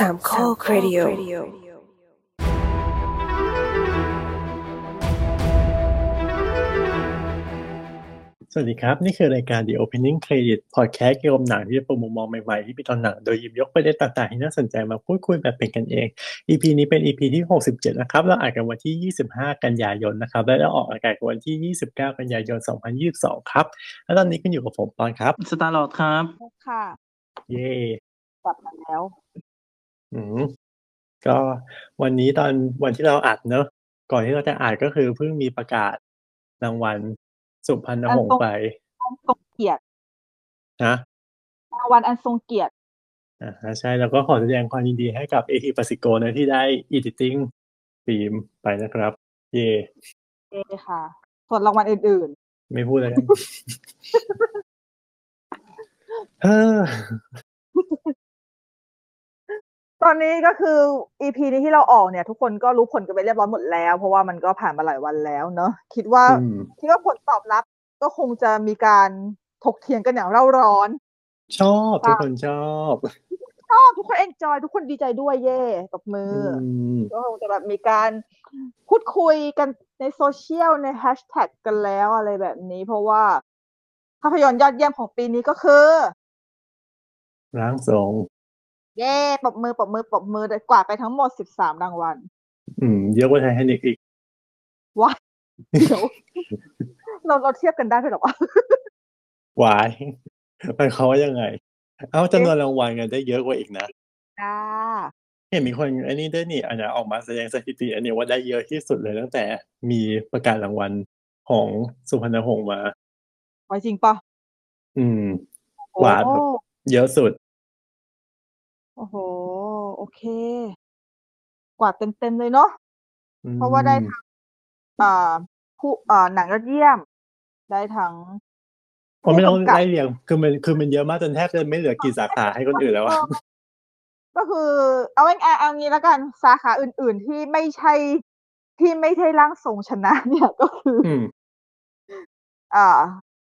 สามข้อครดิโอสวัสดีครับ นี่คือรายการ The Opening Credit Podcast เกี่ยวกับหนังที่จะเปิดมุมมองใหม่ๆที่มีตอนหนัง โดยหยิบยกประเด็นต่างๆ ที่น่าสนใจมาพูดคุยแบบเป็นกันเอง EP นี้เป็น EP ที่ 67 นะครับ เราอ่านกันวันที่ 25 กันยายนนะครับ และเราออกอากาศกันวันที่ 29 กันยายน 2022 ครับ และตอนนี้ก็อยู่กับผมปอนครับ สตาร์ลอดครับ ค่ะ เย่กลับมาแล้ว อืมก็วันนี้ตอนวันที่เราอัดเนอะก่อนที่เราจะอ่านก็คือเพิ่งมีประกาศรางวัลสุพรรณหงส์ไปอันทรงเกียรตินะรางวัลอันทรงเกียรติอ่าใช่แล้วก็ขอแสดงความยินดีให้กับเอทีปาซิโกนะที่ได้ editing ฟิล์มไปนะครับ เย่เอค่ะ ส่วนรางวัลอื่นไม่พูดแล้วกันเออๆ ตอนนี้ก็คือ EP นี้ที่เราออกเนี่ย ทุกคนก็รู้ผลกันไปเรียบร้อยหมดแล้ว เพราะว่ามันก็ผ่านมาหลายวันแล้วเนอะคิดว่าอืมคิดว่าผลตอบรับก็คงจะมีการถกเถียงกันอย่างเร่าร้อน ชอบทุกคนชอบชอบทุกคนเอนจอยทุกคนดีใจด้วยเย่ตบมืออือมก็คงจะแบบมีการพูดคุยกันในโซเชียลในแฮชแท็กกันแล้วอะไรแบบนี้ เพราะว่าภาพยนตร์ยอดเยี่ยมของปีนี้ก็คือ ร่างทรง เย้ปรบมือปรบมือปรบมือได้กวาดไปทั้งหมดสิบสามรางวัล อืม เยอะกว่าไททานิกอีกว้ายเดี๋ยวเราเราเทียบกันได้ไหมหรอวะวายมันเขามว่ายังไง เอาจำนวนรางวัลกันได้เยอะกว่าอีกนะจ้าเห็นมีคนอันนี้ด้วยนี่อันนี้ออกมาแสดงสถิติ อันนี้ว่าได้เยอะที่สุดเลยตั้งแต่มีประกาศรางวัลของสุพรรณหงส์มาไว้จริงปะอืมโอ้กวาดแบบเยอะสุด โอ้โหโอเค กวาดเต็ม ๆ เลยเนาะ อืมเพราะว่าได้ทั้ง อ่า ผู้ อ่า หนังยอดเยี่ยม ได้ทั้งผมไม่ต้องผู้กำกับไล่เรียง คือมัน คือมันเยอะมากจนแทบจะไม่เหลือกี่สาขาให้คนอื่นแล้วอะ ก็คือ เอาง่าย ๆ เอางี้แล้วกัน สาขาอื่น ๆ ที่ไม่ใช่ ที่ไม่ใช่ร่างทรงชนะ เนี่ย ก็คือออืม อ่า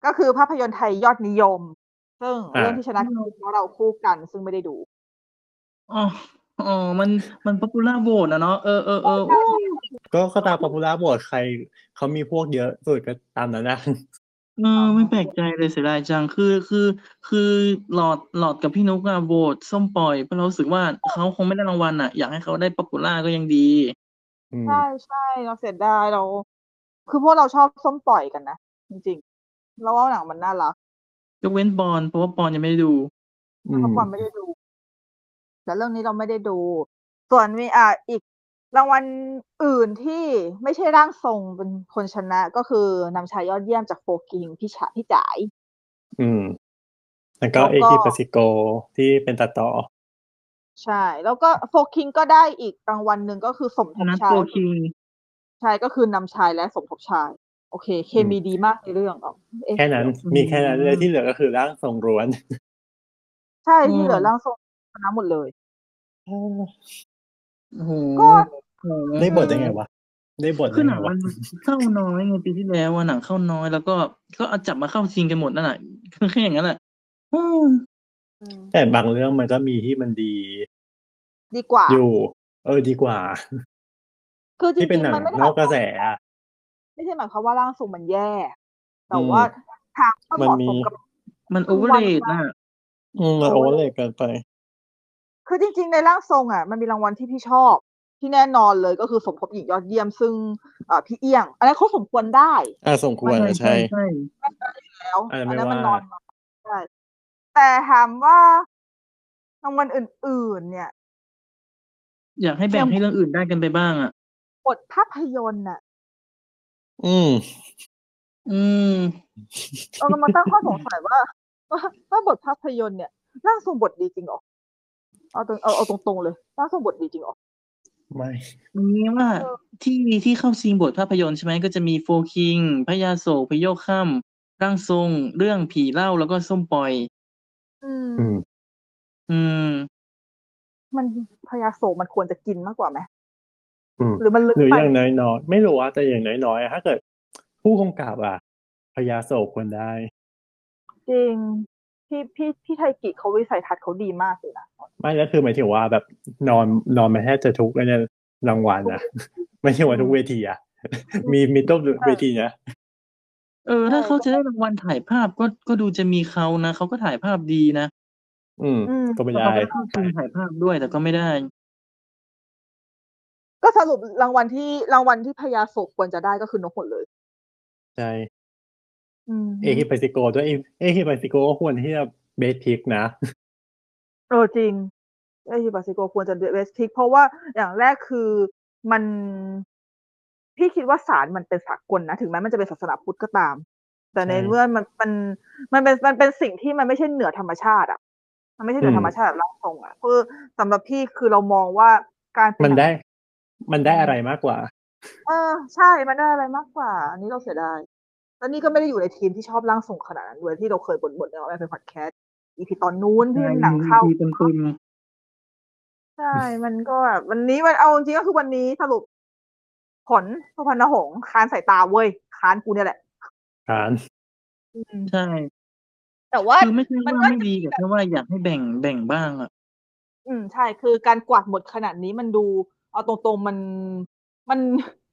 ก็คือภาพยนตร์ไทยยอดนิยม ซึ่งอ่าเรื่องที่ชนะคือ เพราะเราคู่กัน ซึ่งไม่ได้ดู อ๋ออ๋อมันมัน popular vote นะเนาะเออเออเออก็ก็ตาม popular vote ใครเขามีพวกเยอะสุดก็ตามนั้นนะเออไม่แปลกใจเลยเสียดายจังคือคือคือหลอดหลอดกับพี่นุกอะโหวตส้มป่อยเพราะเรารู้สึกว่าเขาคงไม่ได้รางวัลอะอยากให้เขาได้ popular ก็ยังดี อืมใช่ใช่เราเสียดายเรา คือพวกเราชอบส้มป่อยกันนะจริงๆเราว่าหนังมันน่ารักยกเว้นปอนเพราะว่าปอนยังไม่ได้ดูอืมเพราะความไม่ได้ดู แต่เรื่องนี้เราไม่ได้ดู ส่วนมีอ่าอีกรางวัลอื่นที่ไม่ใช่ร่างทรงเป็นคนชนะก็คือนำชายยอดเยี่ยมจากโฟกิงพี่ฉาพี่จ๋าย อืม แล้วก็แล้วเอก็ทีปาซิโกที่เป็นตัดต่อ ใช่ แล้วก็โฟกิงก็ได้อีกรางวัลหนึ่งก็คือสมทบนัทชาโฟยคิงใช่ก็คือนำชายและสมทบชาย โอเค เคมีดีมากในเรื่องอ๋อเอ๊ะแค่นั้น มีแค่นั้นเลยที่เหลือก็คือร่างทรงล้วน ใช่ที่เหลือร่างทรง ชนะหมดเลยโอ้โหก็โอ้โหได้บทได้ไงวะได้บทคือได้หนัไงงวะมันเข้าน้อยไงปีที่แล้วอะหนังเข้าน้อยแล้วก็ก็เอาจับมาเข้าชิงกันหมดนั่นแหละคือแค่อย่างนั้นแหละอืมแต่บางเรื่องมันก็มีที่มันดี ดีกว่า อยู่ เออดีกว่า คือจริที่เป็นงหนังๆมันไม่ได้นอกกระแสอะไม่ใช่หมายความว่าร่างทรงมันแย่ แต่อืมว่าทางก็เหมันมาะมีสมกับมันโอเวอร์เรทน่ะอืมมันโอเวอร์เลยเกินไป คือจริง ๆ ในร่างทรงอะมันมีรางวัลที่พี่ชอบ ที่แน่นอนเลยก็คือสมทบหญิงยอดเยี่ยมซึ่งเอ่อพี่เอี้ยงอันนั้นเขาสมควรได้อ่าสมควรอะใช่ใช่แล้วอันนั้นอัไม่นนั้นมันนว่าอนมาใช่แต่ถามว่ารางวัลอื่น ๆ เนี่ย อยากให้แบ่งให้เรื่องอื่นได้กันไปบ้างอะบทภาพยนตร์น่ะ อืม อืมเรากำลังตั้งข้อสงสัยว่าว่าว่าบทภาพยนตร์เนี่ยร่างทรงบทดีจริงเหรอ เอาตรงเอาเอาตรงๆเลยร่างทรงบทดีจริงเหรอไม่นี้ว่าเออที่ที่เข้าชิงบทภาพยนตร์ใช่ไหมก็จะมีโฟคิงพญาโศกพโยคค่ำร่างทรง เรื่องผีเล่าแล้วก็ส้มปล่อย อืม อืมอืมมันพยาโศกมันควรจะกินมากกว่าไหมอืมหรือมันลึกหรือไปอย่างน้อยๆไม่รู้ว่าแต่อย่างน้อยๆอะถ้าเกิด ผู้กำกับอะพยาโศกควรได้ จริง พี่พี่พี่ไทกิเขาวิสัยทัศน์เขาดีมากเลยนะไม่แล้วคือหมายถึงว่าแบบนอนนอนมาแทบจะทุกอันเนี่ยรางวัลนะไม่ใช่ว่าทุกเวทีอะมีมีต้นเวทีนะเออ ถ้าเขาจะได้รางวัลถ่ายภาพก็ก็ดูจะมีเขานะเขาก็ถ่ายภาพดีนะอืมอืมก็ไม่แล้วได้เขาก็เข้าชิงถ่ายภาพด้วยแต่ก็ไม่ได้ ก็สรุปรางวัลที่รางวัลที่พญาโศกควรจะได้ก็คือนกหมดเลยใช่อืม เอฮิปาซิโกด้วยเอหิปัสสิโกก็ควรที่จะ best pic นะเออจริงเอหิปัสสิโกควรจะ best pic เพราะว่าอย่างแรกคือมันพี่คิดว่าสารมันเป็นสากลนะ ถึงแม้มันจะเป็นศาสนาพุทธก็ตาม แต่ในใช่เมื่อมันมันมันเป็นมันเป็นสิ่งที่มันไม่ใช่เหนือธรรมชาติอะ มันไม่ใช่เหนือมธรรมชาติแบบร่างทรงอะคือสำหรับพี่คือเรามองว่าการเป็มันหงได้ มันได้อะไรมากกว่า เออ ใช่มันได้อะไรมากกว่า อันนี้เราเสียดาย แล้วนี่ก็ไม่ได้อยู่ในทีมที่ชอบร่างทรงขนาดนั้นด้วยที่เราเคยบ่นๆในเราเป็นพอดแคสต์อีพีตอนนู้นที่หนังเข้ามีเป็นปึมใช่ มันก็แบบวันนี้มันเอาจริงๆก็คือวันนี้สรุป ผลสุพรรณหงส์ค้านสายตาเว้ยค้านกูเนี่ยแหละฐานอืมใช่ แต่ว่าคือไม่ใช่มันว่าก็ไม่ดีแต่แค่ว่าอยากให้แบ่งแบ่งบ้างอะ อืมใช่คือการกวาดหมดขนาดนี้มันดู เอาตรงๆมันมัน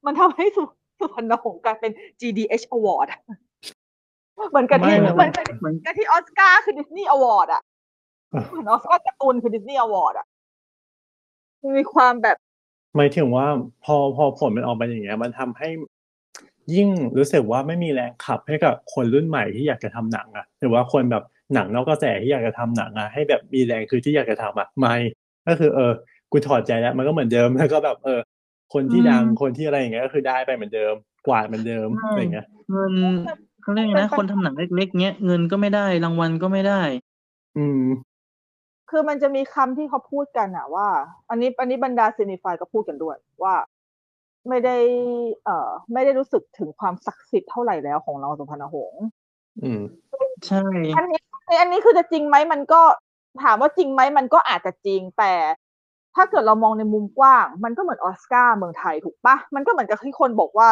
มันทำให้สุ สุพรรณหงส์กลายเป็น GDH Award อะเหมือนกับที่ไม่เหมือนกับเหมือนกับที่ออสการ์คือดิสนีย์ Award อะเออเหมือนออสการ์การ์ตูนคือดิสนีย์ Award อะมันมีความแบบหมายถึงว่าพอพอผลมันออกมาอย่างเงี้ย มันทำให้ยิ่งรู้สึกว่าไม่มีแรงขับให้กับคนรุ่นใหม่ที่อยากจะทำหนังอะหรือว่าคนแบบหนังนอกกระแสที่อยากจะทำหนังอะให้แบบมีแรงคือที่อยากจะทำอะไม่ก็คือเออกูถอดใจแล้วมันก็เหมือนเดิมแล้วก็แบบเออ คนที่ดังอืมคนที่อะไรอย่างเงี้ยก็คือได้ไปเหมือนเดิม กวาดเหมือนเดิมใช่อะไรอย่างเงี้ยเงินเขาเรียกไงนะมันเป็นคนทำหนังเล็กๆเงี้ยเงินก็ไม่ได้รางวัลก็ไม่ได้ อืม คือมันจะมีคำที่เขาพูดกันอะว่า อันนี้อันนี้บรรดาซีนิฟายก็พูดกันด้วยว่าไม่ได้ เอ่อ ไม่ได้รู้สึกถึงความศักดิ์สิทธิ์เท่าไหร่แล้วของเราสุพรรณหงส์อืม ใช่ อันนี้อันนี้คือจะจริงไหมมันก็ถามว่าจริงไหมมันก็อาจจะจริงแต่ ถ้าเกิดเรามองในมุมกว้าง มันก็เหมือนออสการ์เมืองไทยถูกปะมันก็เหมือนกับที่คนบอกว่า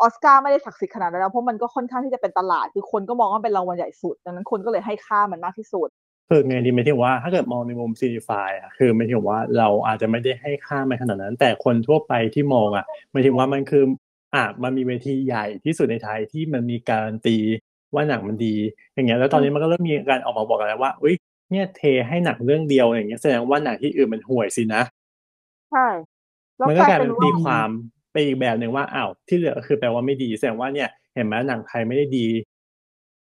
ออสการ์ไม่ได้ศักดิ์สิทธิ์ขนาดนั้นแล้วเพราะมันก็ค่อนข้างที่จะเป็นตลาด คือคนก็มองว่าเป็นรางวัลใหญ่สุดดังนั้นคนก็เลยให้ค่ามันมากที่สุด คือไงดีหมายถึงว่าถ้าเกิดมองในมุมซีรีฟายอะคือหมายถึงว่าเราอาจจะไม่ได้ให้ค่ามันขนาดนั้น แต่คนทั่วไปที่มองอะหมายถึงว่ามันคืออะมันมีเวทีใหญ่ที่สุดในไทยที่มันมีการันตีว่าหนังมันดี อย่างเงี้ยแล้วตอนนี้มันก็เริ่มมีการออกมาบอกกันแล้วว่าอุ้ย เนี่ยเทให้หนังเรื่องเดียวอย่างเงี้ยแสดงว่าหนังที่อื่นมันห่วยสินะใช่แล้วมันกก็ลายกลายเป็เป็นนว่าตีความไปอีกแบบหนึ่งว่าอ้าวที่เหลือคือแปลว่าไม่ดีแสดงว่าเนี่ย เห็นไหมหนังไทยไม่ได้ดี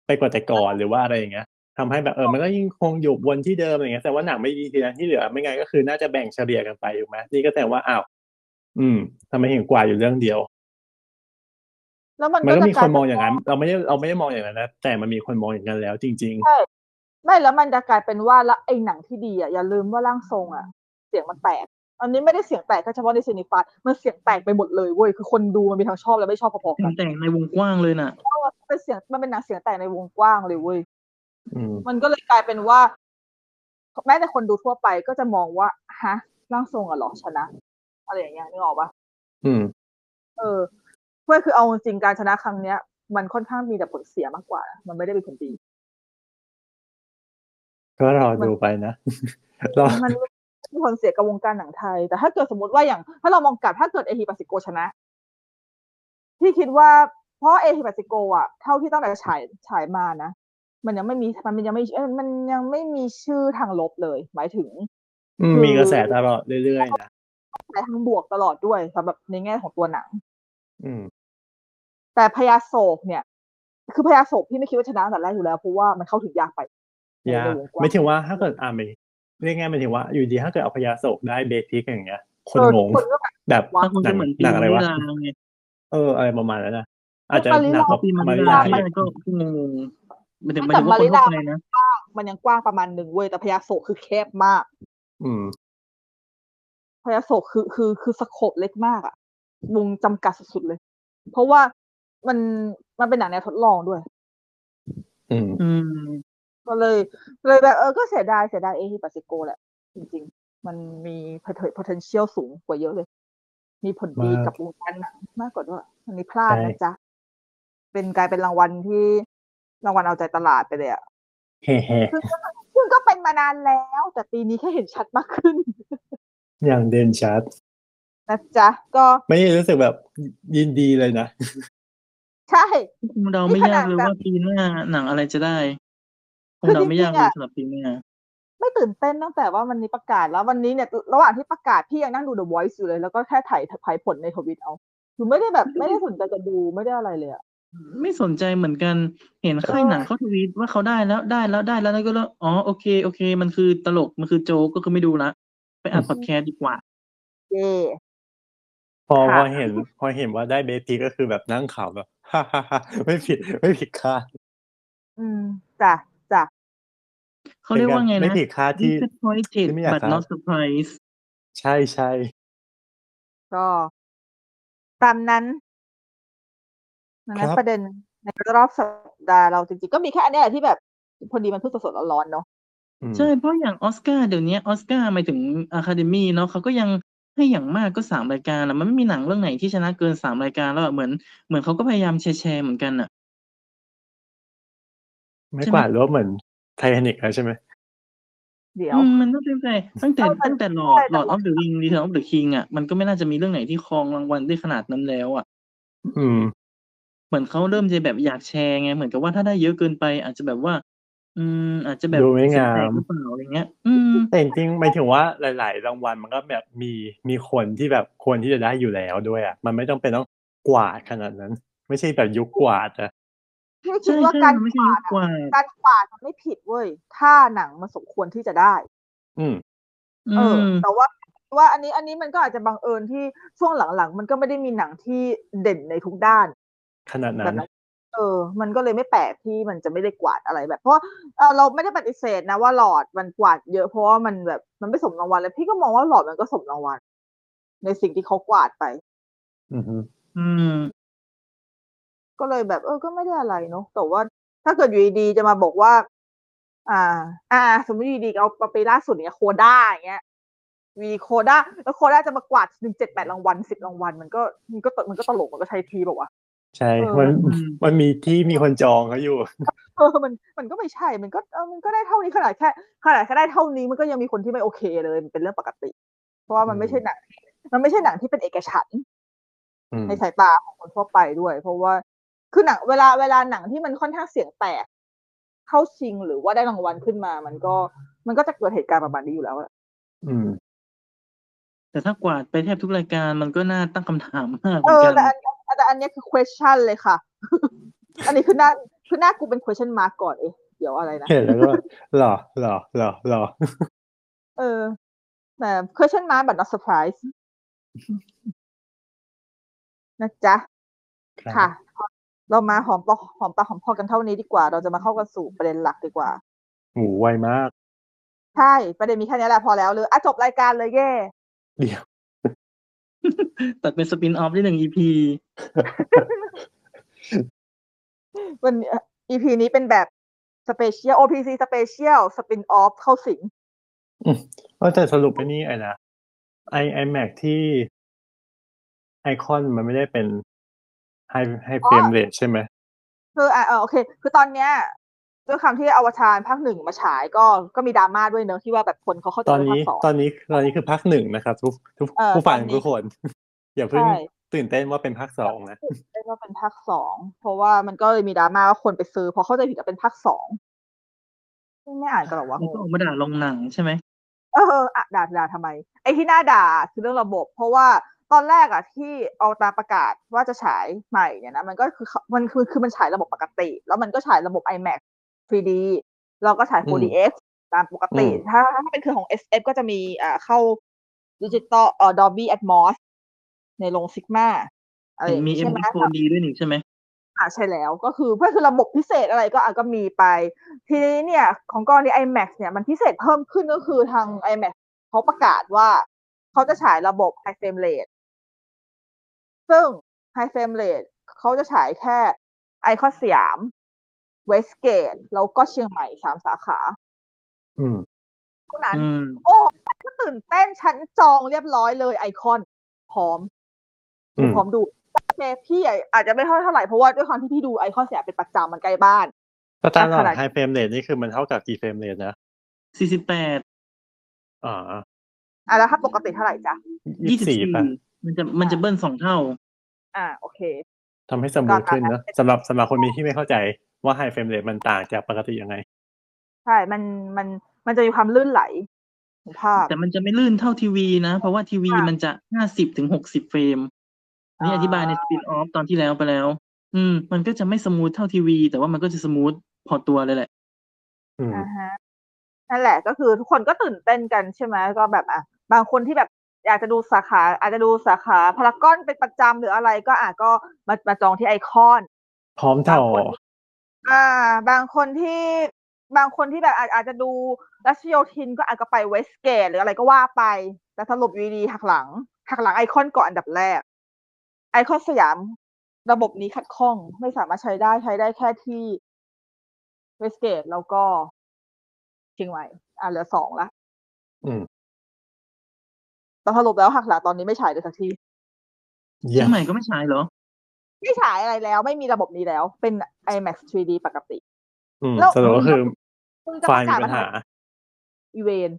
ไปกว่าแต่ก่อนหรือว่าอะไรอย่างเงี้ยทำให้แบบเออมันก็ยิ่งคงอยู่วนที่เดิมอย่างเงี้ยแต่ว่าหนังไม่ดีทีนั้นที่เหลือไม่ไงก็คือน่าจะแบ่งเฉลี่ยกันไปถูกไหมนี่ก็แต่ว่าอ้าวอืมทำไมเห็นกว่าอยู่เรื่องเดียว แล้วมันมันก็ก็จะมีกคลายนเป็มองอย่างนั้น เราไม่ได้เราไม่ได้มองอย่างนั้นนะแต่มันมีคนมองอย่างนั้นแล้วจริงใช่ ไม่แล้วมันจะกลายเป็นว่าแล้วไอ้หนังที่ดีอะอย่าลืมว่าร่างทรงอะ เสียงมันแตก อันนี้ไม่ได้เสียงแตกแค่เฉพาะในซีนิฟายมันเสียงแตกไปหมดเลยเว้ยคือคนดูมันมีทั้งชอบและไม่ชอบพอๆแต่กังนแต่งในวงกว้างเลยน่ะเพราะว่าเป็นเสียงมันเป็นหนังเสียงแตกในวงกว้างเลยเว้ยๆอืมมันก็เลยกลายเป็นว่า แม้แต่คนดูทั่วไปก็จะมองว่าฮะร่างทรงอะเหรอชนะอะไรอย่างเงี้ยนึกออกปะอืม เออเพื่อคือเอาจริงๆการชนะครั้งเนี้ย มันค่อนข้างมีแต่ผลเสียมากกว่า มันไม่ได้เป็นผลดี ก็รอดูไปนะรอมันมีผลเสียกับวงการหนังไทย แต่ถ้าเกิดสมมติว่าอย่าง ถ้าเรามองกลับถ้าเกิดเอฮิปาซิโกชนะพี่คิดว่าเพราะเอฮิปาซิโกอะเท่าที่ตั้งแต่ฉายฉายมานะมันยังไม่มีมันยังไม่เอ้ยมันยังไม่มีชื่อทางลบเลย หมายถึงอืมคือมีกระแสตลอดเรื่อยๆนะในทางบวกตลอดด้วยสำหรับในแง่ของตัวหนัง อืม แต่พยาโศกเนี่ย คือพยาโศกพี่ไม่คิดว่าชนะตั้งแต่แรกอยู่แล้วเพราะว่ามันเข้าถึงยากไป ยากในวงกว้างไม่ถึงว่าถ้าเกิดอ่าไม่เรียกง่ายๆหมายถึงว่า อยู่ดีถ้าเกิดเอาพยาโศกได้เบสิกอย่างเงี้ย คนเอองงคนก็แบบแบบว้าถ้าคุณหนัจะงเหมือนหนังอะไรวะปีมาริลาไงเอออะไรประมาณนั้นนะอาจจะมาริลาหนักกพอว่าปีมามาริริลาลาไม่อีกได้ก็ก็งงๆหมายถึงหแต่มายถึงว่าคนมาริทั่ลาวไปนะมันยังกว้างประมาณหนึ่งเว้ยแต่พยาโศกคือแคบมาก อืมพยาโศกคือคือคือสโคปเล็กมากอะวงจำกัดสุดๆเลย เพราะว่ามันมันเป็นหนังแนวทดลองด้วย อืมอืม ก็เลยเลยแบบเออก็เสียดายเสียดายเอฮิปาซิโกแหละ จริง ๆ มันมี potential สูงกว่าเยอะเลย มีผลดีมากกับวงการหนังมากกว่าด้วยอันนี้พลาดใช่นะจ๊ะ เป็นกลายเป็นรางวัลที่รางวัลเอาใจตลาดไปเลยอะแฮ่แฮ่ซึ่งก็ซึ่งก็เป็นมานานแล้ว แต่ปีนี้แค่เห็นชัดมากขึ้น อย่างเด่นชัดนะจ๊ะก็ไม่ได้รู้สึกแบบยินดีเลยนะ ใช่คงเดาไม่ยากเลยว่าปีหน้าหนังอะไรจะได้ คงเดาไม่ยากเลยสำหรับปีหน้าไม่ตื่นเต้นตั้งแต่ว่าวันนี้ประกาศแล้ววันนี้เนี่ยระหว่างที่ประกาศพี่ยังนั่งดู The Voice อยู่เลยแล้วก็แค่ถ่ายถ่ายผลในทวิตเอาคือไม่ได้แบบไม่ได้สนใจจะดูไม่ได้อะไรเลยอะไม่สนใจเหมือนกันเห็นค่ายหนังเขาทวีตว่าเขาได้แล้วได้แล้วได้แล้วแล้วก็แล้วอ๋อโอเคโอเค มันคือตลกมันคือโจ๊กก็คือไม่ดูละไปอ่านพอดแคสต์ดีกว่าเย่พอค่ะพอเห็น พอเห็นว่าได้เบพีก็คือแบบนั่งขำแบบฮ่าฮ่าฮ่าไม่ผิดไม่ผิดคาดอืมจ้ะจ้ะ เขาเรียกว่าไงไม่นะผิดคาดที่ disappointed ที่ไม่อยาก but คาด not surprised ใช่ใช่ก็ตามนั้นดังนั้นประเด็นในรอบสัปดาห์เราจริงๆ ก็มีแค่อันเนี้ยแหละที่แบบพอดีมันเพิ่งสดๆร้อนๆเนาะ อืม ใช่ เพราะอย่างออสการ์เดี๋ยวนี้ออสการ์หมายถึงอะคาเดมี่เนาะเขาก็ยังให้อย่างมากก็สามรายการอะมันไม่มีหนังเรื่องไหนที่ชนะเกินสามรายการแล้วอะเหมือนเหมือนเขาก็พยายามแชร์แชร์เหมือนกันอะ ไม่ใช่ไหมกวาดรวบเหมือน ไททานิกแล้วใช่ไหมเดี๋ยว อืมมันต้องเป็นใจตั้งแต่เอาแต่ตั้งแต่ใช่ Lord Lord of the Rings Return of the King อะมันก็ไม่น่าจะมีเรื่องไหนที่ครองรางวัลได้ขนาดนั้นแล้วอะอืม เหมือนเขาเริ่มจะแบบอยากแชร์ไง เหมือนกับว่าถ้าได้เยอะเกินไป อาจจะแบบว่า อืม อาจจะแบบดูไม่งามเสียแตกหรือเปล่าอะไรเงี้ย อืม แต่จริงๆหมายถึงว่าหลาย ๆ รางวัลมันก็แบบมีมีคนที่แบบควรที่จะได้อยู่แล้วด้วยอะ มันไม่ต้องเป็นต้องกวาดขนาดนั้น ไม่ใช่แบบยุคกวาดอะ พี่คิใช่ดว่าใช่การมันไม่กใช่วายุดคกว่าอะการกวาดมันไม่ผิดเว้ย ถ้าหนังมันสมควรที่จะได้ อืมอืเออมแต่ว่าว่าอันนี้อันนี้มันก็อาจจะบังเอิญที่ช่วงหลังๆ มันก็ไม่ได้มีหนังที่เด่นในทุกด้าน ขนาดแบนั้บนนั้น เออ มันก็เลยไม่แปลกที่มันจะไม่ได้กวาดอะไรแบบ เพราะว่าเออเราไม่ได้ปฏิเสธนะว่าหลอดมันกวาดเยอะเพราะว่ามันแบบมันไม่สมรางวัลเลยพี่ก็มองว่าหลอดมันก็สมรางวัลในสิ่งที่เขากวาดไป อือฮึอืม ก็เลยแบบ เออ ก็ไม่ได้อะไรเนาะแต่ว่าถ้าเกิดอยู่ดีๆจะมาบอกว่า อ่า อ่า สมมติอยู่ดีๆเอาเอาไปล่าสุดเนี่ยโคด้าอย่างเงี้ยวีโคด้าแล้วโคด้าจะมากวาดหนึ่งเจ็ดแปดรางวัลสิบรางวัลมันก็มันก็มันก็ตลกมันก็ใช้ทีบอกว่าวะใช่เออมันอืมมันมีที่มีคนจองเขาอยู่ เออ มันมันก็ไม่ใช่ มันก็เออมันก็ได้เท่านี้ขนาดแค่ขนาดแค่ได้เท่านี้มันก็ยังมีคนที่ไม่โอเคเลยมันเป็นเรื่องปกติ เพราะว่ามันไม่ใช่หนังที่มันไม่ใช่หนังที่เป็นเอกฉันท์อืมในสายตาของคนทั่วไปด้วย เพราะว่า คือหนังเวลาเวลาหนังที่มันค่อนข้างเสียงแตก เข้าชิงหรือว่าได้รางวัลขึ้นมา มันก็มันก็จะเกิดเหตุการณ์ประมาณนี้อยู่แล้วอะอืม แต่ถ้ากวาดไปแทบทุกรายการมันก็น่าตั้งคำถามมากเหเอมือนอกันแต่อันแต่อันเนี้ยคือ question เลยค่ะ อันนี้คือหน้าคือหน้ากูเป็น question mark ก่อนเอ๊ะเดี๋ยวอะไรนะ เห็นแล้วก็หล่อหล่อหล่อหล่อเออแต่ question mark but not surprise นะจ๊ะครับ ค่ะ เรามาหอมปากหอมปากหอมคอกันเท่านี้ดีกว่า เราจะมาเข้ากันสู่ประเด็นหลักดีกว่าหมูไวมาก ใช่ประเด็นมีแค่นี้แหละพอแล้วเลยอะจบรายการเลยเย่เดี๋ยวตัดเป็น spin-off ได้หนึ่ง EP วันนี้ EP นี้เป็นแบบสเปเชียล OPC สเปเชียลสปินออฟเข้าสิงก็แต่สรุปไปนี่ไอ้นะไอ IMAX ที่ไอคอนมันไม่ได้เป็น high high frame rate ใช่ไหมคืออะเออโอเค คือตอนเนี้ยด้วยความที่อวตารภาคหนึ่งมาฉายก็ก็มีดราม่าด้วยเนอะที่ว่าแบบคนเขาเข้าใจตอนว่าภานี้คสองอนนี้ตอนนี้คือภาคหนึ่งนะครับ ทุกทุกเออผู้ฟังตอนนี้ทุกคน อย่าเพิ่งใช่ตื่นเต้นว่าเป็นภาคสองนะเรียกว่าเป็นภาคสองเพราะว่ามันก็เลยมีดราม่าว่าคนไปซื้อเพราะเข้าใจผิดว่าเป็นภาคสองไม่อ่านกันหรอวะแล้วก็ออกมาด่าลงหนังใช่ไหมเอออะด่าด่าทำไมไอ้ที่น่าด่าคือเรื่องระบบ เพราะว่า ตอนแรกอะที่เอาตามประกาศว่าจะฉายใหม่เนี่ยนะมันก็คือมันคือคือมันฉายระบบปกติ แล้วมันก็ฉายระบบ iMac 3D แล้วก็ฉายอืม 4DX ตามปกติอืมถ้าถ้าเป็นคือของ SF ก็จะมีอ่าเข้าดิจิตอลเอ่อ Dolby Atmos ในโรง Sigma อะไรอย่างมีงี้เอ็ใช่มไหมโฟดีด้วยนี่ใช่ไหมอ่าใช่แล้วก็คือเพื่อคือระบบพิเศษอะไรก็อะก็มีไป ทีนี้เนี่ย ของกรณี iMac เนี่ยมันพิเศษเพิ่มขึ้นก็คือทาง iMac เขาประกาศว่าเขาจะฉายระบบ High Frame Rate ซึ่ง High Frame Rate เขาจะฉายแค่ไอคอนสยาม เวสเกต แล้วก็เชียงใหม่สามสาขาอืมเท่านั้นอืมโอ้ก็ตื่นเต้นฉันจองเรียบร้อยเลยไอคอน พร้อมอืมพร้อมดูโอเคพี่อาจจะไม่เท่าเท่าไหร่ เพราะว่าด้วยความที่พี่ดูไอคอนสยามเป็นประจำมันใกล้บ้าน standard ขนาด high frame rate นี่คือมันเท่ากับกี่ frame rate นะสี่สิบแปดอ่าอะแล้วถ้าปกติเท่าไหร่จ๊ะยี่สิบสี่ยี่สิบบสี่สี่ป่ะ มันจะมันจะเบิ้ลสองเท่า อ่า โอเคทำให้ smooth ขึ้นนะสำหรับสำหรับคนมีที่ไม่เข้าใจว่า high frame rate มันต่างจากปกติยังไง ใช่ มันมันมันจะมีความลื่นไหลของภาพ แต่มันจะไม่ลื่นเท่าทีวีนะ เพราะว่าทีวีค่ะมันจะห้าสิบถึงหกสิบ frame อันนี้อ่าอธิบายใน spin-off ตอนที่แล้วไปแล้ว อืม มันก็จะไม่ smooth เท่าทีวี แต่ว่ามันก็จะ smooth พอตัวเลยแหละอืมอ่าฮะนั่นแหละก็คือทุกคนก็ตื่นเต้นกันใช่ไหมก็แบบอะบางคนที่แบบ อยากจะดูสาขาอาจจะดูสาขาพารากอนเป็นประจำหรืออะไรก็อะก็มามาจองที่ไอคอน พร้อมต่อบางคนอ่า บางคนที่บางคนที่แบบอาจอาจจะดูรัชโยธินก็อาจจะไปเวสเกตหรืออะไรก็ว่าไป แต่สรุปอยูดีๆหักหลัง หักหลังไอคอนก่อนอันดับแรก ไอคอนสยามระบบนี้ขัดข้องไม่สามารถใช้ได้ใช้ได้แค่ที่เวสเกตแล้วก็เชียงใหม่อ่าเหลือสองละอืม แต่สรุปแล้วหักหลังตอนนี้ไม่ฉายเลยสักทีเยี่เชียยงมใหม่ก็ไม่ใช้เหรอ ไม่ฉายอะไรแล้ว ไม่มีระบบนี้แล้ว เป็น IMAX 3D ปกติ อืมแล้วสรุปก็คือมึงจะไฟประล์มีกาศปัญหาอีเวน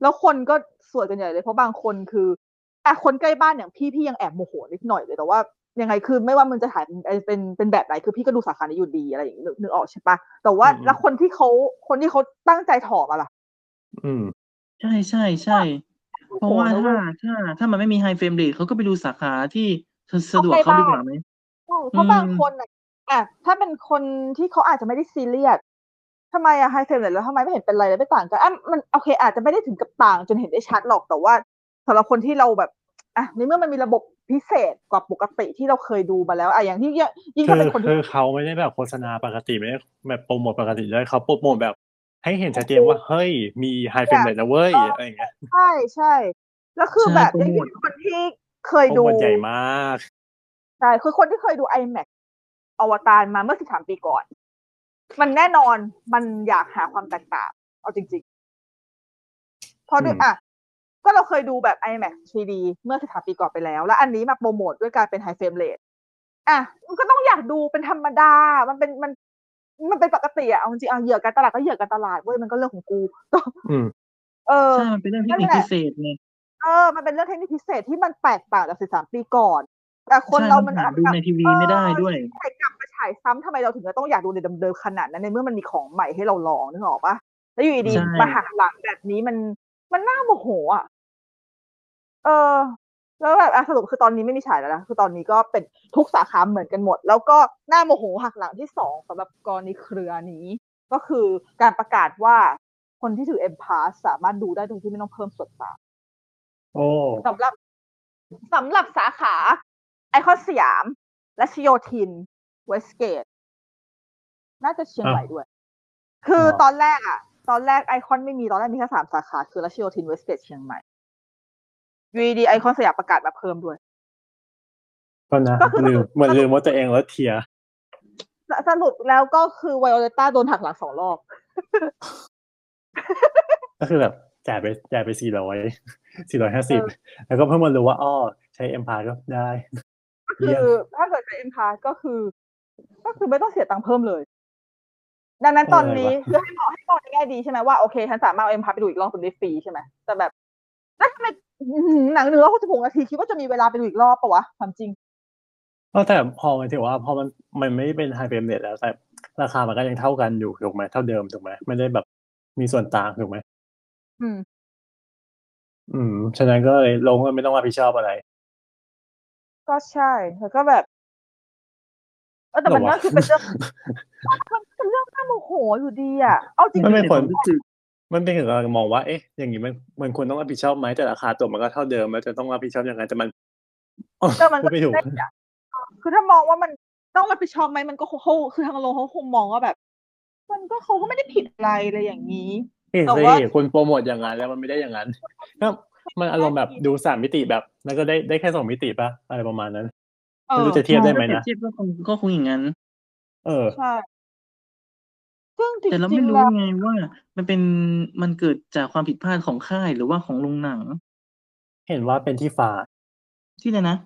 แล้วคนก็สวยกันใหญ่เลย เพราะบางคนคืออะคนใกล้บ้านอย่างพี่พี่ยังแอบโมโหนิดหน่อยเลยแต่ว่ายังไงคือไม่ว่ามึงจะถ่ายเป็นเป็นเป็นแบบไหนคือพี่ก็ดูสาขานี้อยู่ดีอะไรอย่างนี้นึกนึกออกใช่ปะแต่ว่าอืมแล้วคนที่เขาคนที่เขาตั้งใจถ่อมาล่ะ อืม ใช่ใช่ใช่ เพราะว่าโอ้โหถ้าถ้าถ้ามันไม่มี high frame rate เขาก็ไปดูสาขาที่สะดวกเอาเขาไปดีบ้างกว่าไหมใช่เพราะอืมบางคนอะอะถ้าเป็นคนที่เขาอาจจะไม่ได้ซีเรียสทำไมอะ high frame rate แล้วทำไมไม่เห็นเป็นไรเลยไม่ต่างกันอะมันโอเค อาจจะไม่ได้ถึงกับต่างจนเห็นได้ชัดหรอกแต่ว่าสำหรับคนที่เราแบบอะในเมื่อมันมีระบบพิเศษกว่าปกติที่เราเคยดูมาแล้วอะอย่างที่ยิ่งยิ่งคืถ้าเป็นคนคืที่คือเขาไม่ได้แบบโฆษณาปกติไม่ได้แบบโปรโมทปกติด้วยเขาโปรโมทแบบ ให้เห็นชัดเจนว่าเฮ้ยมี high frame rate นะเว้ยอะไรอย่างเงี้ยใช่ใช่แล้วคือใช่แบบโปรโมท ยิ่งโมทคนที่เคยดู โปรโมทใหญ่มากใช่คือคนที่เคยดู IMAX อวตารมาเมื่อ13ปีก่อน มันแน่นอนมันอยากหาความแตกต่างเอาจริงๆเพราะด้วยอืมอะก็เราเคยดูแบบ IMAX 3D เมื่อ13ปีก่อนไปแล้ว แล้วอันนี้มาโปรโมทด้วยการเป็น High Frame Rate อะมันก็ต้องอยากดูเป็นธรรมดา มันเป็นมัน มันเป็นปกติอะเอาจริงๆเอาเหยื่อการตลาดก็เหยื่อการตลาดเว้ยมันก็เรื่องของกูอืมเออใช่มันเป็นเรื่องเทคนิคพิเศษไงเออมันเป็นเรื่องเทคนิคพิเศษที่มันแตกต่างจาก13ปีก่อน แต่คนใช่เรามัมันนหาดูในทีวีไม่ได้ด้วยใช่กลับมาฉายซ้ำทำไมเราถึงจะต้องอยากดูในเดิมๆขนาดนั้นในเมื่อมันมีของใหม่ให้เราลองนึกออกปะแล้วอยู่ดีใช่ๆมาหักหลังแบบนี้มันมันน่าโมโหอะเออ แล้วแบบอะสรุปคือตอนนี้ไม่มีฉายแล้วนะคือตอนนี้ก็เป็นทุกสาขาเหมือนกันหมด แล้วก็น่าโมโหหักหลังที่สองสำหรับกรณีเครือนี้ ก็คือการประกาศว่าคนที่ถือ M Pass สามารถดูได้โดยที่ไม่ต้องเพิ่มส่วนต่างโอ้สำหรับสำหรับสาขาไอคอนสยาม และชิโยทิน เวสเกต น่าจะเชียงใหม่ด้วย คือตอนแรกอะตอนแรกไอคอนไม่มีตอนแรกมีแค่สามสาขา คือรัชโยธินเวสเกตเชียงใหม่อ ยูดีไอคอนสยามประกาศมาเพิ่มด้วย ก็นะก็คือลืมเหมือนลืมว่าตัวเองแล้วเทียร์สสรุปแล้วก็คือไวโอเลต้าโดนหักหลังสองรอบ ก็คือแบบจ่ายไปจ่ายไปสี่ร้อยสี่ร้อยห้าสิบแล้วก็เพิ่งมารู้ว่าอ้อใช้ M Pass ก็ได้คือ เยี่ยมถ้าเกิดใช้ M Pass ก็คือ ก็คือไม่ต้องเสียตังค์เพิ่มเลย ดังนั้นตอนนี้อะไรวะคือให้มองให้มองในแง่ดีใช่ไหมว่าโอเคฉันสามารถเอา M Pass ไปดูอีกรอบเป็นได้ฟรีใช่ไหมแต่แบบแล้วทำไมอื้อ หือหนังหนึ่งร้อยหกสิบหกนาทีคิดว่าจะมีเวลาไปดูอีกรอบปะวะความจริงก็แต่พอมันถือว่าพอมันมันไม่ได้เป็น high frame rate แล้วแต่ราคามันก็ยังเท่ากันอยู่ถูกไหมเท่าเดิมถูกไหมไม่ได้แบบมีส่วนต่างถูกไหมอืม อืมฉะนั้นก็เลยลงก็ไม่ต้องรับผิดชอบอะไร ก็ใช่แล้วก็แบบเออแต่มันหรอวะก็คือเป็นเรื่องมันเป็นเรื่องน่าโมโหอยู่ดีอะเอาจริงมันไม่แต่ควรควา มรู้สึกมันเป็นถึงเรามองว่า เอ๊ะ อย่างนี้มันมันควรต้องรับผิดชอบไหมแต่ราคาตัวมันก็เท่าเดิมแล้วจะต้องรับผิดชอบยังไงแต่มันอ๋อแต่มันพูดไม่ถูกได้อะคือถ้ามองว่ามันต้องรับผิดชอบไหมมันก็คงเขาคือทางโรงเขาคงมองว่าแบบ มันก็เขาก็ไม่ได้ผิดอะไรเลยอย่างนี้เอ๊ะแต่สิว่าคุณโปรโมทอย่างนั้นแล้วมันไม่ได้อย่างนั้นก็มันอารมณ์แบบดูสามมิติแบบ แล้วก็ได้ได้แค่สองมิติปะอะไรประมาณนั้นเอไม่อรู้จะเทียบได้ไหมถ้าเปรียนะบเทียบก็คงก็คงอย่างนั้น เออใช่ ซึ่งจริงแต่เราจริไม่งรู้แล้ว ไงว่ามันเป็นมันเกิดจากความผิดพลาดของค่ายหรือว่าของโรงหนังเห็นว่าเป็นที่ฝ่ายที่เลยนะ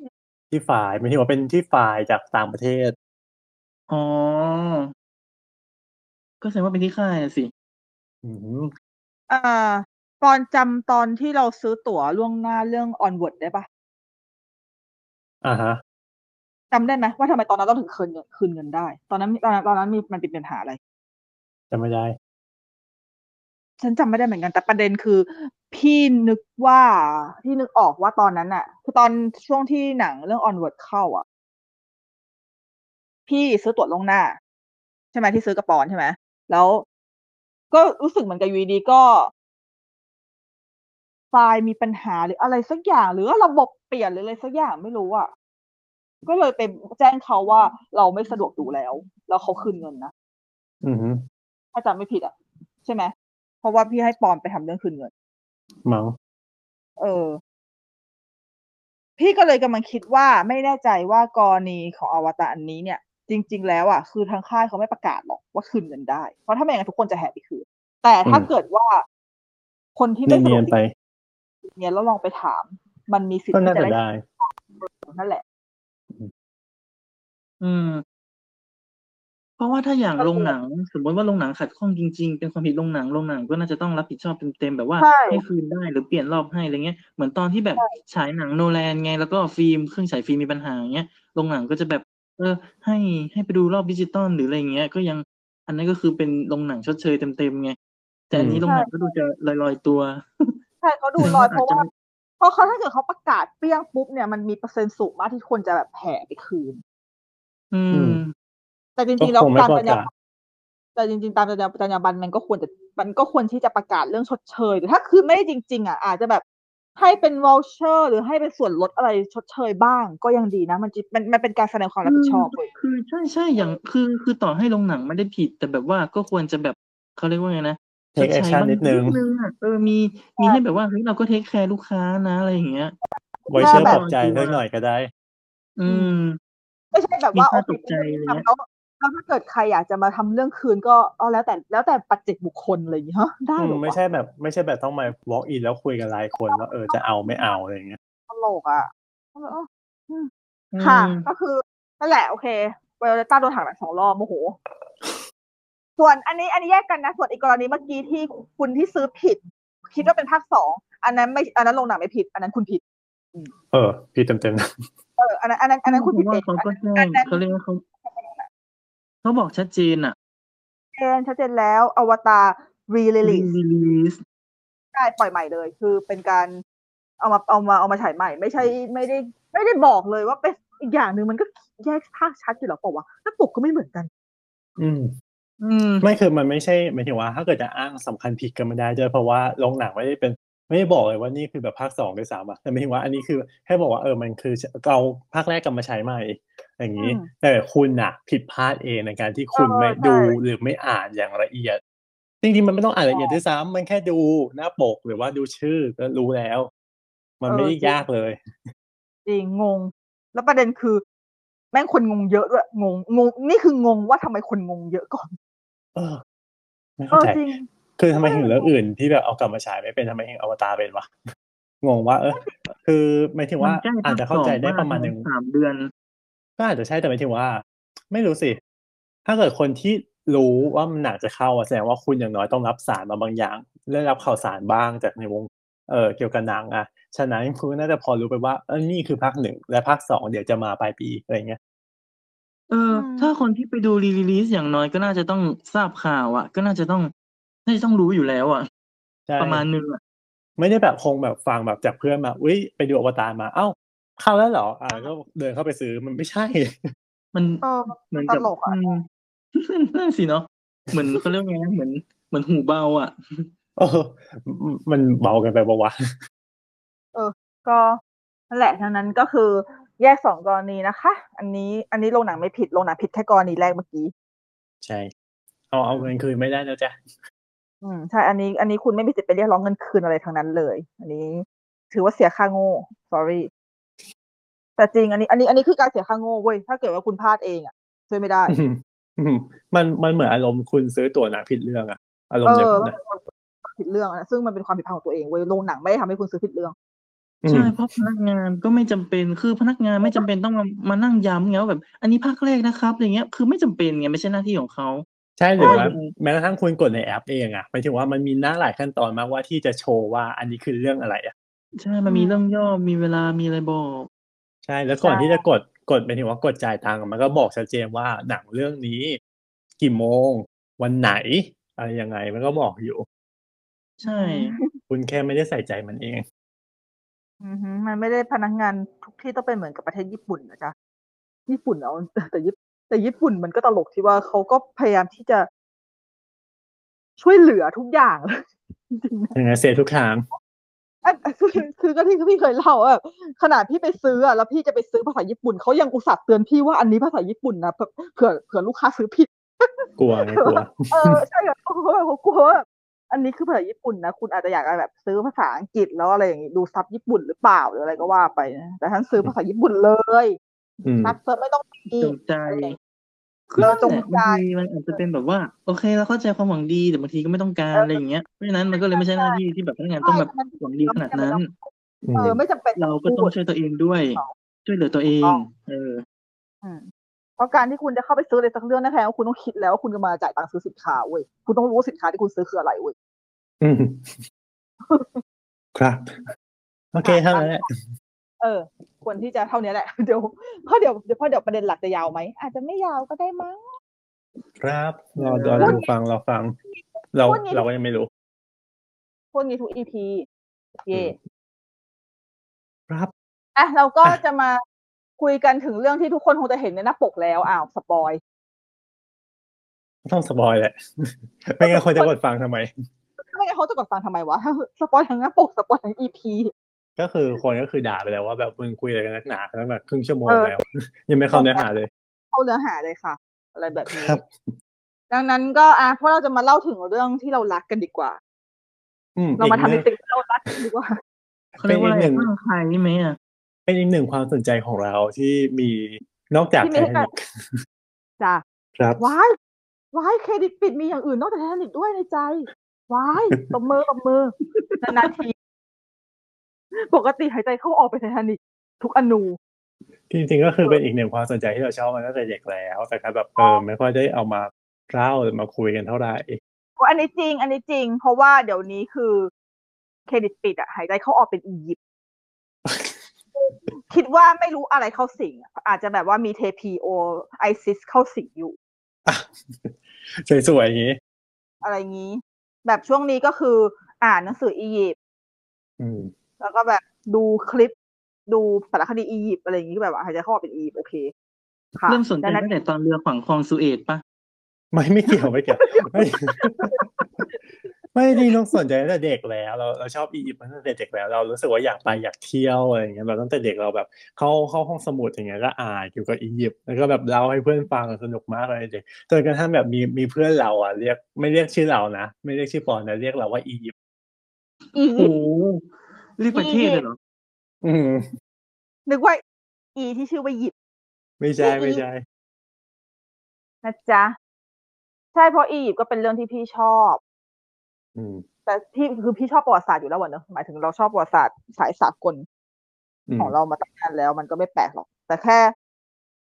ที่ฝ่ายไม่ใช่ว่าเป็นที่ฝ่ายจากต่างประเทศ อ๋อ ก็แสดงว่าเป็นที่ค่ายอะสิ อืมอ่าตอนจำตอนที่เราซื้อตั๋วล่วงหน้าเรื่อง Onward ได้ปะอ่าฮะ จำได้ไหมว่าทำไมตอนนั้นต้องถึงคืนเงินคืนเงินได้ ตอนนั้นตอนนั้นตอนนั้นมีมันเป็นปัญหาอะไร จำไม่ได้ ฉันจำไม่ได้เหมือนกันแต่ประเด็นคือ พี่นึกว่าพี่นึกออกว่าตอนนั้นอะคือตอนช่วงที่หนังเรื่อง Onward เข้าอะพี่ซื้อตั๋วล่วงหน้า ใช่ไหมที่ซื้อกระปอนใช่ไหมแล้ว ก็รู้สึกเหมือนกับอยูดีๆก็ไฟล์มีปัญหาหรืออะไรสักอย่าง หรือว่าระบบเปลี่ยนหรืออะไรสักอย่างไม่รู้อะก็เลยไปแจ้งเขาว่าเราไม่สะดวกดูแล้ว แล้วเขาคืนเงินนะอือฮึ ถ้าจำไม่ผิดอะใช่ไหมเพราะว่าพี่ให้ปอนไปทำเรื่องคืนเงินมั้งเออ พี่ก็เลยกำลังคิดว่าไม่แน่ใจว่ากรณีของอวตารอันนี้เนี่ย จริง ๆ แล้วอะคือทางค่ายเขาไม่ประกาศหรอกว่าคืนเงินได้ เพราะถ้าไม่อย่างนั้นทุกคนจะแห่ไปคืน แต่ถ้าเกิดว่าคนที่ไม่สะดเนีวยกนๆไป เนี่ยแล้วลองไปถาม มันมีสิทก็ธิ์น่าที่จะจะได้ ได้นั่นแหละ อืม เพราะว่าถ้าอย่างโรงหนัง สมมติว่าโรงหนังขัดข้องจริง ๆ เป็นความผิดโรงหนังโรงหนังก็น่าจะต้องรับผิดชอบเต็มๆแบบว่าใช่ ให้คืนได้หรือเปลี่ยนรอบให้อะไรเงี้ยเหมือนตอนที่แบบใช่ฉายหนังโนแลนไงแล้วก็ฟิล์มเครื่องฉายฟิล์มมีปัญหาอย่างเงี้ยโรงหนังก็จะแบบเออให้ให้ไปดูรอบดิจิตอลหรืออะไรเงี้ยก็ยังอันนั้นก็คือเป็นโรงหนังชดเชยเต็มๆไงแต่อันนี้อืมโรงหนังก็ดูจะลอยๆตัว ใช่เขาดูลอยเพราะว่าอาจจะเพราะเขาถ้าเกิดเขาประกาศเปรี้ยงปุ๊บเนี่ยมันมีเปอร์เซ็นต์สูงมากที่คนจะแบบแห่ไปคืน อืม อืม แต่จริงๆแล้วก็คงไม่ประกาศบันแต่จริงๆ ตามจรรยาบรรณ ตามจรรยาจรรยาบรรณมันก็ควรจะมันก็ควรที่จะประกาศเรื่องชดเชยหรือถ้าคือไม่ได้จริง ๆ อะ อาจจะแบบให้เป็น voucher หรือให้เป็นส่วนลดอะไรชดเชยบ้าง ก็ยังดีนะ มันจิมันมันเป็นการแสดงความรับผิดชอบเว้ยคือใช่ใช่อย่างคือคือต่อให้โรงหนังไม่ได้ผิด แต่แบบว่าก็ควรจะแบบเขาเรียกว่าไงนะ Take ชดใช้ action บ้างนิดนึงอะเออมีมีให้แบบว่าเฮ้ยเราก็ take care ลูกค้านะอะไรอย่างเงี้ยไว้เชื่อแบบปลอบใจสักหน่อยก็ได้ อืมไม่ใช่แบบว่ามีค่าโอเคตกใจอะไรเงี้ยแล้ว แล้วถ้าเกิดใครอยากจะมาทำเรื่องคืนก็เอาแล้วแต่แล้วแต่ปัจเจกบุคคลอะไรอย่างเงี้ยฮะได้อืเหรมอไม่วะใช่แบบไม่ใช่แบบต้องมา walk in แล้วคุยกันรายคนว่าเออจะเอาไม่เอาอะไรอย่างเงี้ยตลกอะเอออืมค่ะอืมก็คือนั่นแหละโอเคเวลต้าโดนหักหลังสองรอบโมโห ส่วนอันนี้อันนี้แยกกันนะ ส่วนอีกกรณีเมื่อกี้ที่คุณที่ซื้อผิด คิดว่าเป็นภาคสองอันนั้นไม่อันนั้นโรงหนังไม่ผิด อันนั้นคุณผิด เออพี่เต็มเต็มเอออันนั้นอันนั้นอันนั้นคุณผิดเพราะว่าเขาก็แจ้ง อันนั้นเขาเรียกว่าเขา เขาบอกชัดเจนอะเจนชัดเจนแล้วอวตารรีเล re release ได้ปล่อยใหม่เลย คือเป็นการเอามาเอามาเอามาฉายใหม่ ไม่ใช่ไม่ได้ ไม่ได้บอกเลยว่าเป็นอีกอย่างหนึ่งมันก็แยกภาคชัดอยู่แล้วเปล่าวะหน้าปกก็ไม่เหมือนกันๆอืม อืมไม่คือมันไม่ใช่หมายถึงว่า ถ้าเกิดจะอ้างสำคัญผิดกันไม่ได้ด้วยเพราะว่าโรงหนังไม่ได้เป็นไม่ได้บอกเลยว่านี่คือแบบภาคสองด้วยซ้ำอะแต่หมายถึงว่าอันนี้คือให้บอกว่าเออมันคือเอาภาคแรกกลับมาใช้ใหม่ อย่างนี้อืมแต่คุณอะผิดพลาดเองในการที่คุณเออไม่ใช่ดูหรือไม่อ่านอย่างละเอียด จริงๆมันไม่ต้องอ่านละเอียดด้วยซ้ำมันแค่ดูหน้าปกหรือว่าดูชื่อก็รู้แล้ว มันไม่ได้ยากเลย จริงงง แล้วประเด็นคือ แม่งคนงงเยอะด้วยงงงง นี่คืองงว่าทำไมคนงงเยอะก่อน เออไม่เอเข้าอใจจริงคือทำไมถึงเรื่องอื่นที่แบบเอากลับมาฉายไม่เป็นทำไมถึงอวตารเป็นวะงงว่า เออ คือหมายถึงว่ามันใกล้อาจจะเข้าใจได้ประมาณหนึ่งสามเดือน ก็อาจจะใช่แต่หมายถึงว่า ไม่รู้สิ ถ้าเกิดคนที่รู้ว่ามันหนังจะเข้าอะแสดงว่าคุณอย่างน้อยต้องรับสารมาบางอย่างได้รับข่าวสารบ้างจากในวงเออเกี่ยวกับหนังอะฉะนั้นคุณน่าจะพอรู้ไปว่าเออนี่คือภาคหนึ่งและภาคสองเดี๋ยวจะมาปลายปีอะไรเงี้ยเอออืมถ้าคนที่ไปดูรีลีสอย่างน้อยก็น่าจะต้องทราบข่าวอะ ก็น่าจะต้องน่าจะต้องรู้อยู่แล้วอะใช่ประมาณนึงอะไม่ได้แบบคงแบบฟังแบบจากเพื่อนมาอุ้ยไปดูอวตารมา เอ้า เข้าแล้วเหรอ อ่าก็เดินเข้าไปซื้อมันไม่ใช่ มันเออเหมือนตกับลกอะอืมนั่นสิเนาะเหมือนเขาเรียกว่าไงนะเหมือนเหมือนหูเบาอะเออมันเบากันไปปะวะก็นั่นแหละทั้งนั้นก็คือแยกสองกรณีนะคะ อันนี้อันนี้โรงหนังไม่ผิดโรงหนังผิดแค่กรณีแรกเมื่อกี้ ใช่ เอาเอาเงินคืนไม่ได้แล้วจ้ะอืมใช่ อันนี้อันนี้คุณไม่มีสิทธิ์ไปเรียกร้องเงินคืนอะไรทั้งนั้นเลย อันนี้ ถือว่าเสียค่าโง่ sorry แต่จริงอันนี้อันนี้อันนี้คือการเสียค่าโง่เว้ยถ้าเกิดว่าคุณพลาดเองอะช่วยไม่ได้อืมอืมมันมันเหมือนอารมณ์คุณซื้อตั๋วหนังผิดเรื่องอะอารมเอณ์อย่างอนั้นมันอะเป็นความผิดเรื่องนะซึ่งมันเป็นความผิดพลาดของตัวเองเว้ยโรงหนังไม่ได้ทำให้คุณซื้อผิดเรื่องใช่เพราะพนักงานก็ไม่จำเป็นคือพนักงานไม่จำเป็นต้องมามานั่งย้ำไงว่าแบบ อันนี้ภาคแรกนะครับอย่างเงี้ยคือไม่จำเป็นไงไม่ใช่หน้าที่ของเขาใช่หรือว่าแม้กระทั่งคุณกดในแอปเองอะหมายถึงว่ามันมีหน้าหลายขั้นตอนมากว่าที่จะโชว์ว่าอันนี้คือเรื่องอะไรอะใช่มันมีเรื่องย่อมีเวลามีอะไรบอก ใช่แล้วก่อนที่จะกดกดหมายถึงว่ากดจ่ายตังค์อะมันก็บอกชัดเจนว่าหนังเรื่องนี้กี่โมง วันไหนอะไรยังไงมันก็บอกอยู่ ใช่ คุณแค่ไม่ได้ใส่ใจมันเองอือฮึมันไม่ได้พนักงานทุกที่ต้องเป็นเหมือนกับประเทศญี่ปุ่นนะจ๊ะญี่ปุ่นเอาแต่ญี่แต่ญี่ปุ่นมันก็ตลกที่ว่าเขาก็พยายามที่จะช่วยเหลือทุกอย่างจริงๆนะยังไงเสียทุกทางอัน คือคือก็ที่พี่เคยเล่าอะขนาดพี่ไปซื้ออะแล้วพี่จะไปซื้อภาษาญี่ปุ่นเขายังอุตส่าห์เตือนพี่ว่าอันนี้ภาษาญี่ปุ่นนะเผื่อเผื่อเผื่อลูกค้าซื้อผิดกลัวไงกลัวเออใช่ค่ะเขาแบบเขากลัวว่าอันนี้คือภาษาญี่ปุ่นนะคุณอาจจะอยากแบบซื้อภาษาอังกฤษแล้วอะไรอย่างงี้ดูซับญี่ปุ่นหรือเปล่าหรืออะไรก็ว่าไปนะแต่ท่านซื้อภาษาญี่ปุ่นเลยอืมซับเซิร์ฟไม่ต้องมี จงใจคือนั่นจงแหละใจบางทีมันอาจจะเป็นแบบว่า โอเคเราเข้าใจความหวังดีแต่บางทีก็ไม่ต้องการอะไรอย่างเงี้ยเพราะฉะนั้นมันก็เลยไม่ใช่หน้าที่ที่แบบพนักงานต้องแบบหวังดีขนาดนั้นอืเอมอไม่จำเป็นเราก็ต้องช่วยตัวเองด้วย ช่วยเหลือตัวเอง เอออืมเพราะการที่คุณจะเข้าไปซื้ออะไรสักเรื่องนั่นแปลว่าคุณต้องคิดแล้วว่าคุณจะมาจ่ายตังค์ซื้อสินค้าเว้ยคุณต้องรู้ว่าสินค้าที่คุณซื้อคืออะไรเว้ยอืมครับ โอเคเท่านั้นแหละ เออ ควรที่จะเท่านี้แหละ เดี๋ยวเพราะเดี๋ยวเพราะเดี๋ยวประเด็นหลักจะยาวไหม อาจจะไม่ยาวก็ได้มั้ง ครับเราเราดูฟังเราฟัง เราพูดงี้เราก็ยังไม่รู้พวกนี้ทุก EP เย่ครับอะเราก็อะจะมาคุยกันถึงเรื่องที่ทุกคนคงจะเห็นในหน้าปกแล้วอ้าว spoilต้อง spoil แหละ ไม่งั้นคนจะกดฟังทำไม ไม่งั้นเขาจะกดฟังทำไมวะ spoil ทั้งหน้าปก spoil ทั้ง EP ก็คือคนก็คือด่าไปแล้วว่าแบบมึงคุยอะไรกันนักหนาตั้งแบบครึ่งชั่วโมงเออแล้ว ยังไม่เข้าเนื้อหาเลย เข้าเนื้อหาเลยค่ะ อะไรแบบนี้ครับดังนั้นก็อะเพราะเราจะมาเล่าถึงเรื่องที่เรารักกันดีกว่าอืมเรามาทำในอีกสิ่งที่เรารักกันดีกว่าเขาเรียกว่าอะไรเป็นอีกหนึ่งข้างใครไหมอะเป็นอีกหนึ่งความสนใจของเราที่มีนอกจากที่ไทมีให้ทากันินกจ้ะครับว้ายว้ายเครดิตปิดมีอย่างอื่นนอกจากไททานิกด้วยในใจว้ายตบมือตบมือ นานๆที ปกติหายใจเข้าออกไปไททานิกทุกอนูจริงๆก็คือเป็นอีกหนึ่งความสนใจที่เราชอบมาตั้งแต่เด็กแล้ว แต่ครับแบบเออไม่ค่อยได้เอามาเล่าหรือมาคุยกันเท่าไหร่อันนี้จริง อันนี้จริง เพราะว่าเดี๋ยวนี้คือเครดิตปิดอะหายใจเข้าออกเป็นอียิปต์คิดว่าไม่รู้อะไรเข้าสิงอะอาจจะแบบว่ามีเทพีโอไอซิสเข้าสิงอยู่อะสวยๆอย่างนี้ อะไรงี้ แบบช่วงนี้ก็คือ อ่านหนังสืออียิปต์อืม แล้วก็แบบดูคลิปดูสารคดีอียิปต์อะไรอย่างงี้แบบว่าหายใจเข้าออกเป็นอียิปต์โอเคค่ะเริ่มสนใจดังนั้นตั้งแต่ตอนเรือขวางคลองสุเอตปะไม่ไม่เกี่ยวไม่เกี่ยวไม่ไม่จริงต้องสนใจตั้งแต่เด็กแล้วเราเราชอบอียิปต์มาตั้งแต่เด็กแล้ว เรารู้สึกว่าอยากไปอยากเที่ยวอะไรอย่างเงี้ยแบบตั้งแต่เด็กเราแบบ เข้าเข้าห้องสมุดอย่างเงี้ยก็อ่านเกี่ยวกับอียิปต์แล้วก็แบบเล่าให้เพื่อนฟังสนุกมากเลยเด็กจนกระทั่งแบบมีมีเพื่อนเราอะเรียกไม่เรียกชื่อเรานะไม่เรียกชื่อปอนนะเรียกเราว่าอียิปต์อีโอ้ยิปโหต์ เรียกประเทศเลยเหรออืมนึกว่าอีที่ชื่อว่ายิปต์ไม่ใช่ไม่ใช่นะจ๊ะ ใช่เพราะอียิปต์ก็เป็นเรื่องที่พี่ชอบ อืม แต่พี่คือพี่ชอบประวัติศาสตร์อยู่แล้วอะเนอะหมายถึงเราชอบประวัติศาสตร์สายสากลอืมของเรามาตั้งนานแล้ว มันก็ไม่แปลกหรอก แต่แค่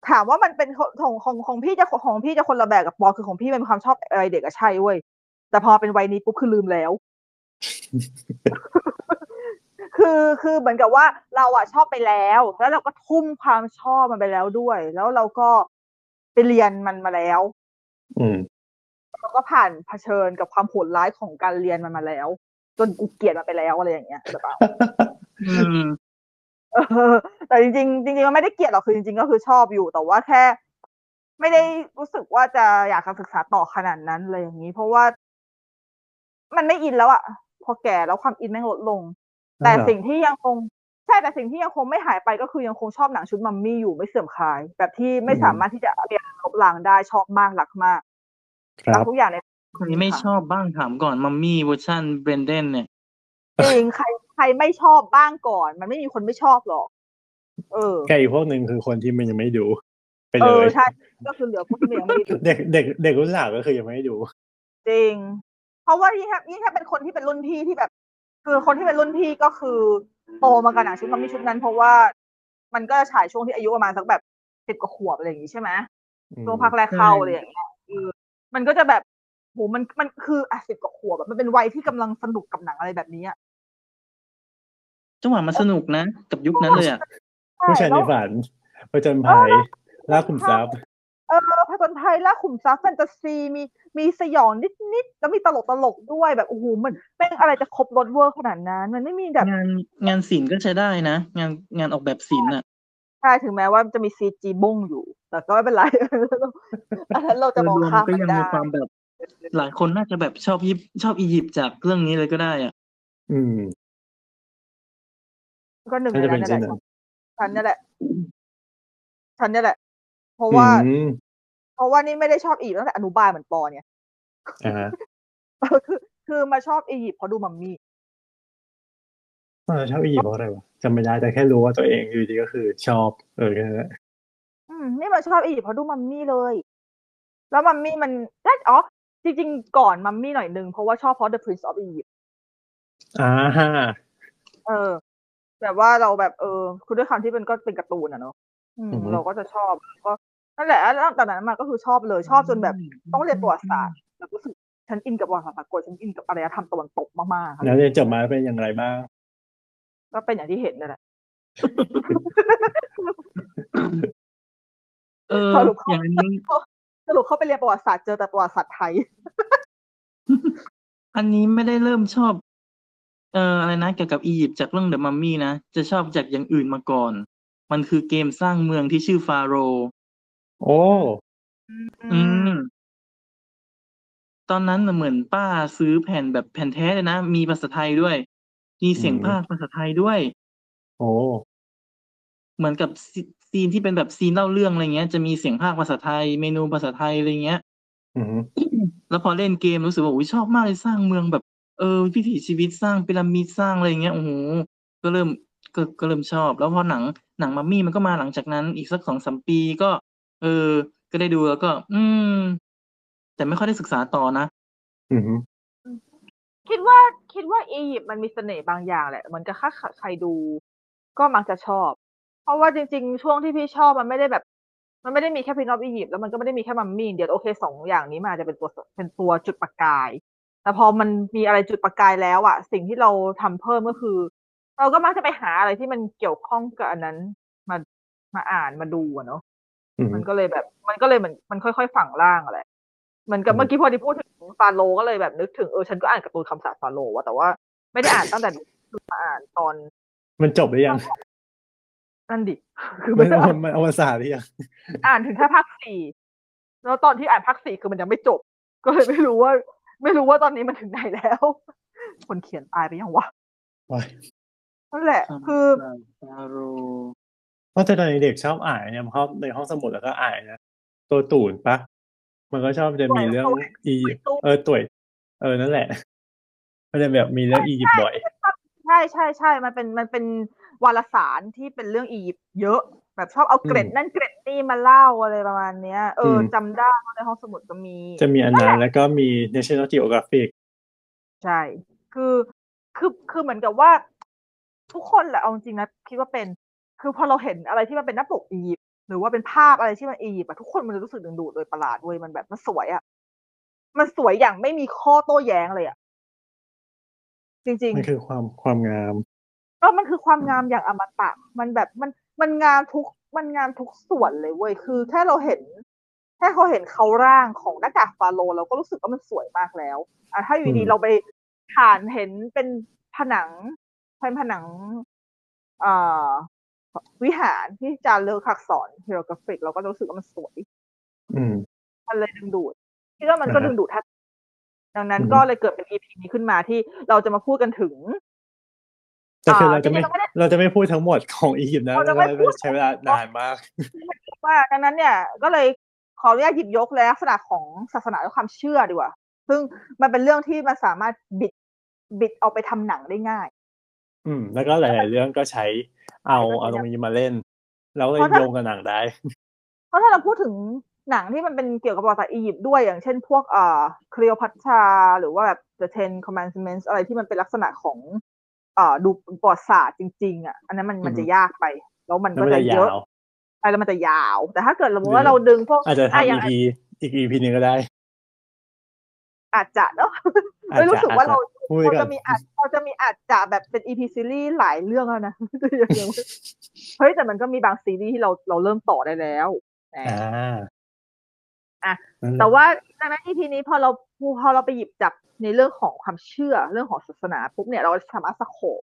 ถามว่ามันเป็นของของของของพี่จะของพี่จะคนละแบบกับปอคือของพี่เป็นความชอบวัยเด็กอะใช่เว้ยแต่พอเป็นวัยนี้ปุ๊บคือลืมแล้ว คือคือเหมือนกับว่าเราอะชอบไปแล้ว แล้วเราก็ทุ่มความชอบมันไปแล้วด้วย แล้วเราก็ไปเรียนมันมาแล้ว อืมเราก็ผ่านเผชิญกับความโหดร้ายของการเรียนมันมาแล้ว จนกูเกลียดมันไปแล้วอะไรอย่างเงี้ยแบบว่าอืมเออแต่จริงๆจริงๆมันไม่ได้เกลียดหรอกคือจริง ๆ ก็คือชอบอยู่แต่ว่าแค่ ไม่ได้รู้สึกว่าจะอยากจะศึกษาต่อขนาดนั้นเลยอย่างนี้ เพราะว่า มันไม่อินแล้วอะพอแก่แล้วความอินแม่งลดลง แต่อ่าสิ่งที่ยังคงใช่แต่สิ่งที่ยังคงไม่หายไปก็คือยังคงชอบหนังชุดมัมมี่อยู่ไม่เสื่อมคลาย แบบที่ไม่สามารถที่จะเรียนลบล้างได้ชอบมากรักมากครัรักบทุกอย่างในคนนี้ไม่ชอบบ้างถามก่อนมัมมี่เวอร์ชันเบรนเดนเนี่ยจริงใครใครไม่ชอบบ้างก่อน มันไม่มีคนไม่ชอบหรอกเออแกอีกพวกหนึ่งคือคนที่มันยังไม่ดูไปเอเลยใช่ก็คือเหลือพวกที่ยังไม่ได้ดูเด็กเด็กเด็กรุ่นหลังก็คือยังไม่ได้ดู จริง เพราะว่ายิ่งถ้ายิ่งถ้าเป็นคนที่เป็นรุ่นพี่ที่แบบ คือคนที่เป็นรุ่นพี่ก็คือโตมากับหนังชุดมัมมี่ชุดนั้น เพราะว่ามันก็จะฉายช่วงที่อายุประมาณสักแบบสิบกว่าขวบอะไรอย่างงี้ใช่ไหมอืมช่วงภาคแรกเข้าอะไรอย่างเงี้ยเออมันก็จะแบบโหมันมันคืออะสิบกว่าขวบแบบมันเป็นวัยที่กำลังสนุกกับหนังอะไรแบบนี้อะจังหวะมันสนุกนะ กับยุคนั้นเลยอะผู้ชายในแล้วฝันประจนภัยล่าขุมทรัพย์ เออผจญภัยล่าขุมทรัพย์แฟนตาซีมีมีสยองนิดๆแล้วมีตลกตลกๆด้วยแบบโอ้โหมันเป็นอะไรจะครบรถเวอร์ขนาดนั้น มันไม่มีแบบงานงานศิลป์ก็ใช้ได้นะ งานงานออกแบบศิลป์อะใช่ถึงแม้ว่าจะมีซีจีบงอยู่ แต่ก็ไม่เป็นไรอันนั้นเราจะมองโดยรวมข้ามก็มันยังได้มีความแบบ หลายคนน่าจะแบบชอบยิปชอบอียิปต์จากเรื่องนี้เลยก็ได้อะ อืม ก็หนึ่งน่าในจะเป็นั้นนนี่แหเช่นละนั้นฉันเนี่ยแหละฉันเนี่ยแหละ เพราะว่าอืมเพราะว่านี่ไม่ได้ชอบอียิปต์ตั้งแต่อนุบาลเหมือนปอเนี่ยอ่าฮะเออคือคือมาชอบอียิปต์เพราะดูมัมมี่ตอนนั้นชอบอียิปต์เพราะอะไรวะจำไม่ได้แต่แค่รู้ว่าตัวเองอยู่ดีก็คือชอบ เออแค่นั้นแหละอืมนี่มาชอบอียิปต์เพราะดูมัมมี่เลย แล้วมัมมี่มันได้อ๋อจริงๆก่อนมัมมี่หน่อยนึงเพราะว่าชอบเพราะ The Prince of Egypt อ่าฮะเออ แบบว่าเราแบบเออคือด้วยความที่มันก็เป็นการ์ตูนอะเนาะอืมเราก็จะชอบก็ นั่นแหละแล้วตั้งแต่นั้นมาก็คือชอบเลยชอบจนแบบต้องเรียนประวัติศาสตร์แล้วรู้สึกฉันอินกับประวัติศาสตร์สากลฉันอินกับอารยธรรมตะวันตกมากๆอะไรแล้วเรียนจบมาเป็นอย่างไรบ้างก็เป็นอย่างที่เห็นนั่นแหละเออสรุปอย่างนี้สรุปเข้าไปเรียนประวัติศาสตร์เจอแต่ประวัติศาสตร์ไทย อันนี้ไม่ได้เริ่มชอบ เอ่ออะไรนะเกี่ยวกับอียิปต์จากเรื่องเดอะมัมมี่นะ จะชอบจากอย่างอื่นมาก่อน มันคือเกมสร้างเมืองที่ชื่อฟาโรห์ โอ้ อืมตอนนั้นน่ะเหมือนป้าซื้อแผ่นแบบแผ่นแท้เลยนะ มีภาษาไทยด้วย มีเสียงอืมภาคภาษาไทยด้วย โอ้ เหมือนกับซี ซีนที่เป็นแบบซีนเล่าเรื่อง อะไรเงี้ย จะมีเสียงภาคภาษาไทย เมนูภาษาไทย อะไรเงี้ย อืมแล้วพอเล่นเกมรู้สึกว่า อุ้ยชอบมากเลย สร้างเมืองแบบ เออ วิถีชีวิต สร้างพีระมิด สร้างอะไรเงี้ย โอ้โหก็เริ่ม ก็ ก็เริ่มชอบ แล้วพอหนัง หนังมัมมี่มันก็มาหลังจากนั้นอีกสักสองสามปี ก็ เออ ก็ได้ดูแล้วก็ อืม แต่ไม่ค่อยได้ศึกษาต่อนะอืมคิดว่าคิดว่าอียิปต์มันมีเสน่ห์บางอย่างแหละ มันก็ค่าใครดู ก็มักจะชอบ เพราะว่าจริง ๆ ช่วงที่พี่ชอบมันไม่ได้แบบ มันไม่ได้มีแค่พินออฟอียิปต์แล้วมันก็ไม่ได้มีแค่มัมมี่เดียวโอเคสองอย่างนี้มันอาจจะเป็นตัวเป็นตัวจุดประกาย แต่พอมันมีอะไรจุดประกายแล้วอะสิ่งที่เราทำเพิ่มก็คือ เราก็มักจะไปหาอะไรที่มันเกี่ยวข้องกับอันนั้น มามาอ่านมาดูอะเนาะอื มมันก็เลยแบบ มันก็เลยเหมือนมันค่อยๆฝังร่างอะไรเหมือนกับอืมเมื่อกี้พอที่พูดถึงฟาโรห์ก็เลยแบบนึกถึงเออฉันก็อ่านการ์ตูนคำสาปฟาโรห์ว่ะแต่ว่าไม่ได้อ่านตั้งแต่คือมาอ่านตอน มันจบหรือยังนั่นดิคือมัไม่นได้อ่านมันอวสานหรือยังอ่านถึงแค่ภาคสี่แล้วตอนที่อ่านภาคสี่คือมันยังไม่จบ ก็เลยไม่รู้ว่า ไม่รู้ว่าตอนนี้มันถึงไหนแล้ว คนเขียนตายไปยังวะว้ายนั่นแหละ คือฟาโรห์ เพราะแต่ตอนเด็กชอบอ่านเนี่ยชอบในห้องสมุดแล้วก็อ่านนะตัวตูนปะมันก็ชอบจะมีเรื่องอียิปต์เออตุ๋ยเออนั่นแหละมันจะแบบมีเรื่องอียิปต์บ่อยใช่ใช่ใช่มันเป็นมันเป็นวารสารที่เป็นเรื่องอียิปต์เยอะ แบบชอบเอาเกร็ดอืมนั่นเกร็ดนี่มาเล่าอะไรประมาณเนี้ย เอออมจำได้ว่าในห้องสมุดก็มี จะมีอันนั้นแล้วก็มี National Geographic ใช่ คือคือคือเหมือนกับว่า ทุกคนแหละเอาจริงๆนะคิดว่าเป็น คือพอเราเห็นอะไรที่มันเป็นหน้าปกอียิปต์หรือว่าเป็นภาพอะไรที่มันอียิปต์อะทุกคนมันจะรู้สึกดึงดูดโดยประหลาดเว้ยมันแบบมันสวยอะมันสวยอย่างไม่มีข้อโต้แย้งเลยอะจริงมันคือความความงามๆก็มันคือความงามอย่างอมตะมันแบบมันมันงามทุกมันงามทุกส่วนเลยเว้ยคือแค่เราเห็นแค่เขาเห็นเขาร่างของหน้ากากฟาโรห์เราก็รู้สึกว่ามันสวยมากแล้วอะถ้าอยู่ดีอืมเราไปผ่านเห็นเป็นผนังเป็นผนัง เอ่อ วิหารที่จารึกอักษรเฮโรกราฟิก เราก็รู้สึกว่ามันสวย อืมมันเลยดึงดูดคิดว่ามันก็อ่าฮะดึงดูดท่านดังนั้นอืมก็เลยเกิดเป็น EP นี้ขึ้นมาที่เราจะมาพูดกันถึงแต่คืออ่าเราจะไม่จริงๆเราไม่ได้เราจะไม่พูดทั้งหมดของอียิปต์นะเราจะเราไม่พูดใช้เวลานานมากว่าดังนั้นเนี่ย ก็เลยขออนุญาตหยิบยกลักษณะของศาสนาและความเชื่อดีกว่า ซึ่งมันเป็นเรื่องที่มันสามารถบิดบิดเอาไปทำหนังได้ง่าย อืม แล้วก็หลาย ๆ เรื่องก็ใช้ เอาใช่เอาตรงนี้มาเล่น แล้วเลยเพราะถ้าโยงกับหนังได้ เพราะถ้าเราพูดถึงหนังที่มันเป็นเกี่ยวกับประวัติศาสตร์อียิปต์ด้วยอย่างเช่นพวกเอ่อคลีโอพัตราหรือว่าแบบ The Ten Commandments อะไรที่มันเป็นลักษณะของเอ่อดูประวัติศาสตร์จริง ๆ อะ อันนั้นมันมันจะยากไป แล้วมันแล้วก็มันจะจะเยยาอะวไปแล้วมันจะยาว แต่ถ้าเกิดสมมติหรือว่าเราดึงพวกอาจจะอะทำอย่าง EP อีก EP หนึ่งก็ได้ อาจจะเนาะอาจไม่จะรู้สึกอาจว่าจะเรา พูดเรากัจะนมีอาจเราจะมีอาจจะแบบเป็น EP ซีรีส์หลายเรื่องแล้วนะยังไม่เฮ้ยแต่มันก็มีบางซีรีส์ที่เราเราเริ่มต่อได้แล้วแหมอ่าอะนั่นหละแต่ว่าดังนั้น EP นี้พอเราพอเราไปหยิบจับในเรื่องของความเชื่อเรื่องของศาสนาปุ๊บเนี่ยเราสามารถสโคป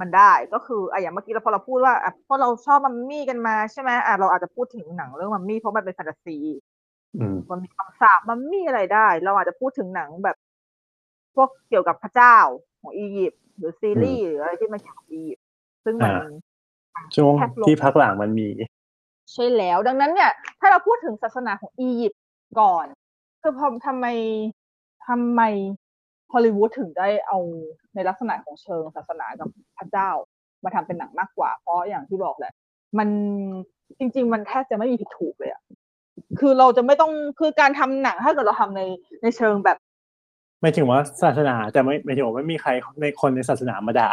มันได้ก็คืออะอย่างเมื่อกี้เราพอเราพูดว่าอะพอเราชอบมัมมี่กันมาใช่ไหมอะเราอาจจะพูดถึงหนังเรื่องมัมมี่เพราะมันเป็นแฟนตาซีอืมมันมีคำสาปมันมีอะไรได้ เราอาจจะพูดถึงหนังแบบ พวกเกี่ยวกับพระเจ้าของอียิปต์หรือซีรีส์หรืออะไรที่มันเกี่ยวกับอียิปต์ซึ่งมันอ่าช่วงแคบลงที่พักหลังมันมี ใช่แล้ว ดังนั้นเนี่ย ถ้าเราพูดถึงศาสนาของอียิปต์ก่อน คือพอทำไมทำไมฮอลลีวูดถึงได้เอาในลักษณะของเชิงศาสนากับพระเจ้า มาทำเป็นหนังมากกว่า เพราะอย่างที่บอกแหละ มันจริง ๆ มันแทบจะไม่มีผิดถูกเลยอะคือเราจะไม่ต้องคือการทำหนังถ้าเกิดเราทำในในเชิงแบบ ไม่ถึงว่าศาสนาแต่ไม่ไม่ถึงว่าไม่มีใครในคนในศาสนามาด่า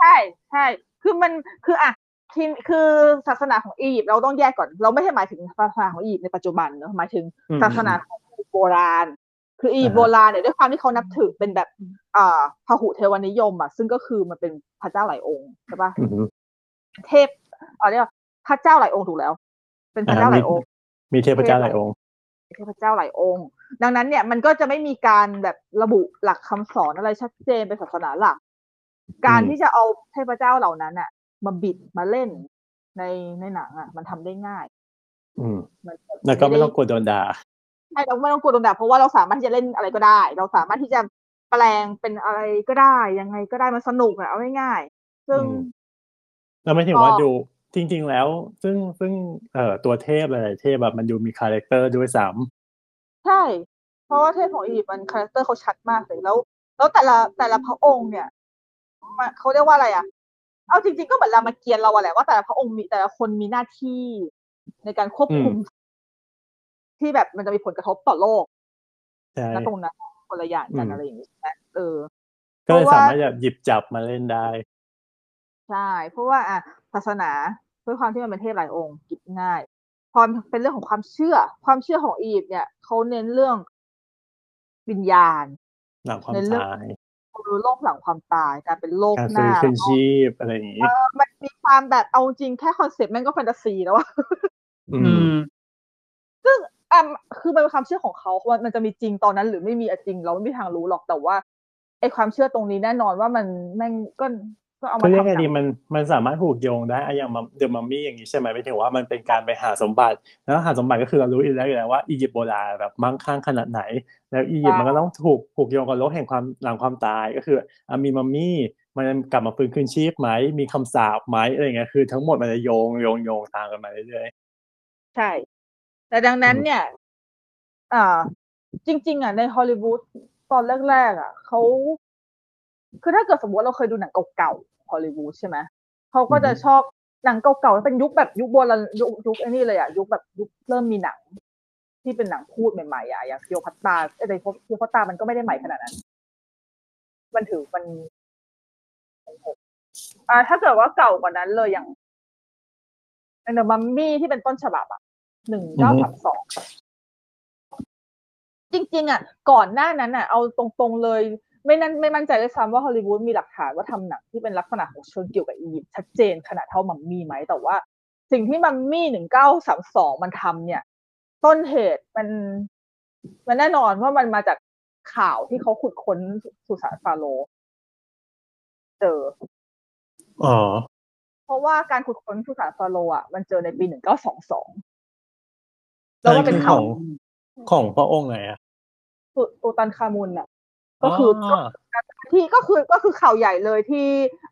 ใช่ใช่คือมันคืออะที่คือศาสนาของอียิปต์เราต้องแยกก่อน เราไม่ใช่หมายถึงศาสนาของอียิปต์ในปัจจุบันเนอะหมายถึงอืมศาสนาของอียิปต์โบราณ คืออียิปต์อ่าฮะโบราณเนี่ยด้วยความที่เขานับถือเป็นแบบอ่าพหุเทวนิยมอะซึ่งก็คือมันเป็นพระเจ้าหลายองค์ใช่ปะอือฮึเทพเอาเรียกว่าพระเจ้าหลายองค์ถูกแล้ว เป็นพระเจ้าหลายองค์ มีเทพเจ้าหลายองค์เทพเจ้าหลายองค์ ดังนั้นเนี่ยมันก็จะไม่มีการแบบระบุหลักคำสอนอะไรชัดเจนเป็นศาสนาหลัก การอืมที่จะเอาเทพเจ้าเหล่านั้นอะมาบิดมาเล่นในในหนังอะมันทำได้ง่าย อืมมันแล้วก็ไม่ต้องกลัวโดนด่าใช่เราไม่ต้องกลัวโดนด่าเพราะว่าเราสามารถที่จะเล่นอะไรก็ได้ เราสามารถที่จะแปลงเป็นอะไรก็ได้ ยังไงก็ได้มันสนุกอะเอาง่ายๆซึ่งอืมแล้วไม่ถึงว่าก็ดูจริง ๆ แล้ว ซึ่งซึ่งเอ่อตัวเทพหลายๆเทพแบบมันดูมี character ด้วยซ้ำ ใช่ เพราะว่าเทพของอียิปต์มัน character เขาชัดมากเลยแล้ว แล้วแต่ละแต่ละพระองค์เนี่ยมันเขาเรียกว่าอะไรอะ เอาจริง ๆก็เหมือนรามเกียรติ์เราอะแหละว่าแต่ละพระองค์มีแต่ละคนมีหน้าที่ในการควบคุม ที่แบบมันจะมีผลกระทบต่อโลกใช่ณตรงนั้นคนละอย่างกันอืมอะไรอย่างนี้ใช่ไหมเออ ก็เลยเพราะว่าสามารถแบบหยิบจับมาเล่นได้ใช่เพราะว่าอะศาสนาด้วยความที่มันเป็นเทพหลายองค์หยิบง่าย พอเป็นเรื่องของความเชื่อ ความเชื่อของอียิปต์เนี่ยเขาเน้นเรื่องวิญญาณหลังความในเรื่องตายคือโลกหลังความตายการเป็นโลกการหฟื้น้านคืนชีพอะไรอย่างนี้เออมันมีความแบบเอาจริงแค่ concept แม่งก็แฟนตาซีแล้วอะอือืมมซึ่งอะคือมันเป็นความเชื่อของเขาว่ามันจะมีจริงตอนนั้น หรือไม่มีอะจริงเราไม่มีทางรู้หรอกแต่ว่าไอความเชื่อตรงนี้แน่นอนว่ามันแม่งก็ ก็เอามาเขาเรียกทำหไงนังดีมันมันสามารถผูกโยงได้อะอย่างเดอะมัมมี่อย่างนี้ใช่ไหมไม่ถึงว่ามันเป็นการไปหาสมบัติ แล้วหาสมบัติก็คือเรารู้อยู่แล้วอยู่แล้วว่าอียิปต์โบราณแบบมั่งคั่งขนาดไหน แล้วอียิปต์มันก็ต้องถูกผูกโยงกับโลกแห่งความหลังความตายก็คืออะมีมัมมี่มันกลับมาฟื้นคืนชีพไหมมีคำสาปไหมอะไรอย่างเงี้ยคือ ทั้งหมดมันจะโยงโยงโยงตามกันมาเรื่อยใช่ แต่ดังนั้นอืมเนี่ยอ่าจริง ๆอะในฮอลลีวูดตอนแรกๆอะเขาคือถ้าเกิดสมมติว่าเราเคยดูหนังเก่าๆ ฮอลลีวูดใช่ไหมเขาก็จะชอบหนังเก่าๆเป็นยุคแบบยุคโบราณยุคยุคไอ้นี่เลยอะยุคแบบยุคเริ่มมีหนัง ที่เป็นหนังพูดใหม่ๆอะอย่างเคียวพัตตาไอ้แต่เคียวพัตตามันก็ไม่ได้ใหม่ขนาดนั้น มันถือมันอ่าถ้าเกิดว่าเก่ากว่านั้นเลยอย่างเดอะมัมมี่ที่เป็นต้นฉบับอะหนึ่งเก้าสามสองจริง ๆ อะ ก่อนหน้านั้นอะ เอาตรงๆเลย ไม่นั่นไม่มั่นใจด้วยซ้ำว่าฮอลลีวูดมีหลักฐานว่าทำหนังที่เป็นลักษณะของเชิงเกี่ยวกับอียิปต์ชัดเจนขนาดเท่ามัมมี่ไหมแต่ว่า สิ่งที่มัมมี่หนึ่งเก้าสามสองมันทำเนี่ย ต้นเหตุมัน มันแน่นอนว่ามันมาจากข่าวที่เขาขุดค้นสุสานฟาโรห์เจอๆอ๋อเพราะว่าการขุดค้นสุสานฟาโรห์อะมันเจอในปีหนึ่งเก้าสองสองแล้วก็เป็นขข่าอวงของพระองค์ไหนอะตุตูตันคามุนอะ ก็คืออที่ก็คือก็คือข่าวใหญ่เลยที่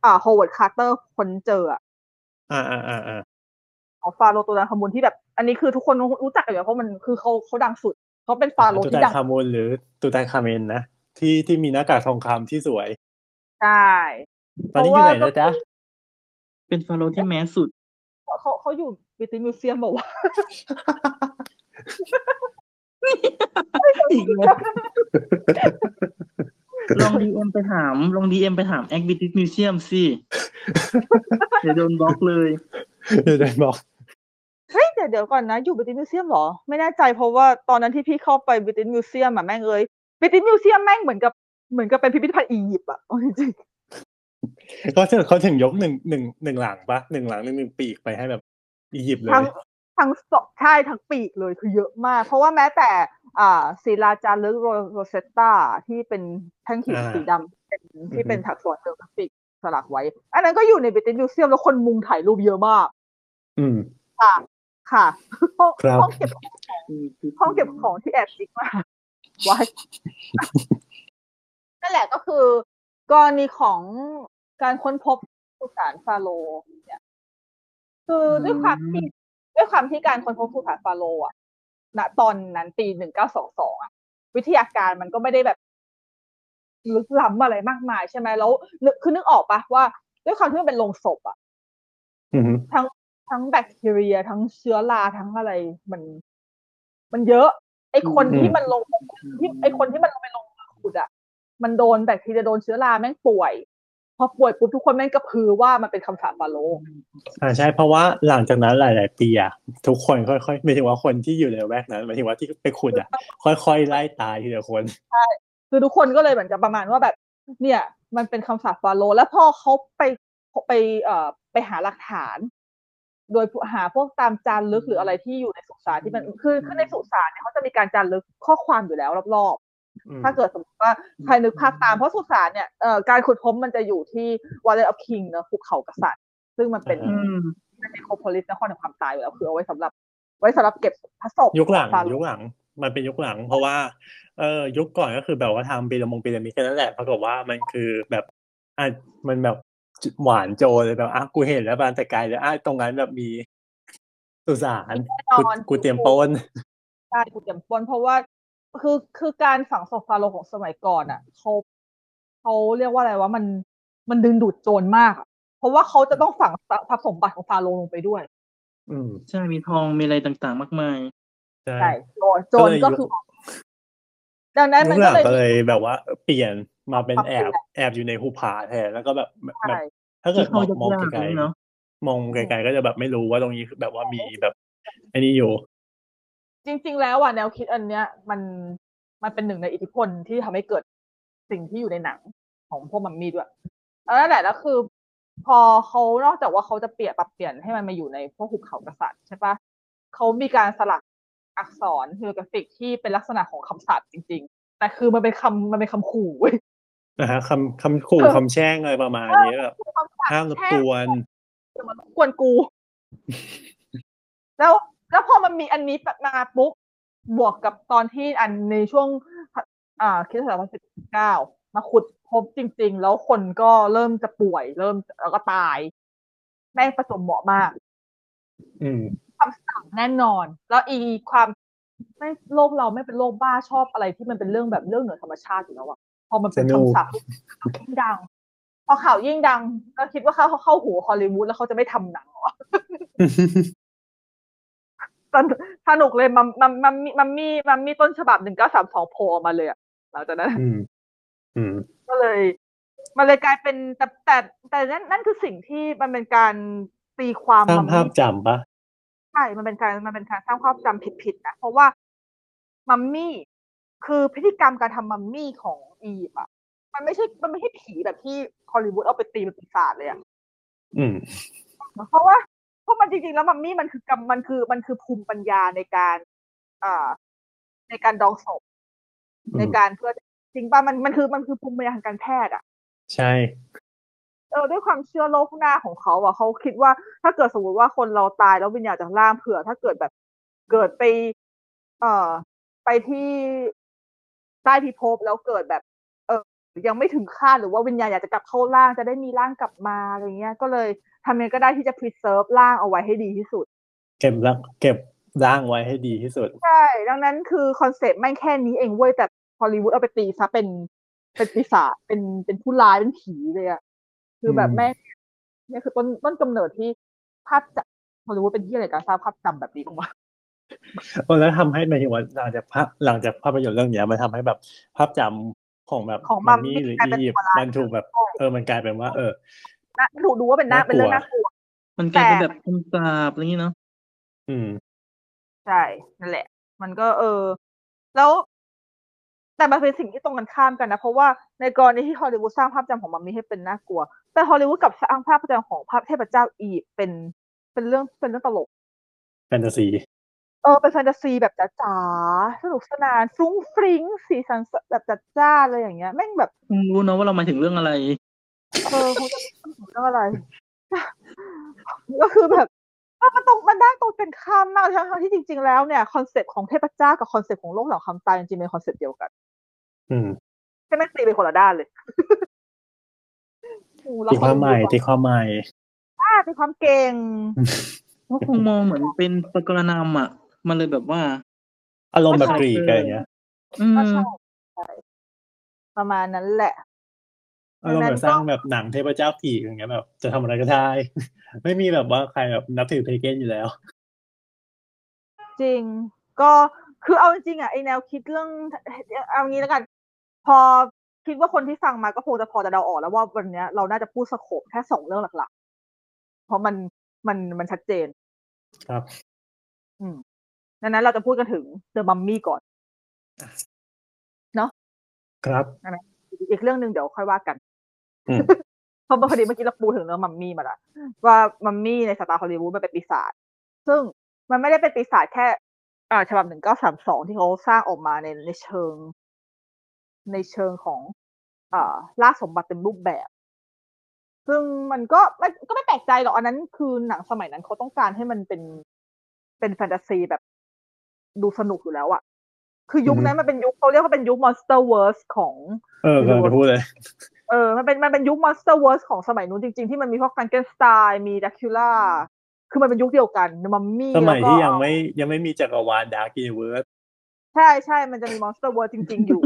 อ่าโฮเวิร์ดคาร์เตอร์ค้นเจออะอ่าอ่าอ่าอ่าของฟาโรห์ตูตันคามุนที่แบบ อันนี้คือทุกคนรู้จักกันอยู่แล้วเพราะมันคือเขาเขาดังสุดเขาเป็นฟาโรห์ตูที่ตัดันงคามุนหรือตูตันคาเมนนะที่ที่มีหน้ากากทองคำที่สวยใช่ตอนนี้อยู่ไหนแล้วจ๊ะเป็นฟาโรห์ที่ mass สุดเขาเขาเขาอยู่ British Museum บอกว่าอีกแล้วลอง DM ไปถาม ลอง DM ไปถาม acc British Museum สิเดี๋ยวโดนบล็อกเลยเดี๋ยวได้บอกเฮ้ยแต่เดี๋ยวก่อนนะ อยู่ British Museum เหรอ ไม่แน่ใจเพราะว่าตอนนั้นที่พี่เข้าไป British Museum อะแม่งเอ้ย British Museum แม่งเหมือนกับเหมือนกับเป็นพิพิธภัณฑ์อียิปต์อะเอาจริงเขาถึงเขาถึงยกหนึ่งหนึ่งหนึ่งหลังปะหนึ่งหลังหนึ่งหนึ่งปีกไปให้แบบอียิปต์เลย ทั้งทั้งสองใช่ทั้งปีกเลยคือเยอะมาก เพราะว่าแม้แต่อ่าศิลาจารึกโรเซตตาที่เป็นแท่งหินอ่าสีดำเป็นที่อือฮึเป็นอักษรเฮียโรกราฟิกสลักไว้ อันนั้นก็อยู่ในบิติมิวเซียมแล้วคนมุงถ่ายรูปเยอะมาก อืมค่ะ ค่ะห้องครับห้องเก็บห้องเก็บของที่แอบจิกมากไว้นั่นแหละก็คือกรณีของการค้นพบสุสานฟาโรห์เนี่ยคือด้วยความที่ ด้วยความที่การค้นพบสุสานฟาโรห์อะณตอนนั้นปีหนึ่งเก้าสองสองอะ วิทยาการมันก็ไม่ได้แบบลึกล้ำอะไรมากมายใช่ไหมแล้วนึกคือนึกออกปะว่า ด้วยความที่มันเป็นโรงศพอะอืมทั้งทั้งแบคทีเรีย ทั้งเชื้อราทั้งอะไรมัน มันเยอะ ไอคนอืมที่มันลงที่ไอคนที่มันลงไปลงมือขุดอะ มันโดนแบคทีเรียโดนเชื้อราแม่งป่วย พอป่วยปุ๊บทุกคนแม่งกระพือว่ามันเป็นคำสาปฟาโรห์อ่าใช่เพราะว่าหลังจากนั้นหลาย ๆ ปีอะทุกคนค่อยๆหมายถึงว่าคนที่อยู่ในละแวกนั้นหมายถึงว่าที่ไปขุดอะค่อยๆไล่ตายทีละคนคือทุกคนก็เลยเหมือนกับประมาณว่าแบบ เนี่ย มันเป็นคำสาปฟาโรห์แล้วพอเขาไปไปเอ่อไปหาหลักฐาน โดยหาพวกตามจารึกหรืออะไรที่อยู่ในสุสานที่มันคือคือในสุสานเนี่ยเขาจะมีการจารึกข้อความอยู่แล้วรอบอืมๆ ถ้าเกิดสมมติว่าใครนึกภาพตามเพราะสุสานเนี่ยเอ่อการขุดพบมันจะอยู่ที่ Valley of King เนอะภูเขากษัตริย์ ซึ่งมันเป็นอืมเนโคโพลิสนครแห่งความตายอยู่แล้วคือเอาไว้สำหรับ ไว้สำหรับเก็บพระศพยุคหลังฟาโรห์ยุคหลัง มันเป็นยุคหลัง เพราะว่าเออยุคก่อนก็คือแบบว่าทำปีละมงปีละมิดแค่นั้นแหละปรากฏว่ามันคือแบบอะมันแบบหวานโจเลยแบบอะกูเห็นแล้วบานแต่ไกลเลยอะตรงนั้นแบบมีสุสานแน่นกูอนกูเตรียมปล้นใช่กูเตรียมปล้นเพราะว่า คือคือการฝังศพฟาโรห์ของสมัยก่อนอะเขาเขาเรียกว่าอะไรว่ามันมันดึงดูดโจรมากอะเพราะว่าเขาจะต้องฝังทรัพย์สมบัติของฟาโรห์ลงไปด้วย อืมใช่มีทองมีอะไรต่างๆ มากมายใช่ใช่โจรโจก็รเลยก็ยุคคือดังนั้นยุมันคหก็ลังเลยก็เลยแบบว่า เปลี่ยนมาเป็นปรับแอเปลี่บยนแอบอยู่ในภูผาแทนแล้วก็แบบแบบใช่ถ้าเกิดมองที่เขามองยากๆไกลเลยเนอะๆมองไกลๆก็จะแบบไม่รู้ว่าตรงนี้คือแบบว่ามีแบบไอ้นี่อยู่ จริง ๆ แล้วอะแนวคิดอันเนี้ย มันมันเป็นหนึ่งในอิทธิพลที่ทำให้เกิดสิ่งที่อยู่ในหนังของพวกมัมมี่ด้วยแล้วนั่นแหละแล้วคือ พอเขานอกจากว่าเขาจะเปลี่ยนปรับเปลี่ยนให้มันมาอยู่ในพวกหุบเขากษัตริย์ใช่ปะเขามีการสลักอักษรฮิโรกราฟิกที่เป็นลักษณะของคำสาปจริง ๆ แต่คือมันเป็นคำมันเป็นคำขู่เว้ยนะฮะคำคำขู่เออคำแช่งอะไรประมาณนี้แบบคือคำสาปห้ามรบแช่กงวนจะมารบกวนกู แล้ว แล้วพอมันมีอันนี้มาปุ๊บบวกกับตอนที่อันในช่วงอ่าคริดศตวรรษที่เก้ามาขุดพบจริง ๆ แล้วคนก็เริ่มจะป่วย เริ่มแล้วก็ตายแม่งผสมเหมาะมาก อืมความสั่งแน่นอน แล้วอีความไม่โลกเราไม่เป็นโลกบ้าชอบอะไรที่มันเป็นเรื่องแบบเรื่องเหนือธรรมชาติอยู่แล้วอะพอมันเป็นสนุกคำศัพท์ยิ่งดัง พอข่าวยิ่งดัง ก็คิดว่าเขาเขาเข้าหูฮอลลีวูดแล้วเขาจะไม่ทำหนังเหรอ สนุกสนุกเลยมัมมัมมัมมี่มัมมี่มัมมี่ต้นฉบับหนึ่งเก้าสามสองโผล่ออกมาเลยอะหลังจากนั้นอืมอืมก็เลย มันเลยกลายเป็นแต่แต่แต่นั่นนั่นคือสิ่งที่มันเป็นการตีความสร้างมัมภาพมี่จำปะใช่มันเป็นการมันเป็นการสร้างความจำผิดๆนะเพราะว่ามัมมี่คือพฤติกรรมการทำมัมมี่ของอียิปต์อะมันไม่ใช่ มันไม่ใช่ผีแบบที่ฮอลลีวูดเอาไปตีเป็นปีศาจเลยอะอืมเพราะว่าเพ ราะมันจริงๆแล้วมัมมี่มันคือกรรมมันคือมันคือภูมิปัญญาในการอ่าในการดองศพอืมในการเพื่อจริงป่ะมันมันคือมันคือภูมิปัญญาทางการแพทย์อะใช่ เออด้วยความเชื่อโลกหน้าของเขาอะเขาคิดว่าถ้าเกิดสมมติว่าคนเราตายแล้ววิญญาณจากร่างเผื่อ ถ้าเกิดแบบเกิดไป เอ่อ ไปที่ใต้พิภพแล้วเกิดแบบเออ ยังไม่ถึงคาดหรือว่าวิญญาณอยากจะกลับเข้าร่างจะได้มีร่างกลับมาอะไรเงี้ย ก็เลยทำยังไงก็ได้ที่จะ preserve ร่างเอาไว้ให้ดีที่สุด เก็บรักเก็บร่างไว้ให้ดีที่สุด ใช่ ดังนั้นคือ concept แม่งแค่นี้เองเว้ยแต่ฮอลลีวูดเอาไปตีซะเป็นเป็นปีศาจเป็นเป็นผู้ร้ายเป็นผีเลยอะคือแบบอืมแม่งเนี่ยคือต้นต้นกำเนิดที่ภาพจำฮอลลีวูดเป็นที่อะไรการสร้างภาพจำแบบนี้ออกมาแล้วทำให้หมายถึงว่าหลังจากภาพหลังจากภาพยนตร์เรื่องเนี้ยมันทำให้แบบภาพจำ ของแบบของมัมัมมมี่มี่หรือกลายเป็นอียิปตัวต์ร้ายมันถูกแบบ เออมันกลายเป็นว่า เออนะถูกดูว่าเป็นน่าน่ากลัวเป็นเรื่องน่ากลัวมันกลายเป็นแต่แบบคำสาปอะไรอย่างงี้เนาะอืมใช่นั่นแหละ มันก็เออ แล้วแต่มันเป็นสิ่งที่ตรงกันข้ามกันนะ เพราะว่าในกรณีที่ฮอลลีวูดสร้างภาพจำของมัมมี่ให้เป็นน่ากลัว แต่ฮอลลีวูดกลับสร้างภาพจำของพระเทพเจ้าอียิปต์เป็นเป็นเรื่องเป็นเรื่องตลกแฟนตาซี เออเป็นแฟนตาซีแบบจ๋าๆสนุกสนานฟรุ้งฟริ้งสีสันแบบจัดจ้านเลยอย่างเงี้ยแม่งแบบคงรู้เนาะว่าเราหมายถึงเรื่องอะไรเออคงจะไม่รู้เรื่องอะไร ก็คือแบบเออมันตรงมันได้ตรงกันข้ามมากทั้งๆที่จริง ๆ แล้วเนี่ย concept ของเทพเจ้ากับ concept ของโลกหลังความตายจริงๆเป็น concept เดียวกัน อืมแค่แม่งตีเป็นคนละด้านเลยโอ้โหตีความหมายตีความหมายอ่าตีความเก่งก็คงมองเหมือนเป็นปรกรณามอะ มันเลยแบบว่า อารมณ์แบบก็ใช่กรีกอะไรอย่างเงี้ยอืก็มใช่ใช่ประมาณนั้นแหละอารมณ์แบบดังนั้นก็สร้างแบบหนังเทพเจ้ากรีกอย่างเงี้ยแบบ จะทำอะไรก็ได้ ไม่มีแบบว่าใครแบบนับถือเพเกนอยู่แล้ว จริง ก็คือเอาจริงๆอะไอแนวคิดเรื่องเอางี้แล้วกัน พอคิดว่าคนที่ฟังมาก็คงจะพอจะเดาออกแล้วว่าวันเนี้ยเราน่าจะพูด scope แค่สองเรื่องหลักๆ เพราะมันมันมันชัดเจน ครับ อืม ดังนั้นเราจะพูดกันถึง The Mummy ก่อนครับอีกเรื่องหนึ่งเดี๋ยวค่อยว่ากันอืมเพราะพอดีเมื่อกี้เราปูถึงเรื่องมัมมี่มาละว่ามัมมี่ในสไตล์ฮอลลีวูดมันเป็นปีศาจซึ่งมันไม่ได้เป็นปีศาจแค่อ่าฉบับหนึ่งเก้าสามสองที่เขาสร้างออกมาในในเชิง ในเชิงของอ่าล่าสมบัติเต็มรูปแบบ ซึ่งมันก็มันก็ไม่แปลกใจหรอกอันนั้นคือหนังสมัยนั้นเขาต้องการให้มันเป็นเป็นแฟนตาซีแบบ ดูสนุกอยู่แล้วอะคือยุคนั้นมันเป็นยุคเขาเรียกว่าเป็นยุค Monster Verse ของ เออกำลังจะพูดเลยเออมันเป็นมันเป็นยุค Monster Verse ของสมัยนู้นจริงๆ ที่มันมีพวก Frankenstein มี Dracula คือมันเป็นยุคเดียวกันมัมมี่สมัยแล้วก็ที่ยังไม่ยังไม่มีจักรวาลดาร์ก u เวิร์สใช่ใช่ มันจะมี Monster Verse จริง ๆ อยู่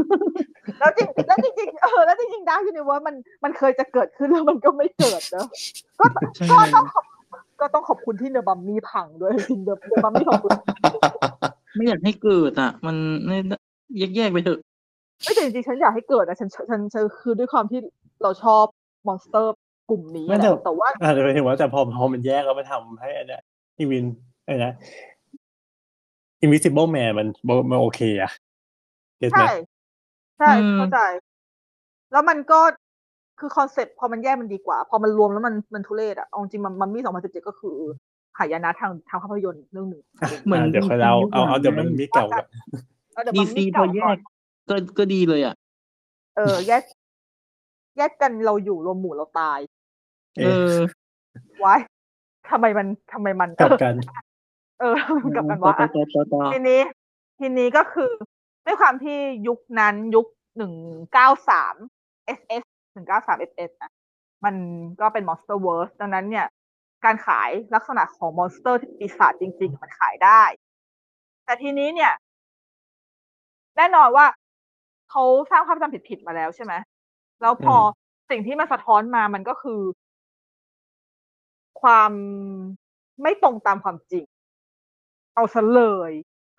แล้วจริงแล้วจริงๆเออ แล้วจริงๆ Dark Universe มันมันเคยจะเกิดขึ้นแล้วมันก็ไม่เกิดเนอะก็ใช่ก็ต้องขอบก็ต้องขอบคุณที่ The Mummy พังด้วยจริง The Mummy ขอบคุณ ไม่อยากให้เกิดอะ มันไม่แยกแยกๆไปเถอะไม่แต่จริงๆฉันอยากให้เกิดนะฉันฉันฉันฉันคือด้วยความที่เราชอบ monster กลุ่มนี้ไม่แหแต่ละแต่ว่าอาจจะหมายถึงว่าแต่พอพอมันแยกแล้วมันทำให้อันเนี้ยอีวินอะไรนะ Invisible Man มันมันโอเคอะ get ไหมใช่ใช่อืมเข้าใจ แล้วมันก็คือ concept พอมันแยกมันดีกว่า พอมันรวมแล้วมันมันทุเรศอะเอาจริงมันมันมีสองพันสิบเจ็ดก็คือ หายนะทางทางภาพยนตร์เรื่องหนึ่งเหมือนอะเดี๋ยวค่อยเล่าเอาเอาเดี๋ยวมันมีเก่ากับเอาเดี๋ยวดีมันซีมีพอเก่าแยก่อนกก็ก็ดีเลยอะ เออ แยก แยกกันเราอยู่รวมหมู่เราตาย เอเอออไว้ทำไมมันทำไมมันกลับกัน เออมันกลับกันต่อวะต่อต่อต่อต่อทีนี้ ทีนี้ก็คือด้วยความที่ยุคนั้นยุคหนึ่งเก้าสาม X หนึ่งเก้าสาม X นะมันก็เป็น Monster Verse ดังนั้นเนี่ย การขายลักษณะของ monster ที่ปีศาจจริง ๆ มันขายได้ แต่ทีนี้เนี่ย แน่นอนว่าเขาสร้างภาพจำผิดๆมาแล้วใช่ไหมแล้วพอสิ่งที่มันสะท้อนมามันก็คือ ความไม่ตรงตามความจริง เอาซะเลย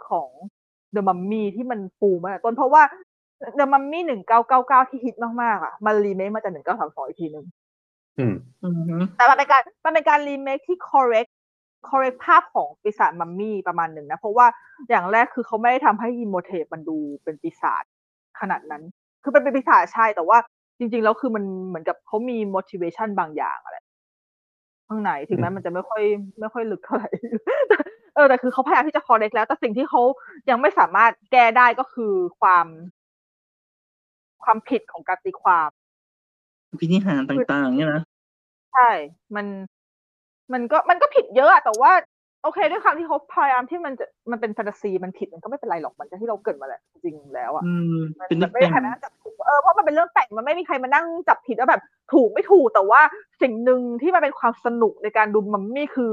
ของเดอะมัมมี่ที่มันปูมาตั้งแต่ต้นเพราะว่าเดอะมัมมี่หนึ่งเก้าเก้าเก้าที่ฮิตมากๆอะ มันรีเมคมาจากหนึ่งเก้าสามสองอีกทีหนึ่งอืมอือฮึ แต่มันเป็นการมันเป็นการรีเมคที่ correct correct ภาพของปีศาจมัมมี่ประมาณหนึ่งนะ เพราะว่าอย่างแรกคือเขาไม่ได้ทำให้อิโมเทปมันดูเป็นปีศาจขนาดนั้น คือเป็นเป็นปีศาจใช่แต่ว่าจริง ๆ แล้วคือมันเหมือนกับเขามี motivation บางอย่างอะไรข้างในถึงแม้มันจะไม่ค่อย ไม่ค่อยลึกเท่าไหร่เออแต่คือเขาพยายามที่จะ correct แล้ว แต่สิ่งที่เขายังไม่สามารถแก้ได้ก็คือความ ความผิดของการตีความ พินิหารต่างๆเนี่ยนะใช่ มัน มันก็มันก็ผิดเยอะอะแต่ว่า โอเค ด้วยความที่เขาพยายามที่มันจะมันเป็นแฟนตาซีมันผิดมันก็ไม่เป็นไรหรอกมันจะที่เราเกิดมาแหละจริงๆแล้วอะอืมมันเป็นมันึนกไม่แต่มีงใครมานั่งจับผิดเออเพราะมันเป็นเรื่องแต่งมันไม่มีใครมานั่งจับผิดว่าแบบ ถูกไม่ถูกแต่ว่าสิ่งหนึ่งที่มันเป็นความสนุกในการดูมัมมี่คือ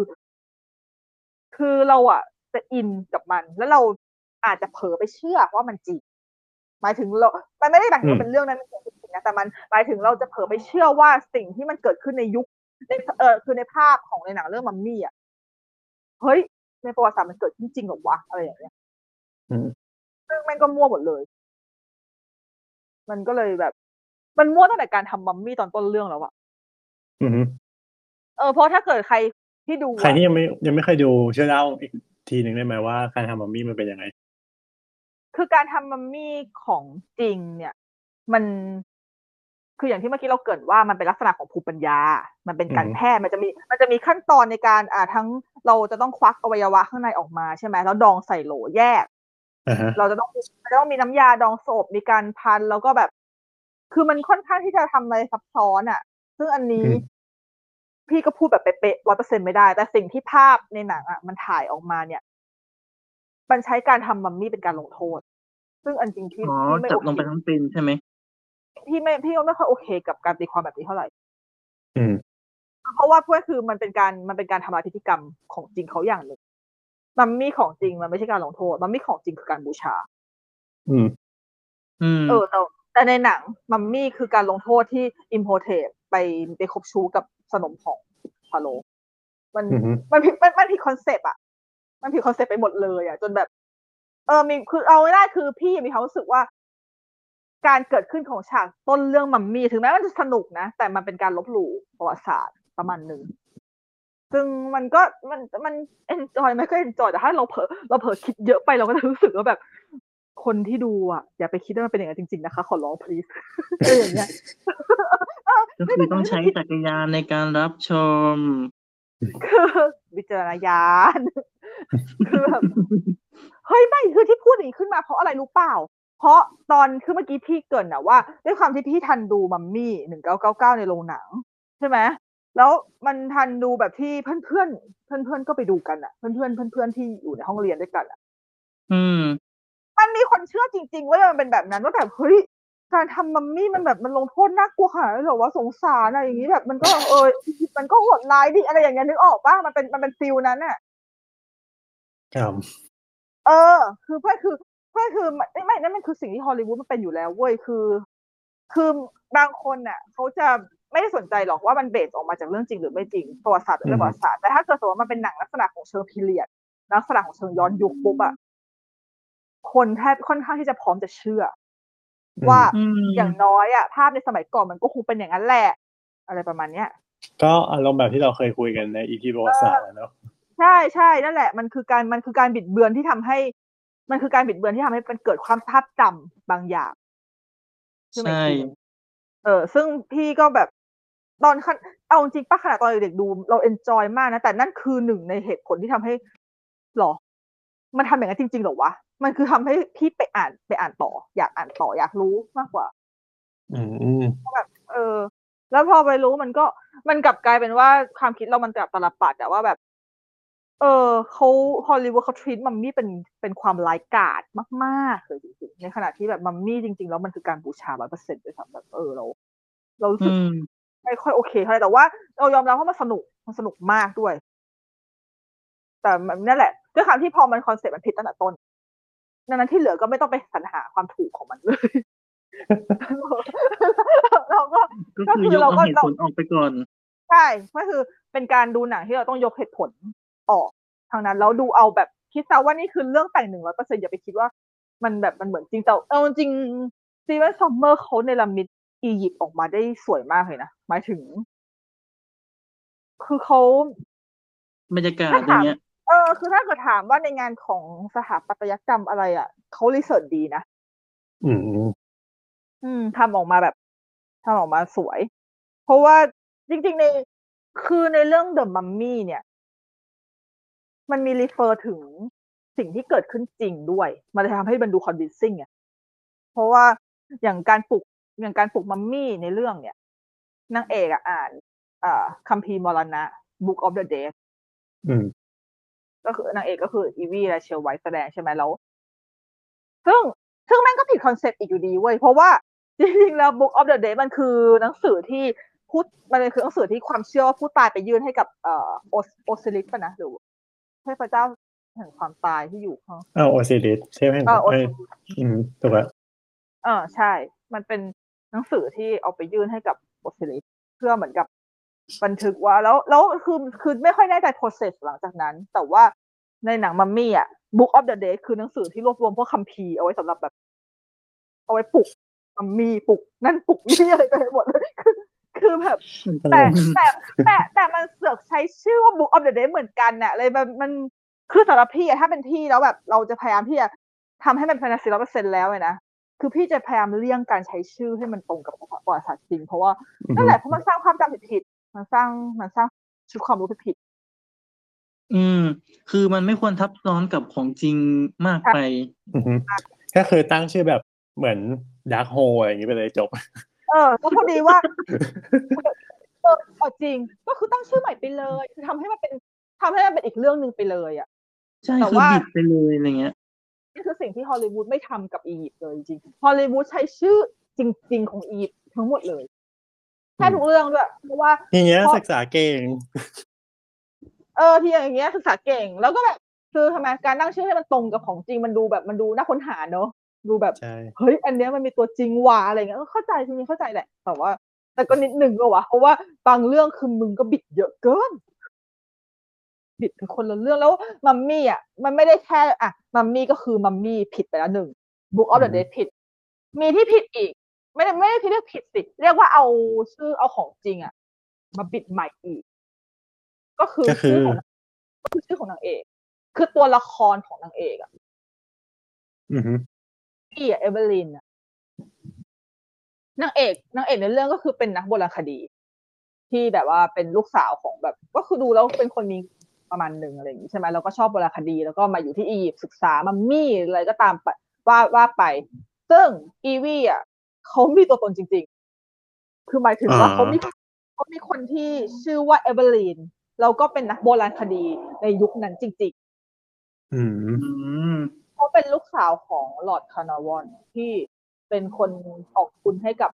คือเราอะจะอินกับมัน แล้วเราอาจจะเผลอไปเชื่อว่ามันจริงหมายถึงเรามันไม่ได้หมายถึงว่าเป็นเรื่องนั้นเป็ นจริงนะแต่มันหมายถึงเราจะเผลอไปเชื่อว่าสิ่งที่มันเกิดขึ้นในยุคในเออคือในภาพของในหนังเรื่องมัมมี่อะเฮ้ยในประวัติศาสตร์มันเกิดขึ้นจริงเหรอวะอะไรอย่างเงี้ยอืมซึ่งแม่งก็มั่วหมดเลย มันก็เลยแบบ มันมั่วตั้งแต่การทำมัมมี่ตอนต้นเรื่องแล้วอะอือฮึเออเพราะถ้าเกิดใครที่ดู ใครอะที่ยังไม่ยังไม่เคยดูช่วยเล่าอีกทีหนึ่งได้ไหมว่าการทำมัมมี่มันเป็นยังไง คือการทำมัมมี่ของจริง เนี่ย มัน คืออย่างที่เมื่อกี้เราเกริดว่ามันเป็นลักษณะของภูมิปัญญา มันเป็นการอืมแพทย์ มันจะมี มันจะมีขั้นตอนในการ อ่า ทั้งเราจะต้องควักอวัยวะข้างในออกมาใช่ไหม แล้วดองใส่โหลแยกอ่าฮะเราจะต้องเราจะต้องมีน้ำยาดองศพ มีการพัน แล้วก็แบบ คือมันค่อนข้างที่จะทำอะไรซับซ้อนอะ ซึ่งอันนี้ พี่ก็พูดแบบเป๊ะร้อยเปอร์เซ็นไม่ได้ แต่สิ่งที่ภาพในหนังอะ มันถ่ายออกมาเนี่ย มันใช้การทำมัมมี่เป็นการลงโทษ ซึ่งอันจริงพี่อ๋อพี่ไม่จับโอลงเคไปทั้งเป็นใช่ไหม พี่ไม่พี่ก็ไม่ค่อยโอเคกับการตีความแบบนี้เท่าไหร่อืมเพราะว่าเพื่อคือมันเป็นการมันเป็นการทำลายพิธีกรรมของจริงเขาอย่างหนึ่งมัมมี่ของจริงมันไม่ใช่การลงโทษ มัมมี่ของจริงคือการบูชาอืมอืมเออแต่แต่ในหนังมัมมี่คือการลงโทษที่อิมโพเทตไปไปคบชู้กับสนมของฟาโรห์มันอือฮึมันผิดมันมันผิดคอนเซปต์อะ มันผิดคอนเซปต์ไปหมดเลยอะ จนแบบ เออมีคือเอาง่ายๆคือพี่มีความรู้สึกว่า การเกิดขึ้นของฉากต้นเรื่องมัมมี่ถึงแม้มันจะสนุกนะ แต่มันเป็นการลบหลู่ประวัติศาสตร์ประมาณหนึ่งซึ่งมันก็มันมัน enjoy ไม่ก็ enjoy แต่ถ้าเราเผลอเราเผลอคิดเยอะไปเราก็จะรู้สึกว่าแบบ คนที่ดูอะ อย่าไปคิดว่ามันเป็นอย่างนั้นจริง ๆ นะคะ ขอร้อง please อะไรอย่างเงี้ยก็คือต้องใช้จักรยานในการรับชม คือวิจารณญาณคือแบบเฮ้ยไม่คือที่พูดอย่างนี้ขึ้นมาเพราะอะไรรู้เปล่า เพราะตอนคือเมื่อกี้พี่เกรินนะว่า ด้วยความที่พี่ทันดูมัมมี่หนึ่งเก้าเก้าเก้าในโรงหนัง ใช่ไหมแล้วมันทันดูแบบที่เพื่อนเพื่อนเพื่อนเพื่อนๆก็ไปดูกันอะเพื่อนเพื่อนเพื่อนเพื่อนๆที่อยู่ในห้องเรียนด้วยกันอะอืม มันมีคนเชื่อจริง ๆ ว่ามันเป็นแบบนั้นว่าแบบเฮ้ยการทำมัมมี่มันแบบมันลงโทษน่ากลัวขนาดนั้นเหรอว่าสงสารอะไรอย่างนี้แบบ มันก็เออมันก็โหดร้ายดิอะไรอย่างเงี้ยนึกออกป่ะมันเป็นมันเป็น feel นั้นอะครับเออ คือเพื่อคือ เพื่อคือไม่ไม่นั่นมันคือสิ่งที่ฮอลลีวูดมันเป็นอยู่แล้วเว้ยคือ คือบางคนน่ะเขาจะไม่ได้สนใจหรอกว่ามัน base ออกมาจากเรื่องจริงหรือไม่จริงประวัติศาสตร์หรือไม่ประวัติศาสตร์แต่ถ้าเกิดสมมติว่ามันเป็นหนังลักษณะของเชิง period ลักษณะของเชิงย้อนยุคปุ๊บอะคนแทบค่อนข้างที่จะพร้อมจะเชื่ออมว่าอืมอย่างน้อยอะภาพในสมัยก่อนมันก็คงเป็นอย่างนั้นแหละอะไรประมาณเนี้ยก็อารมณ์แบบที่เราเคยคุยกันในอีพีประวัติศาสตร์อะเนาะใช่ใช่นั่นแหละมันคือการมันคือการบิดเบือนที่ทำให้ มันคือการบิดเบือนที่ทำให้มันเกิดความภาพจำบางอย่างขึ้นมาใช่อีกทีหนึ่งเออ ซึ่งพี่ก็แบบตอนขั้นเอาจริงป้าขนาดตอนเด็กๆดู เราเอนจอยมากนะ แต่นั่นคือหนึ่งในเหตุผลที่ทำให้หรอ มันทำอย่างนั้นจริงๆเหรอวะ มันคือทำให้พี่ไปอ่านไปอ่านต่อ อยากอ่านต่ออยากรู้มากกว่า อืมเออ แล้วพอไปรู้มันก็มันกลับกลายเป็นว่าความคิดเรามันกลับตลปัดแต่ว่าแบบ เออเขาฮอลลีวูดเขาทรีตมัมมี่เป็นเป็นความไร้ายกาดมากๆเลยจริงๆในขณะที่แบบมัมมี่จริง ๆ แล้วมันคือการบูชาร้อยเปอร์เซ็นต์ด้วยซ้ำแบบเออเราเรารู้สึอืกมไม่ค่อยโอเคเท่าไหร่แต่ว่าเรายอมรับว่ามันสนุกมันสนุกมากด้วย แต่มันนั่นแหละด้วยความที่พอมันคอนเซ็ปต์มันผิดตั้งแต่ต้นดังนั้นที่เหลือก็ไม่ต้องไปสรรหาความถูกของมันเลยเราก็ก็คือยกเอาเหตุผลออกไปก่อนใช่ก็คือเป็นการดูหนังที่เราต้องยกเหตุผล ออกทางนั้นแล้วดูเอาแบบคิดซะว่านี่คือเรื่องแต่งหนึ่งร้อยเปอร์เซ็นต์อย่าไปคิดว่ามันแบบมันเหมือนจริงแต่เอาจริงสตีเวนซอมเมอร์สเขาเนรมิตอียิปต์ออกมาได้สวยมากเลยนะหมายถึง คือเขาบรรยากาศอย่างเงี้ยเออคือถ้าเกิดถามว่าในงานของสถาปัตยกรรมอะไร อะเขารีเสิร์ชดีนะอืม อืมทำออกมาแบบทำออกมาสวย เพราะว่าจริง ๆ ในคือในเรื่อง The Mummy เนี่ย มันมีรีเฟอร์ถึงสิ่งที่เกิดขึ้นจริงด้วย มันจะทำให้มันดู convincing อะเพราะว่าอย่างการปลุกอย่างการปลุกมัมมี่ในเรื่องเนี่ยนางเอกอะอ่านอ่าคัมภีร์มรณะ Book of the Dead อืมก็คือนางเอกก็คืออีวีเรเชลไวซ์แสดงใช่ไหมแล้ว ซึ่งซึ่งแม่งก็ผิดคอนเซปต์อีกอยู่ดีเว้ย เพราะว่าจริงๆแล้ว Book of the Dead มันคือหนังสือที่พูดมันเป็นคือหนังสือที่ความเชื่อว่าผู้ตายไปยื่นให้กับเอ่อโอโอซิริสป่ะนะหรือ เทพเจ้าแห่งความตายที่อยู่ข้างอ้าวโอซิริสใช่ไหมเออโอเอ้ซิยลิสอืมถูกแล้วเออใช่ มันเป็นหนังสือที่เอาไปยื่นให้กับโอซิริสเพื่อเหมือนกับบันทึกว่าแล้วแล้วคือคือไม่ค่อยแน่ใจ process หลังจากนั้น แต่ว่าในหนังมัมมี่อะ Book of the Dead คือหนังสือที่รวบรวมพวกคัมภีร์เอาไว้สำหรับแบบ เอาไว้ปลุกมันมีปลุกนั่นปลุกนี่อะไรไปหมดเลย คือคือแบบมันตลแต่กแต่แต่แต่มันเสือกใช้ชื่อว่า Book of the Dead เหมือนกันน่ะเลยมันมันคือสำหรับพี่อะถ้าเป็นพี่แล้วแบบเราจะพยายามที่จะทำให้มันแฟนตาซีร้อยเปอร์เซ็นแล้วเลยนะคือพี่จะพยายามเลี่ยงการใช้ชื่อให้มันตรงกับประวัติศาสตร์จริง เพราะว่าอือฮึนั่นแหละเพราะมันสร้างความจำผิดๆมันสร้างมันสร้างชุดความรู้ผิดอืม คือมันไม่ควรทับซ้อนกับของจริงมากไปอือฮึก็คือตั้งชื่อแบบเหมือน Darkhold อะไรอย่างนี้ไปเลยจบๆ เออก็พอดีว่าเออเอาจริง ก็คือตั้งชื่อใหม่ไปเลย คือทำให้มันเป็นทำให้มันเป็นอีกเรื่องหนึ่งไปเลยอะใช่แต่คือว่าบิดไปเลยอะไรเงี้ยนี่คือสิ่งที่ฮอลลีวูดไม่ทำกับอียิปต์เลยจริงๆฮอลลีวูดใช้ชื่อจริง ๆ ของอียิปต์ทั้งหมดเลยแค่ทุกเรื่องด้วยเพราะว่าทีเนี้ยเพราะศึกษาเก่ง เออที่อย่างเงี้ยศึกษาเก่ง แล้วก็แบบคือทำไมการตั้งชื่อให้มันตรงกับของจริงมันดูแบบมันดูน่าค้นหาเนอะ ดูแบบใช่เฮ้ยอันเนี้ยมันมีตัวจริงว่ะอะไรเงี้ยก็เข้าใจจริงๆเข้าใจแหละแต่ว่า แต่ก็นิดหนึ่งก็วะเพราะว่าบางเรื่องคือมึงก็บิดเยอะเกินบิดเป็นคนละเรื่องแล้วมัมมี่อะมันไม่ได้แค่อะมัมมี่ก็คือมัมมี่ผิดไปแล้วหนึ่งบุ๊กออฟเดอะเดผิด มีที่ผิดอีก ไม่ได้ไม่ได้ที่เรียกผิดสิ เรียกว่าเอาชื่อเอาของจริงอะ มาบิดใหม่อีก ก็คือก็คืชื่ออของก็คือชื่อของนางเอก คือตัวละครของนางเอกอะ อือฮึพี่อะเอเวอร์ลินอะนางเอกนางเอกในเรื่องก็คือเป็นนักโบราณคดี ที่แบบว่าเป็นลูกสาวของแบบ ก็คือดูแล้วเป็นคนมีประมาณหนึ่งอะไรอย่างนี้ใช่ไหมแล้วก็ชอบโบราณคดี แล้วก็มาอยู่ที่อียิปต์ศึกษามัมมี่อะไรก็ตามไปว่าว่าไป ซึ่งอีวีอะเขามีตัวตนจริง ๆ คือหมายถึงว่าอ่าเขามีเขามีคนที่ชื่อว่าเอเวอร์ลินแล้วก็เป็นนักโบราณคดีในยุคนั้นจริง ๆ อืมอืม เขาเป็นลูกสาวของลอร์ดคาร์นาวอนที่เป็นคนออกทุนให้กับ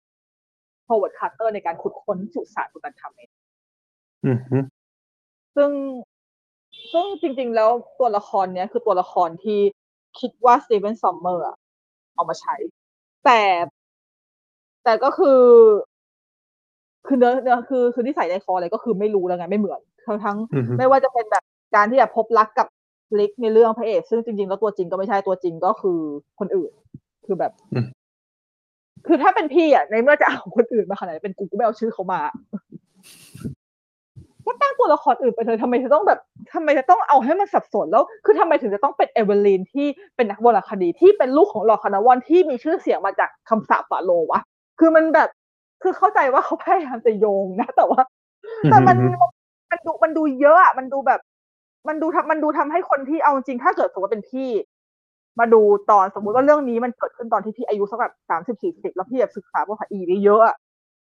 โฮเวิร์ดคาร์เตอร์ในการขุดค้นสุสานตุตันคาเมนอือฮึซึ่งซึ่งจริง ๆ แล้วตัวละครเนี้ยคือตัวละครที่คิดว่าสตีเวนซอมเมอร์อะเอามาใช้ แต่แต่ก็คือคือเนื้อเนื้อคือคือที่ใส่ในคออะไรก็คือไม่รู้แล้วไงไม่เหมือนทั้งทั้งอือฮึไม่ว่าจะเป็นแบบการที่แบบพบรักกับ ลิกในเรื่องพระเอกซึ่งจริงๆ แล้วตัวจริงก็ไม่ใช่ตัวจริงก็คือคนอื่น คือแบบอืมคือถ้าเป็นพี่อะในเมื่อจะเอาคนอื่นมาขนาดนี้เป็นกูกูไม่เอาชื่อเขามาก็ตั้งตัวละครอื่นไปเลยทำไมจะต้องแบบทำไมจะต้องเอาให้มันสับสนแล้ว คือทำไมถึงจะต้องเป็นเอเวอร์ลีนที่เป็นนักโบราณคดีที่เป็นลูกของลอร์ดคาร์นาวอนที่มีชื่อเสียงมาจากคำสาปฟาโรห์วะคือมันแบบ คือเข้าใจว่าเขาพยายามจะโยงนะ แต่ว่า แต่มันอือฮึมันดูมันดูเยอะอะมันดูแบบ มันดูทำมันดูทำให้คนที่เอาจริงถ้าเกิดสมมติว่าเป็นพี่ มาดูตอนสมมุติว่าเรื่องนี้มันเกิดขึ้นตอนที่พี่อายุสักแบบสามสิบสี่สิบแล้วพี่แบบศึกษาภาษาอียิปต์เยอะอะ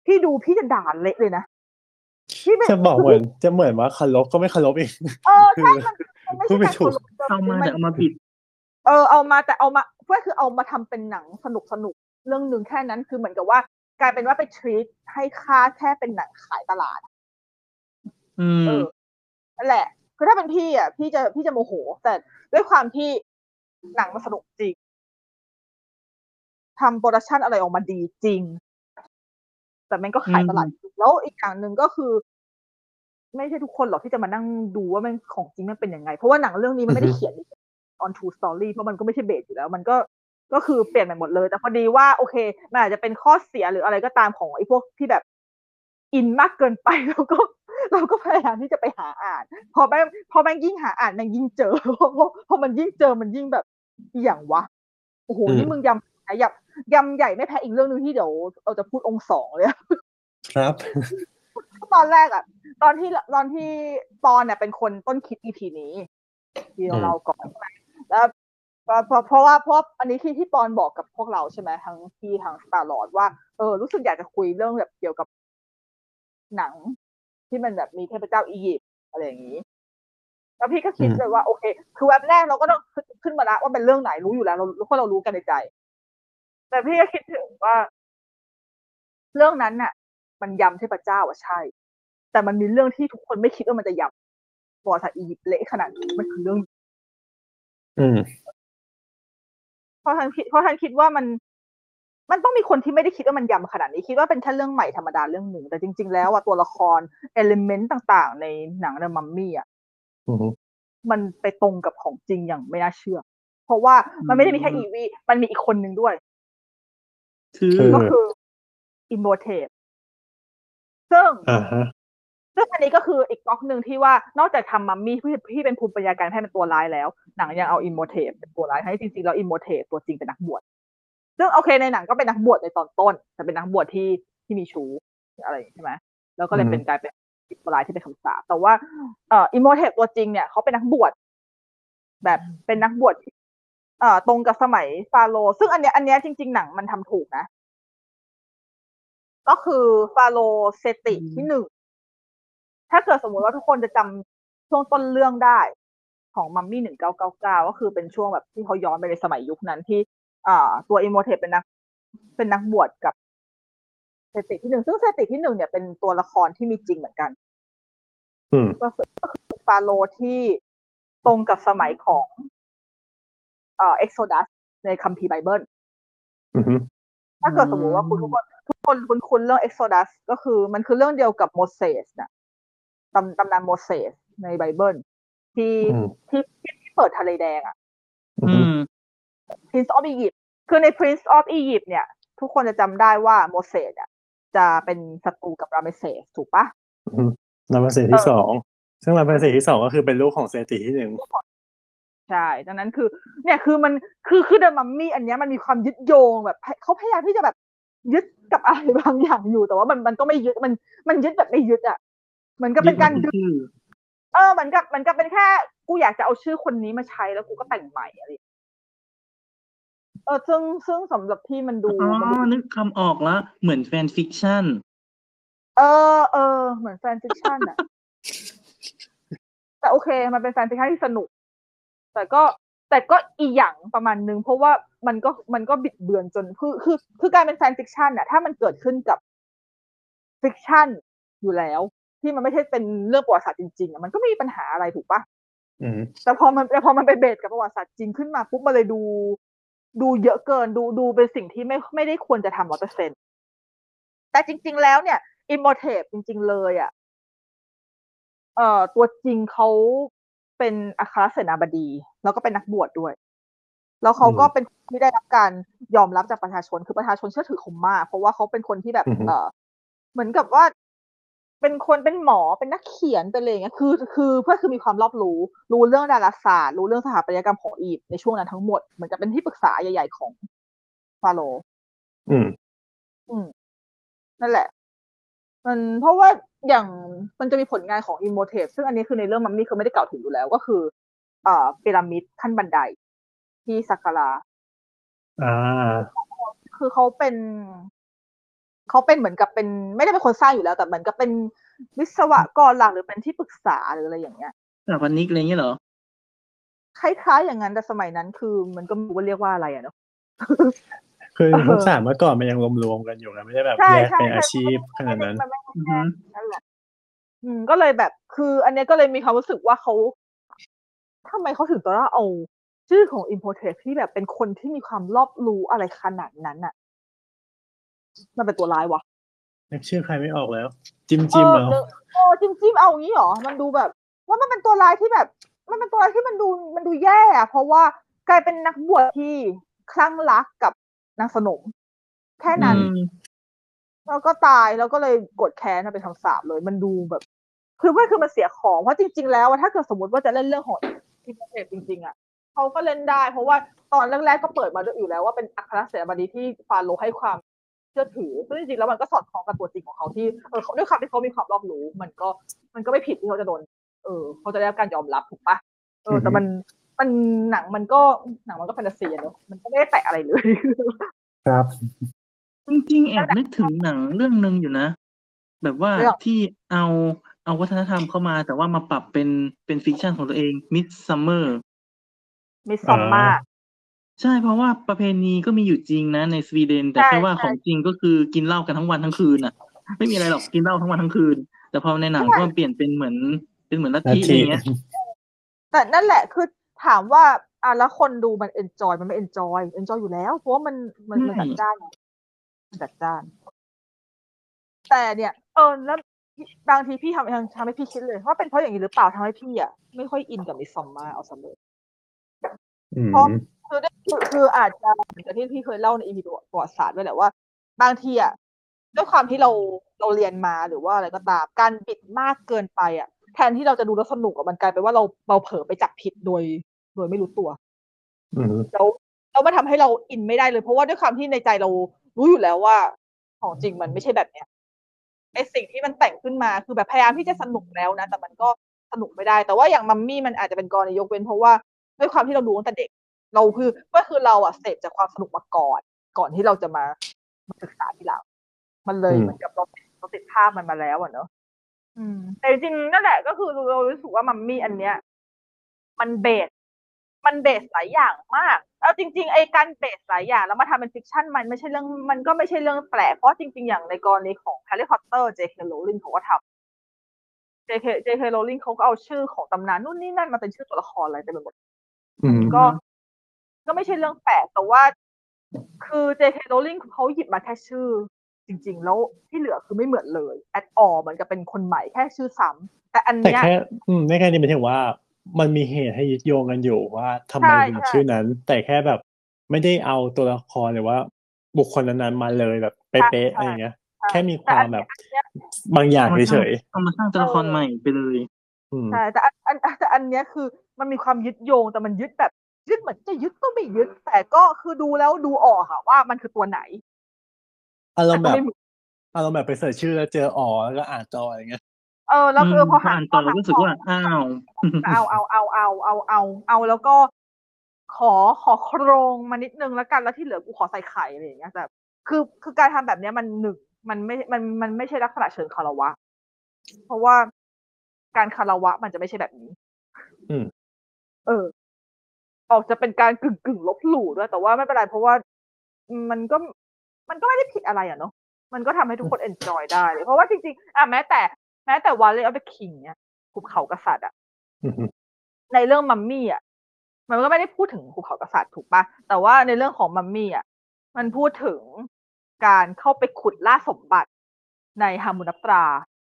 พี่ดูพี่จะด่าเละเลยนะพี่ไม่จะบอกเหมือนจะเหมือนว่าคารพก็ไม่คารพอีกเออใช่มันมันไม่พูใช่ดไม่การถูกเคารพเอามามันแต่เอามาบิด เออเอามาแต่เอามาเพื่อคือเอามาทำเป็นหนังสนุกสนุกเรื่องหนึ่งแค่นั้นคือเหมือนกับว่ากลายเป็นว่าไปทรีตให้ค่าแค่เป็นหนังขายตลาด อืเอมอนั่นแหละ คือถ้าเป็นพี่อะพี่จะพี่จะโมโห แต่ด้วยความที่หนังมันสนุกจริงทำโปรดักชันอะไรออกมาดีจริง แต่มันก็ขายตลาดจริงแล้วอีกอย่างหนึ่งก็คือ ไม่ใช่ทุกคนหรอกที่จะมานั่งดูว่ามันของจริงมันเป็นยังไง เพราะว่าหนังเรื่องนี้มันไม่ได้อือฮึเขียน on true story เพราะมันก็ไม่ใช่เบสอยู่แล้ว มันก็ก็คือเปลี่ยนไปหมดเลย แต่พอดีว่าโอเคมันอาจจะเป็นข้อเสียหรืออะไรก็ตามของไอ้พวกที่แบบอินมากเกินไปแล้วก็ เราก็พยายามที่จะไปหาอ่าน พอแม่งพอแม่งยิ่งหาอ่านแม่งยิ่งเจอเพราะพอมันยิ่งเจอมันยิ่งแบบอหย่างวะโอ้โหอืมนี่มึงยำยำยำใหญ่ไม่แพ้อีกเรื่องหนึงที่เดี๋ยวเราจะพูดองค์สองเลยอะครับตอนแรกอะตอนที่ตอนที่ปอนเนี่ยเป็นคนต้นคิดอีพีนี้ที่เราอืมเราก่อนใช่ไหมแล้วเพราะเพราะเพราะว่าเพราะอันนี้ที่ที่ปอนบอกกับพวกเราใช่ไหมทั้งที่ทางสตาร์ลอดว่าเออรู้สึกอยากจะคุยเรื่องแบบเกี่ยวกับหนัง ที่มันแบบมีเทพเจ้าอียิปต์อะไรอย่างนี้ แล้วพี่ก็คิดอืมเลยว่าโอเค คือแวบแรกเราก็ต้องขึ้นขึ้นมาละว่าเป็นเรื่องไหนรู้อยู่แล้วเราเพราะเรารู้กันในใจ แต่พี่ก็คิดถึงว่า เรื่องนั้นน่ะ มันยำเทพเจ้าอะใช่ แต่มันมีเรื่องที่ทุกคนไม่คิดว่ามันจะยำบอสาอียิปต์เละขนาดนี้มันคือเรื่อง อืมเพราะท่านคิดเพราะท่านคิดว่ามัน มันต้องมีคนที่ไม่ได้คิดว่ามันยำขนาดนี้คิดว่าเป็นแค่เรื่องใหม่ธรรมดาเรื่องหนึ่ง แต่จริง ๆ แล้วอะตัวละครelement ต่างๆ ในหนัง The Mummy อะอืมมันไปตรงกับของจริงอย่างไม่น่าเชื่อ เพราะว่ามันไม่ได้มีแค่อีวีมันมีอีกคนหนึ่งด้วยคือคือก็คือ i m m o r t a t e ซึ่งอ่าฮะซึ่งอันนี้ก็คืออีกก๊อกหนึ่งที่ว่านอกจากทำมัมมี่ที่ที่เป็นภูมิปัญญาการให้เป็นตัวร้ายแล้ว หนังยังเอาอิมโฮเทปเป็นตัวร้ายให้จริงๆแล้วอิมโฮเทปตัวจริงเป็นนักบวช ซึ่งโอเคในหนังก็เป็นนักบวชในตอนต้น แต่เป็นนักบวชที่ที่มีชู้อะไรอย่างนี้ใช่ไหมแล้วก็เลยเป็นกลายเป็นตัวร้ายที่เป็นคำสาปแต่ว่าเอ่ออิมโฮเทปตัวจริงเนี่ยเขาเป็นนักบวชแบบเป็นนักบวชที่เอ่อตรงกับสมัยฟาโรห์ซึ่งอันเนี้ยอันเนี้ยจริง ๆ หนังมันทำถูกนะ ก็คือฟาโรห์เซติที่หนึ่งถ้าเกิดสมมติว่าทุกคนจะจำช่วงต้นเรื่องได้ของมัมมี่หนึ่งเก้าเก้าเก้าก็คือเป็นช่วงแบบที่เขาย้อนไปในสมัยยุคนั้นที่อ่า ตัวอิมโฮเทปเป็นนัก เป็นนักบวชกับเซติที่หนึ่งซึ่งเซติที่หนึ่งเนี่ยเป็นตัวละครที่มีจริงเหมือนกันอืมก็คือก็คือฟาโรห์ที่ตรงกับสมัยของเอ่อ Exodus ในคัมภีร์ไบเบิลอืมถ้าเกิดสมมติว่าคุณทุกคนทุกคนคุ้นคุ้นๆเรื่อง Exodus ก็คือมันคือเรื่องเดียวกับโมเสสนะตำตำนานโมเสสในไบเบิลที่อืมที่ที่เปิดทะเลแดงอะอือืมม Prince of Egypt คือใน Prince of Egypt เนี่ย ทุกคนจะจำได้ว่าโมเสสอะจะเป็นศัตรูกับราเมเซสถูกปะอืมลามาเซที่สองซึ่งลามาเซที่สองก็คือเป็นลูกของเซติที่หนึ่งใช่ดังนั้นคือ เนี่ยคือมันคือคือเดอะมัมมี่อันเนี้ยมันมีความยึดโยงแบบเขาพยายามที่จะแบบยึดกับอะไรบางอย่างอยู่แต่ว่ามันมันก็ไม่ยึดมันมันยึดแบบไม่ยึดอะเหมือนกับเป็นการดึงชื่อเออเหมือนกับเหมือนกับเป็นแค่ กูอยากจะเอาชื่อคนนี้มาใช้แล้วกูก็แต่งใหม่อะไรอย่าง เงี้ยเออซึ่งซึ่งสำหรับพี่มันดูอ๋อมันดูนึกคำออกละเหมือน fan fiction เออเออเหมือน fan fiction อะแต่โอเคมันเป็น fan fiction ที่สนุก แต่ก็แต่ก็อีหยังประมาณนึง เพราะว่ามันก็มันก็บิดเบือนจนคือคือคือการเป็น fan fiction อะถ้ามันเกิดขึ้นกับfiction อยู่แล้ว ที่มันไม่ใช่เป็นเรื่องประวัติศาสตร์จริงๆอะมันก็ไม่มีปัญหาอะไรถูกปะอืมแต่พอมันแต่พอมันไป base กับประวัติศาสตร์จริงขึ้นมาปุ๊บมันเลยดู ดูเยอะเกินดูดูเป็นสิ่งที่ไม่ไม่ได้ควรจะทำร้อยเปอร์เซ็นต์แต่จริง ๆ แล้วเนี่ยอิมโฮเทปจริง ๆ เลยอะเอ่อตัวจริงเขาเป็นอัครเสนาบดี แล้วก็เป็นนักบวชด้วย แล้วเขาก็เป็นคนที่ได้รับการยอมรับจากประชาชนคือประชาชนเชื่อถือเขามากเพราะว่าเขาเป็นคนที่แบบอือฮึเออเหมือนกับว่า เป็นคนเป็นหมอเป็นนักเขียนเป็นอะไรอย่างเงี้ยคือ คือเพื่อคือมีความรอบรู้ รู้เรื่องดาราศาสตร์ รู้เรื่องสถาปัตยกรรมของอียิปต์ในช่วงนั้นทั้งหมดเหมือนกับเป็นที่ปรึกษาใหญ่ ๆ ของฟาโรห์อืม อืม นั่นแหละ มันเพราะว่าอย่างมันจะมีผลงานของอิมโมเทปซึ่งอันนี้คือในเรื่องมัมมี่คือไม่ได้กล่าวถึงอยู่แล้วก็คือเอ่อพีระมิดขั้นบันไดที่สักการะอ่าคือเขาเป็น เขาเป็นเหมือนกับเป็นไม่ได้เป็นคนสร้างอยู่แล้ว แต่เหมือนกับเป็นวิศวกรหลักหรือเป็นที่ปรึกษาหรืออะไรอย่างเงี้ยสถาปนิกอะไรเงี้ยเหรอคล้ายๆอย่างนั้นแต่สมัยนั้นคือ มันก็ไม่รู้ว่าเรียกว่าอะไรอะเนาะคือเออทักษะเมื่อก่อนมันยังรวมๆกันอยู่นะไม่ได้แบบใช่แยกใช่เป็นใช่อาชีพขนาดนั้นมันไม่อือใช่ฮึนั่นแหละอืมก็เลยแบบคืออันเนี้ยก็เลยมีความรู้สึกว่าเขาทำไมเขาถึงต้องเอาชื่อของ i m p o r t e ที่แบบเป็นคนที่มีความรอบรู้อะไรขนาดนั้นอะ มันเป็นตัวร้ายวะนึกชื่อใครไม่ออกแล้ว จิ้มจิ้มเอเอาอเออจิ้มจิ้มเอาอย่างนี้เหรอมันดูแบบ ว่ามันเป็นตัวร้ายที่แบบ มันเป็นตัวร้ายที่มันดูมันดูแย่อะเพราะว่ากลายเป็นนักบวชที่คลั่งรักกับนางสนม แค่นั้นอืมแล้วก็ตายแล้วก็เลยกดแค้นมาเป็นคำสาปเลย มันดูแบบ คือไม่คือมันเสียของเพราะจริง ๆ แล้วอะถ้าเกิดสมมติว่าจะเล่นเรื่องของอินเทอร์จริง ๆอะเขาก็เล่นได้ เพราะว่าตอนแรกๆก็เปิดมาด้วยอยู่แล้วว่าเป็นอัครเสนาบดีที่ฟาโรห์ให้ความเชื่อถือซึ่งจริงๆแล้วมันก็สอดคล้องกับตัวจริงของเขาที่เออเขาด้วยความที่เขามีความรอบรู้ มันก็มันก็ไม่ผิดที่เขาจะโดนเออเขาจะได้รับการยอมรับถูกปะเออแต่มันมันหนังมันก็หนังมันก็แฟนตาซีอะเนอะมันก็ไม่ได้แตะอะไรเลย ครับ จริงๆแอบนึกถึงหนังเรื่องหนึ่งอยู่นะ แบบว่าเรื่องที่เอาเอาวัฒนธรรมเข้ามา แต่ว่ามาปรับเป็นเป็น fiction ของตัวเอง Midsommarมิสซอมมาอ่า ใช่ เพราะว่าประเพณีก็มีอยู่จริงนะในสวีเดน แต่ใช่แค่ว่าใช่ของจริงก็คือกินเหล้ากันทั้งวันทั้งคืนอะ ไม่มีอะไรหรอกกินเหล้าทั้งวันทั้งคืน แต่พอในหนังก็เปลี่ยนเป็นเหมือนเป็นเหมือนลัทนาธิอะไรทีอย่างเงี้ย แต่นั่นแหละคือถามว่าอะแล้วคนดูมัน enjoy มันไม่ enjoy enjoy อยู่แล้ว เพราะว่ามันมันมันใช่จัดจ้านมันจัดจ้าน แต่เนี่ย เออแล้วบางทีพี่ทำทำให้พี่คิดเลยว่าเป็นเพราะอย่างนี้หรือเปล่าทำให้พี่อะไม่ค่อยอินกับ Midsommar เอาซะเลยอืมเพราะ คือได้คือคืออาจจะเหมือนกับที่พี่เคยเล่าใน EP ประวัติศาสตร์ไว้แหละว่า บางทีอะด้วยความที่เราเราเรียนมาหรือว่าอะไรก็ตาม การบิดมากเกินไปอะ แทนที่เราจะดูแล้วสนุกอะมันกลายเป็นว่าเราเราเผลอไปจับผิดโดย โดยไม่รู้ตัวอืมแล้วแล้วมันทำให้เราอินไม่ได้เลย เพราะว่าด้วยความที่ในใจเรารู้อยู่แล้วว่า ของจริงมันไม่ใช่แบบเนี้ยไอสิ่งที่มันแต่งขึ้นมาคือแบบพยายามที่จะสนุกแล้วนะแต่มันก็สนุกไม่ได้ แต่ว่าอย่างมัมมี่มันอาจจะเป็นกรณียกเว้นเพราะว่าด้วยความที่เราดูตั้งแต่เด็ก เราคือก็คือเราอะเสพจากความสนุกมาก่อน ก่อนที่เราจะมามาศึกษาที่หลังมันเลยอืมเหมือนกับเราเราติดภาพมันมาแล้วอะเนอะอืมแต่จริงๆนั่นแหละก็คือเรารู้สึกว่ามัมมี่อันเนี้ย มันเบส มันเบสหลายอย่างมากเอาจริง ๆ ไอ้การเบสหลายอย่าง แล้วมาทำเป็นฟิกชันมันไม่ใช่เรื่อง มันก็ไม่ใช่เรื่องแปลกเพราะจริง ๆ อย่างในกรณีของ Harry Potter J.K. Rowling เขาก็ทำ J.K. J.K. Rowling เขาก็เอาชื่อของตำนานนู่นนี่นั่นมาเป็นชื่อตัวละครอะไรเต็มไปหมดอืมก็ ก็ไม่ใช่เรื่องแปลกแต่ว่า คือ J.K. Rowling เขาหยิบมาแค่ชื่อ จริง ๆ แล้วที่เหลือคือไม่เหมือนเลย at all เหมือนกับเป็นคนใหม่แค่ชื่อซ้ำแต่อันแต่เนี้ยแค่อืมในแค่นี้หมายถึงว่ามันมีเหตุให้ยึดโยงกันอยู่ว่าทำไมใช่ถึงใช่ชื่อนั้น แต่แค่แบบไม่ได้เอาตัวละครหรือว่า บุคคลนั้นๆมาเลยแบบเป๊ะๆอะไรอย่างเงี้ย แค่มีความแบบ บางอย่างเฉยเอามาสร้างตัวละครใหม่ไปเลยๆอืมใช่แต่อันอันแต่อันเนี้ยคือ มันมีความยึดโยงแต่มันยึดแบบ ยึดเหมือนจะยึดก็ไม่ยึด แต่ก็คือดูแล้วดูออกค่ะว่ามันคือตัวไหนอารมณ์แบบแต่ก็ไม่เหมือนอารมณ์แบบไปเสิร์ชชื่อแล้วเจออ๋อแล้วก็อ่านจออะไรเงี้ยเออแล้วคือพอหาอ่านต่อแล้วรู้สึกว่าอ้าวเอาเอาเอาเอาเอาเอาเอาแล้วก็ ขอขอโครงมานิดนึงแล้วกันแล้วที่เหลือกูขอใส่ไข่อะไรอย่างเงี้ยแต่คือคือการทำแบบเนี้ยมันหนึ่งมันไม่มันมันไม่ใช่ลักษณะเชิงคารวะ เพราะว่าการคารวะมันจะไม่ใช่แบบนี้ อืม เออ ออกจะเป็นการกึ่งกึ่งๆลบหลู่ด้วย แต่ว่าไม่เป็นไรเพราะว่ามันก็มันก็ไม่ได้ผิดอะไรอะเนาะมันก็ทำให้ทุกคน enjoy ได้เลยเพราะว่าจริงๆอะแม้แต่ แม้แต่ว a ลเลย์ออฟเดอะคิงเนี่ยหุบเขากษัตริย์อะอืมในเรื่องมัมมี่อะมันก็ไม่ได้พูดถึงภูเขากษัตริย์ถูกปะแต่ว่าในเรื่องของมัมมี่อะมันพูดถึงการเข้าไปขุดล่าสมบัติในฮามุนปรา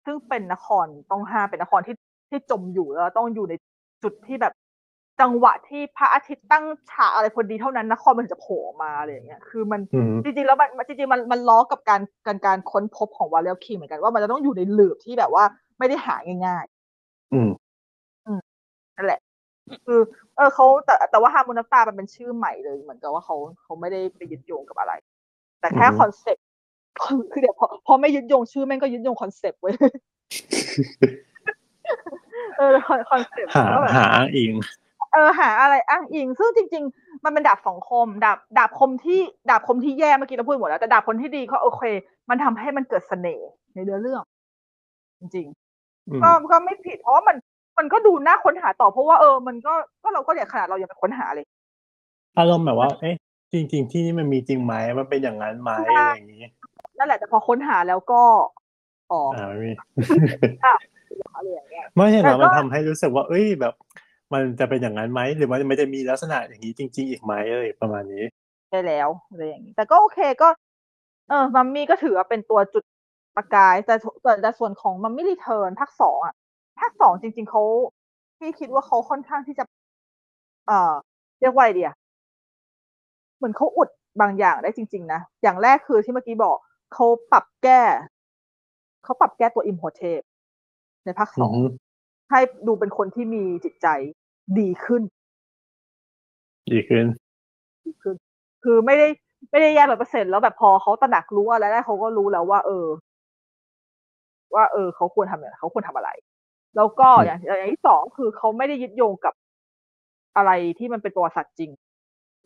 ซึ่งเป็นนครต้องห้ามเป็นนครที่ที่จมอยู่แล้วต้องอยู่ในจุดที่แบบ จังหวะที่พระอาทิตย์ตั้งฉากอะไรพอดีเท่านั้นนครมันถึงจะโผล่ออกมาอะไรอย่างเงี้ยคือมันอืมจริงๆแล้วมันมันจริงๆมันมันล้อกับการการการค้นพบของวาเลลคีเหมือนกันว่ามันจะต้องอยู่ในหลืบที่แบบว่าไม่ได้หาง่ายอืมๆนั่นแหละ คือ เออเขาแต่แต่ว่าฮามุนตามันเป็นชื่อใหม่เลย เหมือนกับว่าเขาเขาไม่ได้ไปยึดโยงกับอะไร แต่แค่อือฮึ concept คือเดี๋ยวพอพอไม่ยึดโยงชื่อแม่งก็ยึดโยง concept เว้ยเออ concept หาว่าแบบหาอ้างอิง เออหาอะไรอ้างอิง ซึ่งจริง ๆ มันเป็นดาบสองคม ดาบดาบคมที่ดาบคมที่แย่เมื่อกี้เราพูดหมดแล้วแต่ดาบคมที่ดีเขาโอเค มันทำให้มันเกิดเสน่ห์ในเนื้อเรื่อง จริงอืมๆก็ก็ไม่ผิดเพราะว่ามันมันก็ดูน่าค้นหาต่อเพราะว่าเออ มันก็ก็เราก็เนี่ยขนาดเรายังไปค้นหาเลยอารมณ์แบบว่า เอ๊ะ จริง ๆ ที่นี่มันมีจริงไหมมันเป็นอย่างนั้นไหมอะไรอย่างนี้นั่นแหละแต่พอค้นหาแล้วก็อ๋ออ่าไม่มีอะไรอย่างเงี้ยไม่ใช่เหรแต่อก็มันทำให้รู้สึกว่า เอ้ยแบบ มันจะเป็นอย่างนั้นไหมหรือมันมันจะมีลักษณะอย่างนี้จริง ๆ อีกไหมอะไรประมาณนี้ได้แล้วอะไรอย่างนี้ แต่ก็โอเคก็ เออมัมมี่ก็ถือว่าเป็นตัวจุดประกายแต่แต่แต่ส่วนของมัมมี่รีเทิร์นภาคสองอะภาคสองจริง ๆเขาพี่คิดว่าเขาค่อนข้างที่จะ เอ่อเรียกว่าไอเดียเหมือนเขาอุดบางอย่างได้จริง ๆ นะ อย่างแรกคือที่เมื่อกี้บอกเขาปรับแก้เขาปรับแก้ตัวอิมโ t เทปในภาคสอืองอฮึให้ดูเป็นคนที่มีจิตใจ ดีขึ้น ดีขึ้นดีขึ้นคือไม่ได้ไม่ได้แย่ร้อยเปอร์เซ็นแล้วแบบพอเขาตระหนักรู้อะไรได้เขาก็รู้แล้วว่า เออ ว่า เออเขาควรทำอะไรเขาควรทำอะไร แล้วก็อืมอย่างอย่างที่สองคือเขาไม่ได้ยึดโยงกับอะไรที่มันเป็นประวัติศาสตร์จริง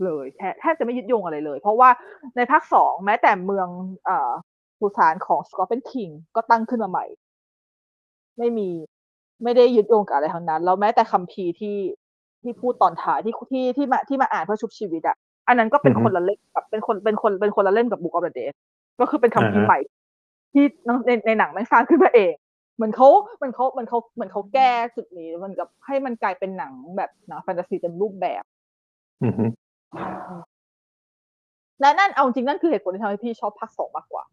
เลยแทบแทบจะไม่ยึดโยงอะไรเลย เพราะว่าในภาคสองแม้แต่เมือง เอ่อสุสานของสกอตเป็นคิงก็ตั้งขึ้นมาใหม่ ไม่มี ไม่ได้ยึดโยงกับอะไรทั้งนั้น แล้วแม้แต่คัมภีร์ที่ที่พูดตอนท้ายที่ที่ที่มาที่มาอ่านเพื่อชุบชีวิตอะอันนั้นก็เป็นอือฮึคนละเล่มกับเป็นคนเป็นคนเป็นคนละเล่มกับ Book of the Dead ก็คือเป็นคัมภีร์อ่าฮะใหม่ที่ในในหนังแม่งสร้างขึ้นมาเองเหมือนเขาเหมือนเขาเหมือนเขาเหมือนเขาแก้จุดนี้เหมือนกับให้มันกลายเป็นหนังแบบหนังแฟนตาซีเต็มรูปแบบอือฮึและนั่นเอาจริงนั่นคือเหตุผลที่ทำให้พี่ชอบภาคสองมากกว่า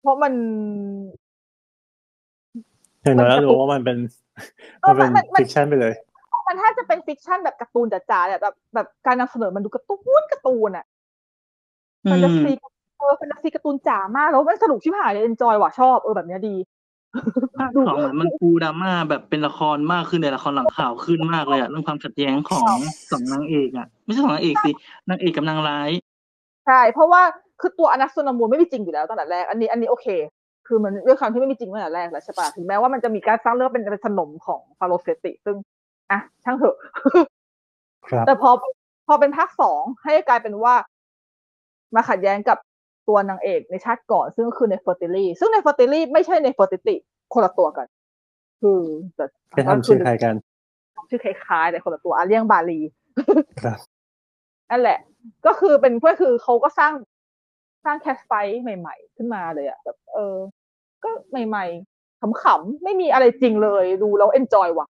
เพราะมัน อย่างน้อยมันเรากระตุรู้กว่ามันเป็นเออมันเป็นมันมัน fiction ไปเลย มันถ้าจะเป็น fiction แบบการ์ตูนจ๋าๆเนี่ยแบบแบบการนำเสนอมันดูการ์ตูนการ์ตูนอะอืแฟนมตาซีเออแฟนตาซีการ์ตูนจ๋ามากแล้วมันสนุกชิบหายเลยเอนจอยว่ะชอบเออแบบเนี้ยดีภาคสองเหมือนมันปูดราม่าแบบเป็นละครมากขึ้นในละครหลังข่าวขึ้นมากเลยอะเรื่องความขัดแย้งของสองนางเอกอะไม่ใช่สองนางเอกสินางเอกกับนางร้ายใช่เพราะว่าคือตัวอนัสโซนามูไม่มีจริงอยู่แล้วตั้งแต่แรกอันนี้อันนี้โอเค คือมันด้วยความที่ไม่มีจริงตั้งแต่แรกแล้วใช่ปะถึงแม้ว่ามันจะมีการสร้างเรื่องเป็นเป็นขนมของฟาโรเซติ ซึ่งอะช่างเถอะครับแต่พอพอเป็นภาคสองให้กลายเป็นว่า มาขัดแย้งกับตัวนางเอกในชาติก่อน ซึ่งก็คือในเฟอร์ติลี่ซึ่งในเฟอร์ติลี่ไม่ใช่ในเฟอร์ติติคนละตัวกัน คือแต่ไปทำชื่อใครกัน ชื่อคล้ายๆแต่คนละตัวอาเลียงบาลีครับนั่นแหละ ก็คือเป็นก็คือเขาก็สร้าง สร้างแคสไฟท์ใหม่ ๆ ขึ้นมาเลยอะแบบเออ ก็ใหม่ ๆขำๆไม่มีอะไรจริงเลย ดูแล้วเอนจอยว่ะ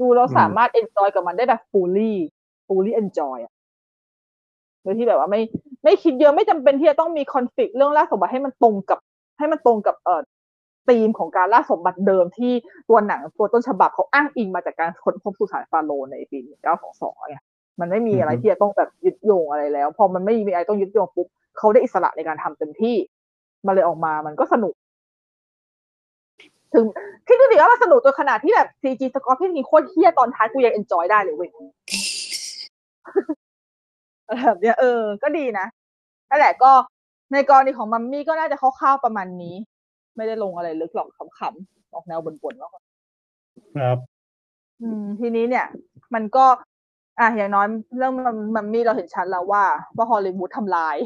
ดูแล้วอืมสามารถ enjoy กับมันได้แบบ fully fully enjoy อะโดยที่แบบว่าไม่ ไม่คิดเยอะไม่จำเป็นที่จะต้องมี conflict เรื่องล่าสมบัติให้มันตรงกับ ให้มันตรงกับเอ่อธีมของการล่าสมบัติเดิมที่ตัวหนังตัวต้นฉบับเขาอ้างอิงมาจากการค้นพบสุสานฟาโรห์ในปี 1922ไงมันไม่มีอะไรอือฮึที่จะต้องแบบยึดโยงอะไรแล้ว พอมันไม่มีอะไรต้องยึดโยงปุ๊บ เขาได้อิสระในการทำเต็มที่ มันเลยออกมามันก็สนุก ถึงคิดดูดิว่ามันสนุกจนขนาดที่แบบซีจีสกอร์เพียนทีโคตรเฮี้ยตอนท้ายกูยังเอนจอยได้เลยเว้ยอะไรแบบเนี้ยเออ ก็ดีนะนั่นแหละก็ในกรณีของมัมมี่ก็น่าจะคร่าวๆประมาณนี้ ไม่ได้ลงอะไรลึกหรอกขำๆออกแนวบ่นๆแล้วครับอืมทีนี้เนี่ย มันก็ อะอย่างน้อยเรื่องมันมันมีเราเห็นชัดแล้วว่าว่าฮอลลีวูดทำลาย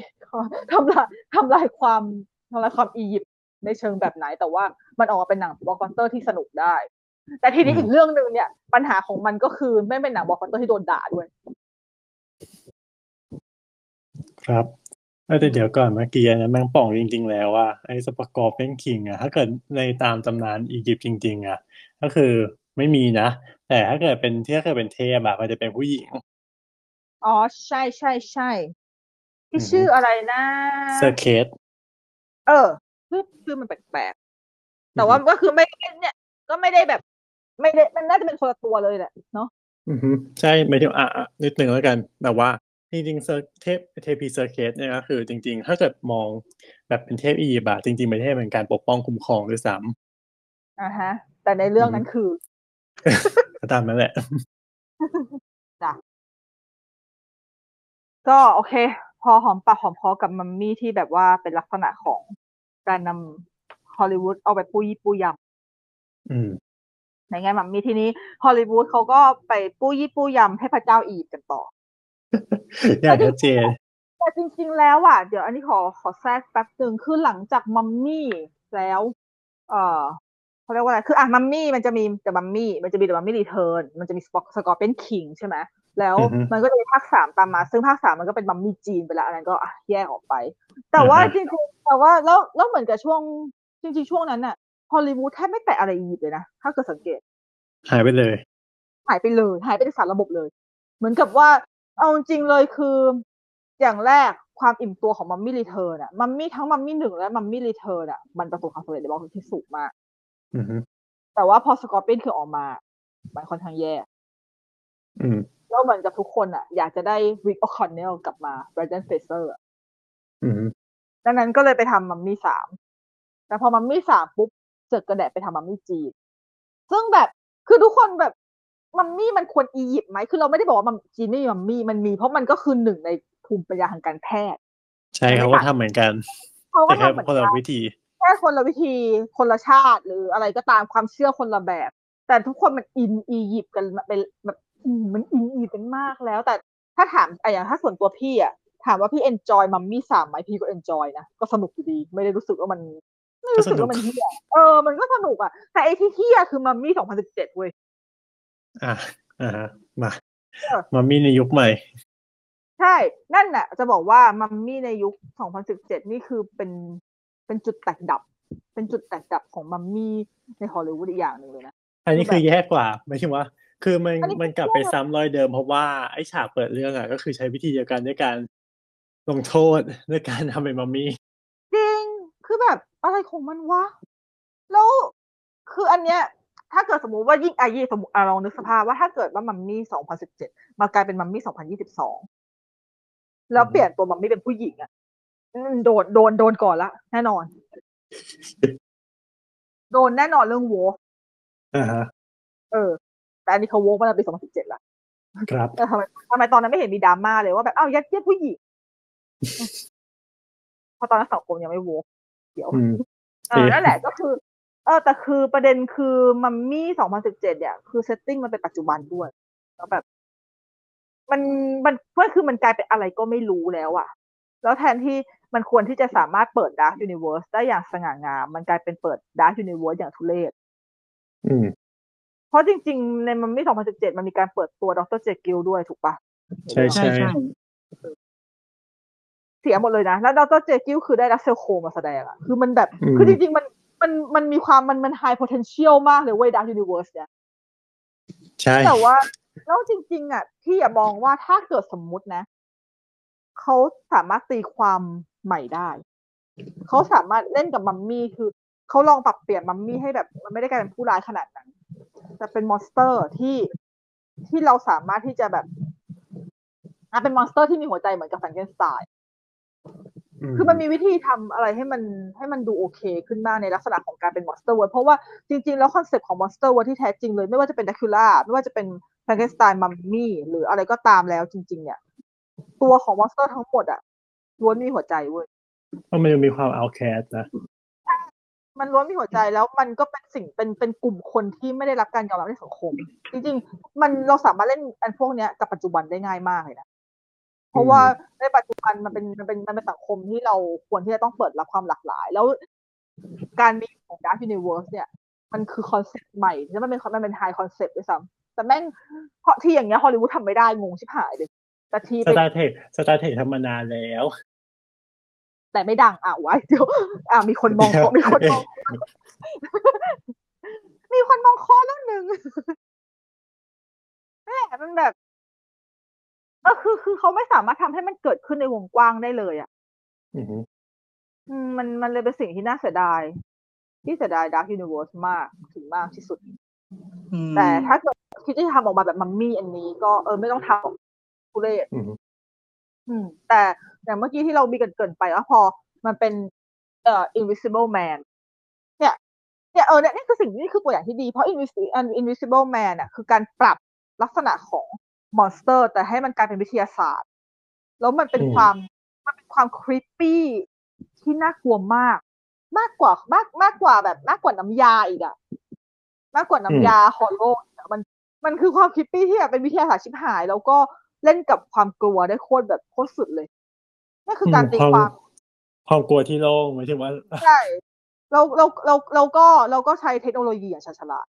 ทำลายทำลายความทำลายความอียิปต์ในเชิงแบบไหน แต่ว่ามันออกมาเป็นหนังบล็อกบัสเตอร์ที่สนุกได้ แต่ทีนี้อืมอีกเรื่องหนึ่งเนี่ย ปัญหาของมันก็คือไม่เป็นหนังบล็อกบัสเตอร์ที่โดนด่าด้วย ครับเออแต่เดี๋ยวก่อนเมื่อกี้อันนะแมงป่องจริง ๆ แล้วว่าไอ้ Scorpion King อะถ้าเกิดในตามตำนานอียิปต์จริง ๆอะก็คือ ไม่มีนะ แต่ถ้าเกิดเป็นที่ถ้าเกิดเป็นเทพอะมันจะเป็นผู้หญิง อ๋อ ใช่ใช่ใช่ที่อือฮึชื่ออะไรนะ เซอร์เคตเออชื่อชื่อมันแปลกๆ แต่ว่าก็คือไม่เนี่ย ก็ไม่ได้แบบ ไม่ได้มันน่าจะเป็นคนละตัวเลยแหละเนาะอือฮึใช่ไม่ถึงอะอะนิดนึงแล้วกันแบบว่าจริงๆเซอร์เทพเทพีเซอร์เคตเนี่ยก็คือ จริง ๆ ถ้าเกิดมองแบบเป็นเทพอียิปต์อะจริงๆเป็นเทพเป็นการปกป้องคุ้มครองด้วยซ้อ่าฮะ แต่ในเรื่องนั้นคือำ ก็ตามนั้นแหละจ้ะก็โอเค พอหอมปากหอมคอกับมัมมี่ที่แบบว่าเป็นลักษณะของการนำฮอลลีวูดเอาไปปูยี่ปูยอืมำในไงมัมมี่ทีนี้ฮอลลีวูดเขาก็ไปปูยี่ปูยำให้พระเจ้าอียิปต์กันต่ออยากชัดเจนแต่จริง ๆ แล้วอะ เดี๋ยวอันนี้ขอขอแทรกแป๊บหนึ่งคือหลังจากมัมมี่แล้ว เอ่อ เขาเรียกว่าอะไร คืออะมัมมี่มันจะมีแต่มัมมี่ มันจะมีแต่มัมมี่ Returns มันจะมี Scorpion King ใช่ไหม แล้วอือฮึมันก็จะมีภาคสามตามมา ซึ่งภาคสามมันก็เป็นมัมมี่จีนไปแล้วอันนั้นก็อะแยกออกไป แต่ว่าอ่าฮะจริงๆแต่ว่าแล้วแล้วเหมือนกับช่วงจริงๆช่วงนั้นน่ะฮอลลีวูดแทบไม่แตะอะไรอียิปต์เลยนะ ถ้าเกิดสังเกต หายไปเลย หายไปเลย หายไปในสารระบบเลย เหมือนกับว่า เอาจริงๆเลยคือ อย่างแรกความอิ่มตัวของมัมมี่ Return อะมัมมี่ทั้งมัมมี่หนึ่งและมัมมี่ Return อะมันประสบความสำเร็จในบล็อกที่สูงมาก อือฮึแต่ว่าพอ Scorpion King ออกมา มันค่อนข้างแย่ อืมแล้วเหมือนกับทุกคนอะอยากจะได้ Rick O'Connell กลับมา Brendan Fraser อืมดังนั้นก็เลยไปทำมัมมี่สาม แต่พอมัมมี่สามปุ๊บเจอกระแดะไปทำมัมมี่จีน ซึ่งแบบคือทุกคนแบบมัมมี่มันควรอียิปต์ไหม คือเราไม่ได้บอกว่ามัมจีนไม่มีมัมมี่ มันมี เพราะมันก็คือหนึ่งในภูมิปัญญาทางการแพทย์ ใช่เขาก็ทำเหมือนกัน เขาก็แต่แค่ทำเหมือนคนละกันวิธีแค่คนละวิธีคนละชาติ หรืออะไรก็ตามความเชื่อคนละแบบ แต่ทุกคนมันอินอียิปต์กันเป็นแบบอืมมันอินอียิปต์กันมากแล้ว แต่ถ้าถามไอ้อย่างถ้าส่วนตัวพี่อะถามว่าพี่ enjoy มัมมี่สามไหมพี่ก็ enjoy นะก็สนุกอยู่ดี ไม่ได้รู้สึกว่ามันไม่รู้สึกว่ามันเหี้ยเออมันก็สนุกอะแต่ไอ้ที่เฮียคือมัมมี่สองพันสิบเจ็ดเว้ยอะอ่าฮะมาเออมามีในยุคใหม่ ใช่ นั่นน่ะ จะบอกว่ามัมมี่ในยุค2017นี่คือเป็น เป็นจุดแตกดับ เป็นจุดแตกดับของมัมมี่ในฮอลลีวูดอีกอย่างหนึ่งเลยนะอันนี้คือแย่กว่าหมายถึงว่า คือมันอันนี้มันกลับไปซ้ำรอยเดิมเพราะว่าไอ้ฉากเปิดเรื่องอะ ก็คือใช้วิธีเดียวกันด้วยการลงโทษด้วยการทำเป็นมัมมี่จริงคือแบบอะไรของมันวะแล้วคืออันเนี้ยถ้าเกิดสมมุติว่ายิ่งอายี่สมมติอะลองนึกสภาพว่าถ้าเกิดว่ามัมมี่สองพันสิบเจ็ดมากลายเป็นมัมมี่สองพันยี่สิบสองแล้วเปลี่ยนตัวมัมมี่เป็นผู้หญิงอะอืม โดนโดนโดนก่อนละแน่นอน โดนแน่นอนเรื่องโวอ่าฮะเออ แต่อันนี้เขาโวมาตั้งปีสองพันสิบเจ็ดละครับแต่ทำไมทำไมตอนนั้นไม่เห็นมีดราม่าเลยว่าแบบอ้าวยัดเยียดผู้หญิงเพราะตอนนั้นสังคมยังไม่โวเดี๋ยวอืมเออนั่นแหละก็คือ เออ แต่คือประเด็นคือมัมมี่สองพันสิบเจ็ดเนี่ยคือ setting มันเป็นปัจจุบันด้วยแล้วแบบ มันมันเพื่อคือมันกลายเป็นอะไรก็ไม่รู้แล้วอะ แล้วแทนที่มันควรที่จะสามารถเปิดดาร์ k ยูนิเว r ร์สได้อย่างสง่างาม มันกลายเป็นเปิดดาร์ k ยูนิเว r ร์สอย่างทุเรศอืมเพราะจริง ๆ ในมัมมี่สองพันสิบเจ็ดมันมีการเปิดตัว Dr. Jekyll ด้วยถูกปะใช่ใช่ใช่เสียหมดเลยนะ แล้ว Dr. Jekyll คือได้ Russell Crowe มาแสดงอะคือมันแบบอืมคือจริง ๆ มันมันมันมีความมันมันไฮ potential มากเลยเว้ยดาร์ k ยูนิเว r ร์สเนี่ยใช่แต่ว่าแล้วจริง ๆ อะ พี่อย่ามองว่าถ้าเกิดสมมุตินะ เขาสามารถตีความใหม่ได้ เขาสามารถเล่นกับมัมมี่คือเขาลองปรับเปลี่ยนมัมมี่ให้แบบ มันไม่ได้กลายเป็นผู้ร้ายขนาดนั้น แต่เป็น monster ที่ที่เราสามารถที่จะแบบอะเป็น monster ที่มีหัวใจเหมือนกับแฟรงเกนสไตน์คือมันมีวิธีทำอะไรให้มันให้มันดูโอเคขึ้นมากในลักษณะของการเป็น monsterverse เพราะว่าจริง ๆ แล้วคอนเซ็ปต์ของ monsterverse ที่แท้จริงเลย ไม่ว่าจะเป็นแดร็กคูล่าไม่ว่าจะเป็นแฟรงเกนสไตน์มัมมี่หรืออะไรก็ตามแล้วจริง ๆ เนี่ย ตัวของ monster ทั้งหมดอะล้วนมีหัวใจเว้ยเพราะมันยังมีความ outcast นะมันล้วนมีหัวใจแล้วมันก็เป็นสิ่งเป็นเป็นกลุ่มคนที่ไม่ได้รับการยอมรับในสังคม จริงๆ มันเราสามารถเล่นอันพวกเนี้ยกับปัจจุบันได้ง่ายมากเลยนะเพราะว่าในปัจจุบันมันเป็นมันเป็นมันเป็นสังคมที่เราควรที่จะต้องเปิดรับความหลากหลาย แล้วการมีของ Dark Universe เนี่ย มันคือคอนเซ็ปต์ใหม่แล้วมันเป็นมันเป็น high concept ด้วยซ้ำแต่แม่งเพราะที่อย่างเงี้ยฮอลลีวูดทำไม่ได้งงชิบหายเลย แต่ทีสเป็นตาร์เทคสตาร์เทคทำมานานแล้ว แต่ไม่ดังอะไว้เดี๋ยวอะมีคนมองเดี๋ยวมีคนมองมีคนมองคอแล้วหนึ่งนั่นแหละมันแบบเออคือคือเขาไม่สามารถทำให้มันเกิดขึ้นในวงกว้างได้เลย อะอือฮึอืมมันมันเลยเป็นสิ่งที่น่าเสียดาย ที่เสียดาย Dark Universe มากถึงมากที่สุดอืมแต่ถ้าเกิดคิดจะทำออกมาแบบมัมมี่อันนี้ก็เออไม่ต้องทำหรอก ทุเรศอือฮึอืม แต่อย่างเมื่อกี้ที่เราเกริ่นกันไปว่าพอมันเป็นเอ่อ invisible man เนี่ยเนี่ยเออเนี่ยนี่คือสิ่งนี่คือตัวอย่างที่ดี เพราะ invisible invisible man อะ คือการปรับลักษณะของ monster แต่ให้มันกลายเป็นวิทยาศาสตร์ แล้วมันเป็นความมันเป็นความ creepyที่น่ากลัวมาก มากกว่ามากมากกว่าแบบมากกว่าน้ำยาอีกอะมากกว่าน้ำยาฮอลโลมันมันคือความครีปปี้ที่แบบเป็นวิทยาศาสตร์ชิบหาย แล้วก็ เล่นกับความกลัวได้โคตรแบบโคตรสุดเลยนี่คือการตีความความกลัวที่โล่งหมายถึงว่าใช่เราเราเราเราก็เราก็ใช้เทคโนโลยีอย่างชาญฉลาด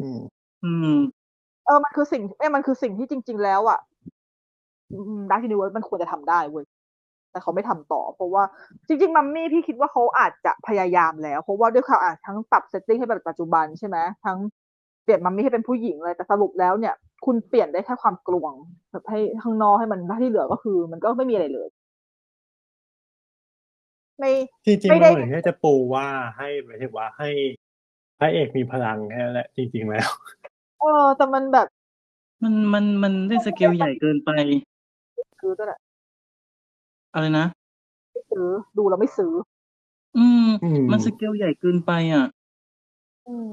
อืม อืม เออมันคือสิ่งเอ้ยมันคือสิ่งที่จริง ๆ แล้วอะDark Universe มันควรจะทำได้เว้ยแต่เขาไม่ทำต่อ เพราะว่าจริง ๆ มัมมี่พี่คิดว่าเขาอาจจะพยายามแล้ว เพราะว่าด้วยความอะทั้งปรับ setting ให้เป็นปัจจุบันใช่ไหมทั้งเปลี่ยนมัมมี่ให้เป็นผู้หญิงเลยแต่สรุปแล้วเนี่ย คุณเปลี่ยนได้แค่ความกลวง แบบให้ข้างนอกให้มันที่เหลือก็คือ มันก็ไม่มีอะไรเลยไม่จริงๆไม่มันได้เหมือนแค่จะปูว่าให้หมายถึงว่าให้พระเอกมีพลังแค่นั้นแหละจริงๆแล้วเออแต่มันแบบ มันมันมันได้สเกลใหญ่เกินไปซื้อก็แหละอะไรนะไม่ซื้อดูแล้วไม่ซื้อ อืมอืมมันสเกลใหญ่เกินไปอะ อืม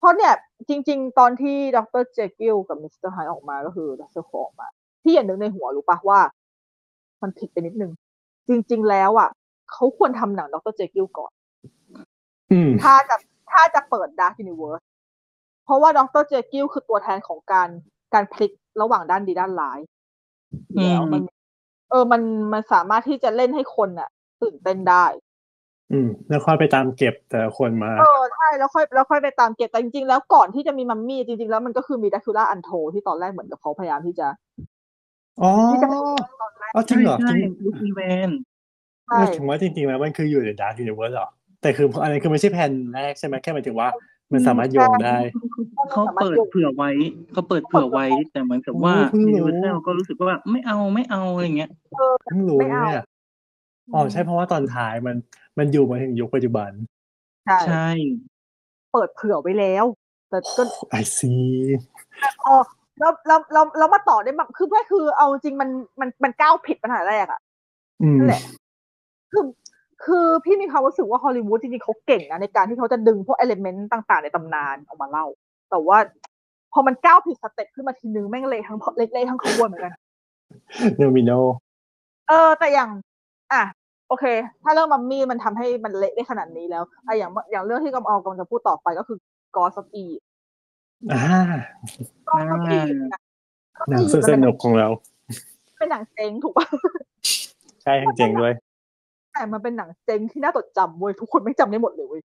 เพราะเนี่ยจริง ๆ ตอนที่ Dr. Jekyll กับ Mr. Hyde ออกมาก็คือดรโคออกมา ที่อย่านึกในหัวรู้ปะว่า มันผิดไปนิดนึง จริง ๆ แล้วอะเขาควรทำหนัง Dr. Jekyll ก่อนอืมถ้าจะถ้าจะเปิดดาร์ k ยูนิเวิร์สเพราะว่า Dr. Jekyll คือตัวแทนของการการพลิกระหว่างด้านดีด้านร้ายอยู่แล้วอืมมัน เออมันมันสามารถที่จะเล่นให้คนอะ ตื่นเต้นได้ อืมแล้วค่อยไปตามเก็บแต่ละคนมาเออใช่แล้วค่อยแล้วค่อยไปตามเก็บแต่จริงๆแล้วก่อนที่จะมีมัมมี่จริงๆแล้วมันก็คือมี Dracula Untold ที่ตอนแรกเหมือนกับเขาพยายามที่จะอ๋อที่จะตอนแรกอ๋อจริงเหรอจใช่ริงลูกอีเวนใช่เออถึงว่าจริงๆแล้วมันคืออยู่ในดาร์ k ยูนิเวิร์สหรอแต่คืออันนั้นคือไม่ใช่แผ่นแรกใช่ไหมแค่หมายถึงว่า มันสามารถโยงได้เขาเปิดเผื่อไว้เขาเปิดเผื่อไว้ แต่เหมือนกับว่าโอ้เพิ่งรู้ยูนิเวอร์แซลก็รู้สึกว่าแบบไม่เอาไม่เอาอะไรเงี้ยเพิ่งรู้เนี่ยอ๋อใช่เพราะว่าตอนท้ายมัน มันอยู่มาถึงยุคปัจจุบัน ใช่ใช่ เปิดเผื่อไว้แล้ว แต่ก็ไอซีพอแล้วแล้วแล้วแล้วมาต่อได้แบบคือแค่คือเอาจริงมันมันมันก้าวผิดปัญหาแรกอะอืมนั่นแหละคือคือพี่มีความรู้สึกว่าฮอลลีวูดจริงๆเขาเก่งนะในการที่เขาจะดึงพวก element ต่างๆ ในตำนานออกมาเล่า แต่ว่า พอมันก้าวผิด step ขึ้นมาทีนึงแม่งเละทั้งเละทั้งขบวนเหมือนกันโดมิโนเออ แต่อย่าง อะ โอเค ถ้าเรื่องมัมมี่มันทำให้มันเละได้ขนาดนี้แล้วอะอย่างอย่างเรื่องที่กำเอากำลังจะพูดต่อไปก็คือ Ghost of E อ่า Ghost of E นะหนังสุดสนุกของเรา เป็นหนังเจ๊งถูกปะใช่ทั้งเจ๋งด้วย แต่มันเป็นหนังเจ๊งที่น่าจดจำเว้ยทุกคนไม่จำได้หมดเลยเว้ย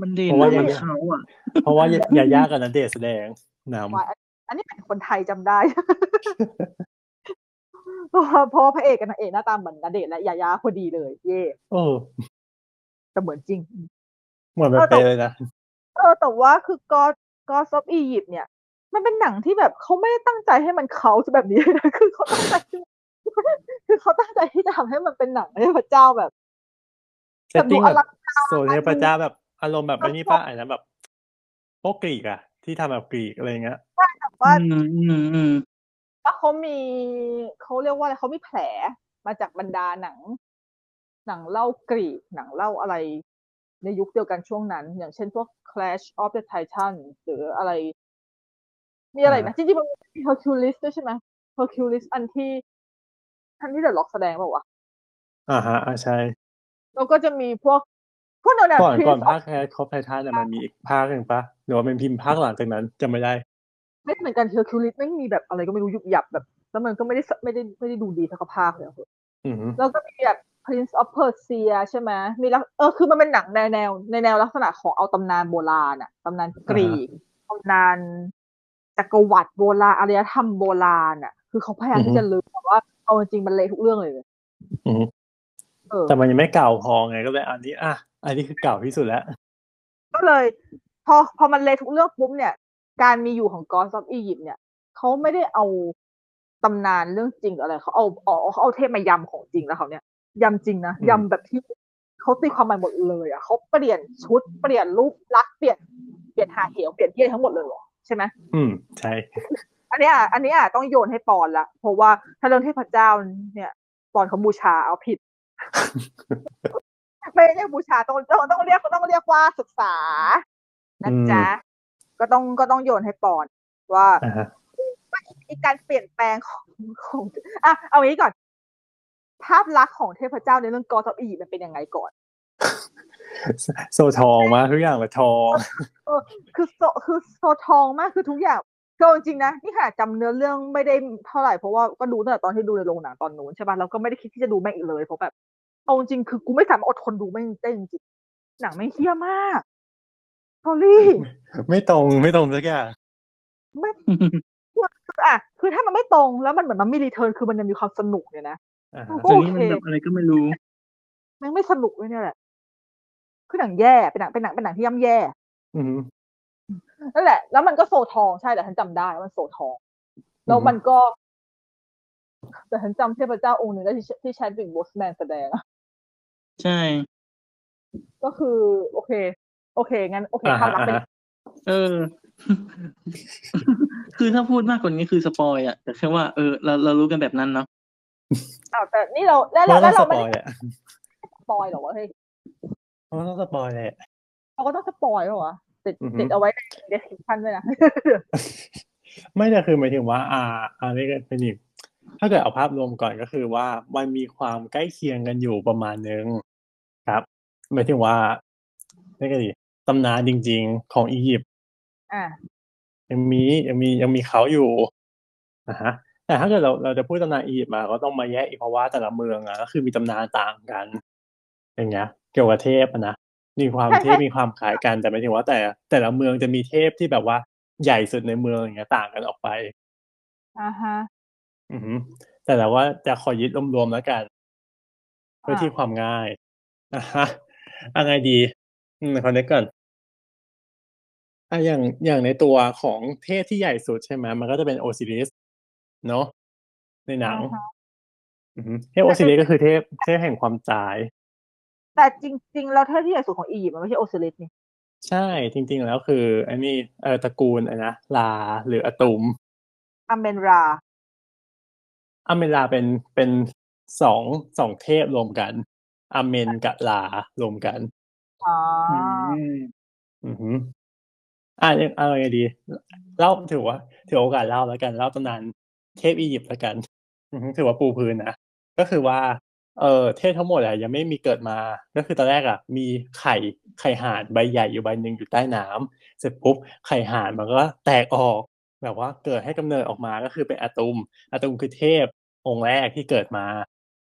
มันเด่นเพราะว่านะมันอย่างเขาอะเพราะว่ายาย่ากับนันเดชน์แสดงนว่าอันนี้เป็นคนไทยจำได้ เพราะว่าเพราะว่าพระเอกกับนางเอกหน้าตาเหมือนณเดชน์และยายาพอดีเลย เย่ำโอ้แต่เหมือนจริงเหมือนมันเป๊ะเลยนะเออแต่ว่าคือ God God of Egypt เนี่ย มันเป็นหนังที่แบบเขาไม่ได้ตั้งใจให้มันเขาจะแบบนี้เลยนะคือเขาตั้งใจคือเขาตั้งใจที่จะทำให้มันเป็นหนังเทพเจ้าแบบเซตติ้งแต่ดูอแบลับงการโซนเทพเจ้าแบบอารมณ์แบบอันนี้ป้าอันนั้นแบบโป๊กกรีกอะที่ทำแบบกรีกอะไรเงี้ยแบบว่าอืมอืมอืม ว่าเขามีเขาเรียกว่าอะไรเขามีแผลมาจากบรรดาหนัง หนังเล่ากรีกหนังเล่าอะไรในยุคเดียวกันช่วงนั้น อย่างเช่นพวก Clash of the Titan หรืออะไร มีอะไรนะจริงๆมันมี Hercules ด้วยใช่ไหม Hercules อันที่อันที่ The Rock แสดงเปล่าวะอ่าฮะอ่าใช่แล้วก็จะมีพวกพวกแนวแนวก่อนก่อน Prince ภา of ค Clash of Titan อะมันมีอีกภาคหนึ่งปะหรือว่าเป็นพิมพ์ภาคหลังจากนั้นจำไม่ได้ ไม่เหมือนกัน Hercules ไม่งมีแบบอะไรก็ไม่รู้ยุบยับแบบ แล้วมันก็ไม่ได้สไม่ได้ไม่ได้ดูดีเท่ากับภาคเลยอะอืมแล้วก็มีแบบ Prince of Persia ใช่ไหมมีลักเออคือมันเป็นหนังในแนวในแนวลักษณะของเอาตำนานโบราณอะตำนานกรีกตำนานจักรวรรดิโบราณอารยธรรมโบราณอะคือเขาพยายามที่จะลืมแต่ว่าเอาจริงๆมันเละทุกเรื่องเลยอืมเออแต่มันยังไม่เก่าพอไงก็เลยอันนี้อะอันนี้คือเก่าที่สุดแล้ว ก็เลย พอพอมันเละทุกเรื่องปุ๊บเนี่ย การมีอยู่ของ God of Egypt เนี่ยเขาไม่ได้เอาตำนานเรื่องจริงอะไรเขาเอาเอาเขาเอาเทพมายำของจริงแล้วเขาเนี่ยยำจริงนะอืมยำแบบที่เขาตีความหมายหมดเลยอะเขาเปลี่ยนชุดเปลี่ยนรูปลักษณ์เปลี่ยนเปลี่ยนหาเหวเปลี่ยนที่อะไรทั้งหมดเลยเหรอใช่ไหมอืมใช่ อันเนี้ยอันเนี้ยต้องโยนให้ปอนละเพราะว่าถ้าเรื่องเทพเจ้าเนี่ยปอนเขาบูชาเอาผิดไม่เรียกบูชาต้องต้องต้องเรียกต้องเรียกว่าศึกษานะจ๊ะ ก็ต้องก็ต้องโยนให้ปอนว่าอ่าฮะอีการเปลี่ยนแปลงของของอะเอางี้ก่อน ภาพลักษณ์ของเทพเจ้าในเรื่องกอ d อ f อีมันเป็นยังไงก่อน โซทองมาทุกอย่างแบบทองคือโซคือโซทองมากคือทุกอย่างคือเอาจริงๆนะนี่ค่ะจำเนื้อเรื่องไม่ได้เท่าไหร่เพราะว่าก็ดูตั้งแต่ตอนที่ดูในโรงหนังตอนนู้นใช่ป่ะแล้วก็ไม่ได้คิดที่จะดูแม่งอีกเลยเพราะแบบเอาจริงๆคือกูไม่สามารถอดทนดูแม่งได้จริงๆหนังไม่งเฮี้ยมาก สอรี่ ไม่ตรงไม่ตรงสักอย่างไม่คืออะคือถ้ามันไม่ตรงแล้วมันเหมือนมันไม่รีเทิร์นคือมันยังมีความสนุกเนี่ยนะอ่าฮะโอตอนนี้เคมันแบบอะไรก็ไม่รู้แม่งไม่สนุกเลยเนี่ยแหละคือหนังแย่เป็นหนังเป็นหนังเป็นหนังที่ย่ำแย่อืมนั่นแหละ แล้วมันก็โซทองใช่แต่ฉันจำได้ว่ามันโซทองแล้วมันก็ แต่ฉันจำเทพเจ้าองค์หนึ่งได้ที่ที่แชดวิกโบสแมนแสดงอะใช่ ก็คือ โอเค โอเค งั้น โอเคอ่าภาฮะพลักษอ่าณ์เป็นฮะเออ คือถ้าพูดมากกว่านี้คือสปอยอะแต่แค่ว่าเออเราเรารู้กันแบบนั้นเนาะอ้าวแต่นี่เราแล้วเพเราราะแล้ต้อวงสเราไม่ปอยได้อะสปอยเหรอวะเฮ้ยเพราะต้องสปอยแหละเราก็ต้องสปอยเหรอวะติดอือฮึติดเอาไว้ใน description ด้วยนะไม่แต่คือหมายถึงว่า อ่าอันนี้ก็เป็นอีกถ้าเกิดเอาภาพรวมก่อนก็คือว่ามันมีความใกล้เคียงกันอยู่ประมาณนึงครับหมายถึงว่านี่ก็ดี ตำนานจริง ๆ ของอียิปต์อ่ายังมียังมียังมีเขาอยู่นะฮะแต่ถ้าเกิดเราเราจะพูดตำนานอียิปต์มาก็ต้องมาแยกอีกเพราะว่าแต่ละเมืองอะก็คือมีตำนานต่างกัน อย่างเงี้ย เกี่ยวกับเทพอะนะมีความใช่เทพใช่มีความคล้ายกันแต่หมายถึงว่าแต่แต่ละเมืองจะมีเทพที่แบบว่าใหญ่สุดในเมืองอย่างเงี้ยต่างกันออกไปอ่าฮะอือฮึแต่แต่ว่าจะขอยึดรวมๆแล้วกันเพื่ออ่าที่ความง่ายอะฮะอะไรดีอืมขอนึกก่อน อะอย่างอย่างในตัวของเทพที่ใหญ่สุดใช่ไหมมันก็จะเป็นโอซิริสเนาะในหนังอ่าฮะอือฮึเทพโอซิริสก็คือเทพเทพแห่งความตายแต่จริง ๆ แล้วเทพที่ใหญ่สุดของอียิปต์มันไม่ใช่โอซิริสนี่ใช่จริง ๆ แล้วคืออันนี้เออตระกูลอะนะลาหรืออะตุมอเมนราอเมลาเป็นเป็นสองสองเทพรวมกันอเมนกับลารวมกัน อ๋ออืม อือหื ออ่าเอาไงดีเล่าถือว่าถือโอกาสเล่าแล้วกันเล่าตำนานเทพอียิปต์แล้วกันอือหือถือว่าปูพื้นนะก็คือว่าเออเทพทั้งหมดอะยังไม่มีเกิดมา ก็คือตอนแรกอะมีไข่ไข่ห่านใบใหญ่อยู่ใบหนึ่งอยู่ใต้น้ำเสร็จปุ๊บไข่ห่านมันก็แตกออกแบบว่าเกิดให้กำเนิดออกมาก็คือเป็นอะตุมอะตุมคือเทพองค์แรกที่เกิดมา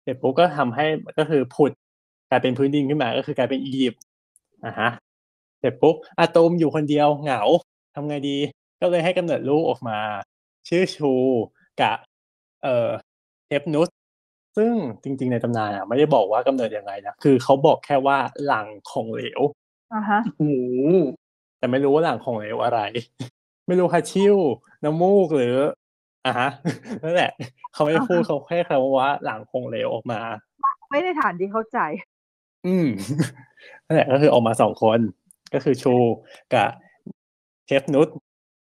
เสร็จปุ๊บก็ทำให้ก็คือผุดกลายเป็นพื้นดินขึ้นมาก็คือกลายเป็นอียิปต์อะฮะเส ร็จปุ๊บอะตุมอยู่คนเดียวเหงาทำไงดี ก็เลยให้กำเนิดลูกออกมา ชื่อชูกับเอ่อเทปนุสซึ่งจริง ๆ ในตำนานอะไม่ได้บอกว่ากำเนิดยังไงนะคือเขาบอกแค่ว่าหลังของเหลวอ่าฮะโอ้โหแต่ไม่รู้ว่าหลังของเหลวอะไร ไม่รู้ฮัชิวน้ำมูกหรืออะฮะนั่นแหละเขาไม่ได้พูดเขาแค่คำว่าหลังของเหลวออกมา ไม่ได้ฐานที่เข้าใจ อืมนั่นแหละก็คือออกมาสองคน ก็คือชูกับเทฟนุส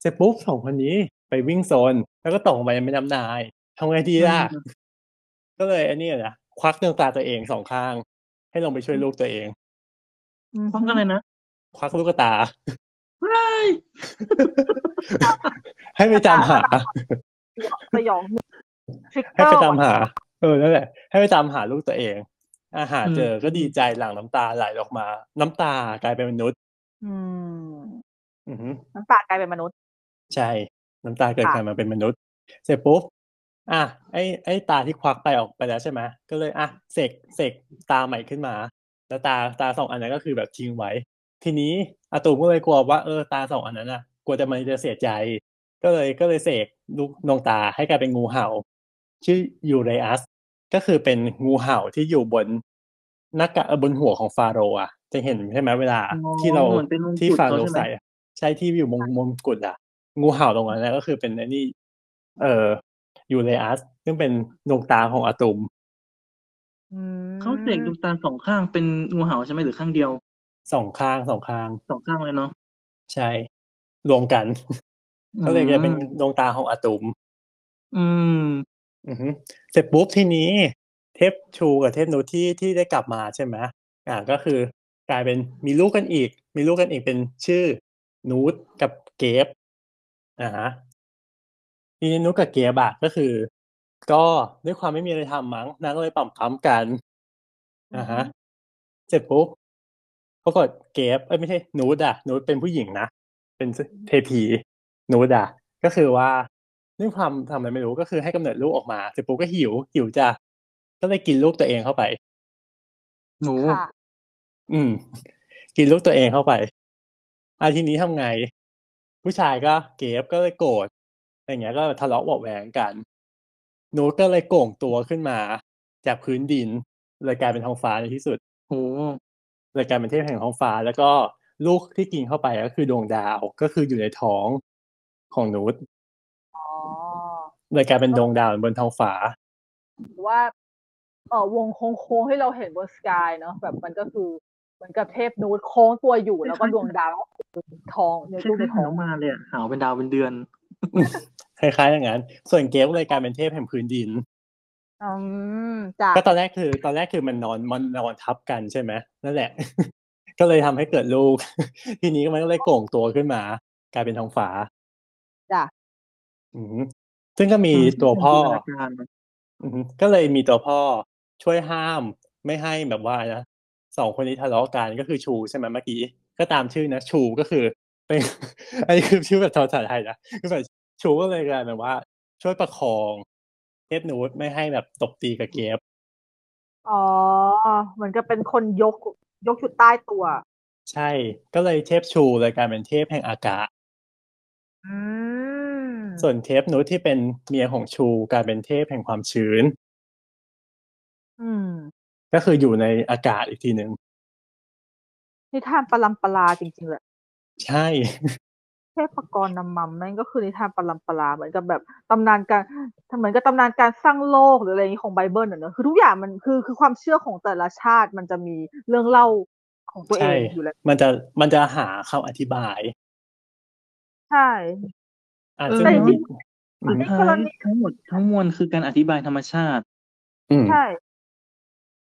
เสร็จปุ๊บสองคนนี้ไปวิ่งโซน แล้วก็ตกลงไปในแม่น้ำนายทำไงดีล่ะ ก็เลยอันนี้นะควักดวงตาตัวเองสองข้าง ให้ลงไปช่วยลูกตัวเองพร้อมกันเลยนะควักลูกตาเฮ้ยให้ไปตามหาสยองทริกเกให้อไปร์ตามหา เออนั่นแหละ ให้ไปตามหาลูกตัวเอง อาหารอืมเจอก็ดีใจหลั่งน้ำตาไหลออกมา น้ำตากลายเป็นมนุษย์ อืม อือหือน้ำตากลายเป็นมนุษย์ ใช่ น้ำตาเกิดค่ะ การมาเป็นมนุษย์ เสร็จปุ๊บ อะไอ้ ไอ้ตาที่ควักไปออกไปแล้วใช่ไหม ก็เลยอะเสก เสกตาใหม่ขึ้นมา แล้วตา ตาสองอันนั้นก็คือแบบทิ้งไว้ ทีนี้อาตูมก็เลยกลัวว่า เออ ตาสองอันนั้นน่ะ กลัวจะ มันจะเสียใจ ก็เลย ก็เลยเสกลูกดวงตาให้กลายเป็นงูเห่า ชื่อยูเรอัสก็คือเป็นงูเห่าที่อยู่บนหน้ากาก เอ่อ บนหัวของฟาโรห์อะ จะเห็นใช่ไหมเวลาอ๋อที่เราเหมือนเป็นมงกุฎที่ฟาโรเขาห์ใช่ไหมใส่อะใช่ที่อยู่มงมงกุฎอะ งูเห่าตรงนั้นนะก็คือเป็นไอ้นี่ เอ่อยูเรอัสซึ่งเป็นดวงตาของอาตุมอืมเขาเสกดวงตาสองข้างเป็นงูเห่าใช่ไหมหรือข้างเดียวสองข้างสองข้างสองข้างเลยเนาะใช่ รวมกันก็เลยจะเป็นอืมดวงตาของอาตุม อืมอือฮึเสร็จปุ๊บทีนี้ เทพชูกับเทพนุชที่ที่ได้กลับมาใช่ไหมอ่าก็คือ กลายเป็นมีลูกกันอีก มีลูกกันอีกเป็นชื่อนูตกับเกฟอ่าฮะทีนี้นูตกับเกฟอะก็คือ ก็ด้วยความไม่มีอะไรทำมั้งนางก็เลยปั๊มปั๊มกันอ่าฮะเสร็จปุ๊บปรากฏเกฟเอ้ยไม่ใช่นูดอะนูดเป็นผู้หญิงนะเป็นเทพีนูดอะก็คือว่าด้วยความทำอะไรไม่รู้ก็คือให้กำเนิดลูกออกมาเสร็จปุ๊บก็หิวหิวจะก็เลยกินลูกตัวเองเข้าไปหนูค่ะ อืม กินลูกตัวเองเข้าไปอาทีนี้ทำไง ผู้ชายก็เกฟก็เลยโกรธอะไรเงี้ยก็ทะเลาะเบาะแหวงกันนูดก็เลยโก่งตัวขึ้นมา จากพื้นดินเลยกลายเป็นท้องฟ้าในที่สุดโอ้เลยกลายเป็นเทพแห่งท้องฟ้า แล้วก็ลูกที่กินเข้าไปก็คือดวงดาวก็คืออยู่ในท้องของนูตอ๋อเลยกลายเป็นดวงดาวบนท้องฟ้าหรือว่าเออวงโค้งๆที่เราเห็นบนสกายเนาะแบบมันก็คือ เหมือนกับเทพนูดโค้งตัวอยู่แล้วก็ดวงดาวทองในใช่รูปในใช่ท้อหางมาเลยอะหาวเป็นดาวเป็นเดือน คล้ายๆอย่างนั้น ส่วนเกฟเลยกลายเป็นเทพแห่งพื้นดินอืมจ้ะก็ตอนแรกคือ ตอนแรกคือมันนอนมันนอนทับกันใช่ไหมนั่นแหละ ก็เลยทำให้เกิดลูก ทีนี้มันก็เลยโก่งตัวขึ้นมา กลายเป็นท้องฟ้าจ้ะอืมซึ่งก็มีตัวพ่อจินตนาการนะอือฮึก็เลยมีตัวพ่อช่วยห้ามไม่ให้แบบว่านะ สองคนนี้ทะเลาะกันก็คือชูใช่ไหมเมื่อกี้ก็ตามชื่อนะชูก็คือเป็นอันนี้คือชื่อแบบภาษาไทยนะคือแบบชูก็เลยกลายเป็นว่า ช่วยประคองเทพนูตไม่ให้แบบตบตีกับเกฟอ๋อเหมือนกับเป็นคนยกยกอยู่ใต้ตัว ใช่ ก็เลยเทพชูเลยกลายเป็นเทพแห่งอากาศอืมส่วนเทพนูตที่เป็นเมียของชูกลายเป็นเทพแห่งความชื้น อืม ก็คืออยู่ในอากาศอีกทีหนึ่งนิทานปรัมปราจริงๆแหละ ใช่เทพกรนำมัมนั่นก็คือนิทานปรัมปราเหมือนกับแบบตำนานการเหมือนกับตำนานการสร้างโลกหรืออะไรอย่างนี้ของไบเบิลน่ะเนอะคือทุกอย่างมันคือคือความเชื่อของแต่ละชาติมันจะมีเรื่องเล่าของตัวเอใช่งอยู่แล้วมันจะมันจะหาคำอธิบาย ใช่อะเออซึ่งแต่จริงอืมสุดท้ายทั้งหมดทั้งมวลคือการอธิบายธรรมชาติอืมใช่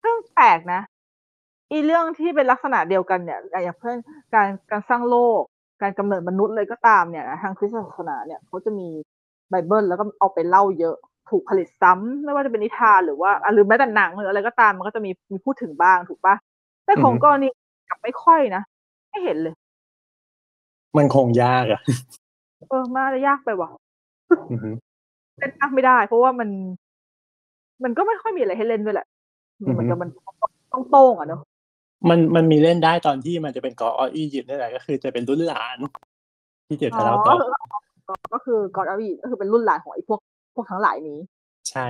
ซึ่งแปลกนะอีเรื่องที่เป็นลักษณะเดียวกันเนี่ยอย่างเพื่อนการการสร้างโลก การกำเนิดมนุษย์เลยก็ตามเนี่ยนะทางคริสตศาสนาเนี่ยเขาจะมีไบเบิลแล้วก็เอาไปเล่าเยอะถูกผลิตซ้ำไม่ว่าจะเป็นนิทานหรือว่าอะหรือแม้แต่หนังหรืออะไรก็ตามมันก็จะมีมีพูดถึงบ้างถูกปะแต่ของอือฮึกรณีกลับไม่ค่อยนะไม่เห็นเลย มันคงยากอะเออมาจะยากไปว่ะอือฮึเล่นยากไม่ได้ เพราะว่ามัน มันก็ไม่ค่อยมีอะไรให้เล่นด้วยแหละอือฮึ เหมือนกับมันต้องโต้งๆอะเนอะมันมันมีเล่นได้ตอนที่มันจะเป็นกอออียิปต์นี่แหละก็คือจะเป็นรุ่นหลานที่เดี๋ยวจะเล่าต่อก็ก็คือกอดอาวีก็คือเป็นรุ่นหลานของไอ้พวกพวกทั้งหลายนี้ ใช่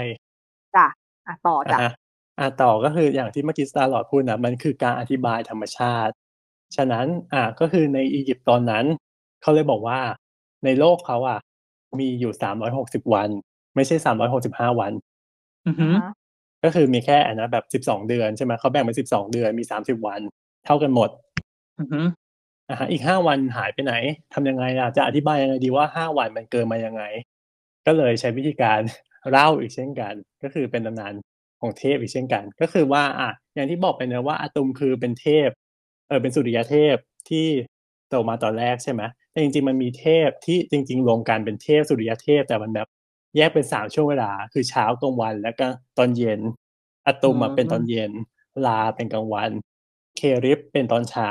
จ้ะอะต่อจ้ะอะฮะอะต่อก็คืออย่างที่เมื่อกี้สตาร์ลอดพูดนะมันคือการอธิบายธรรมชาติ ฉะนั้นอะก็คือในอียิปต์ตอนนั้นเขาเลยบอกว่าในโลกเขาอะ มีอยู่สามร้อยหกสิบวัน ไม่ใช่สามร้อยหกสิบห้าวันอือหือฮะ ก็คือมีแค่อันนะแบบสิบสองเดือนใช่ไหมเขาแบ่งเป็นสิบสองเดือนมีสามสิบวัน เท่ากันหมดอือหืออะฮะอีกห้าวันหายไปไหนทำยังไงล่ะจะอธิบายยังไงดีว่าห้าวันมันเกินมายังไง ก็เลยใช้วิธีการเล่าอีกเช่นกัน ก็คือเป็นตำนานของเทพอีกเช่นกัน ก็คือว่าอะอย่างที่บอกไปเนอะว่าอาตุมคือเป็นเทพเออเป็นสุริยเทพที่โตมาตอนแรกใช่ไหมแต่จริง ๆ มันมีเทพที่จริง ๆ รวมกันเป็นเทพสุริยเทพแต่มันแบบ แยกเป็นสามช่วงเวลา คือเช้ากลางวัน แล้วก็ตอนเย็นอาตุมมาเป็นตอนเย็น ลาเป็นกลางวัน เคริปเป็นตอนเช้า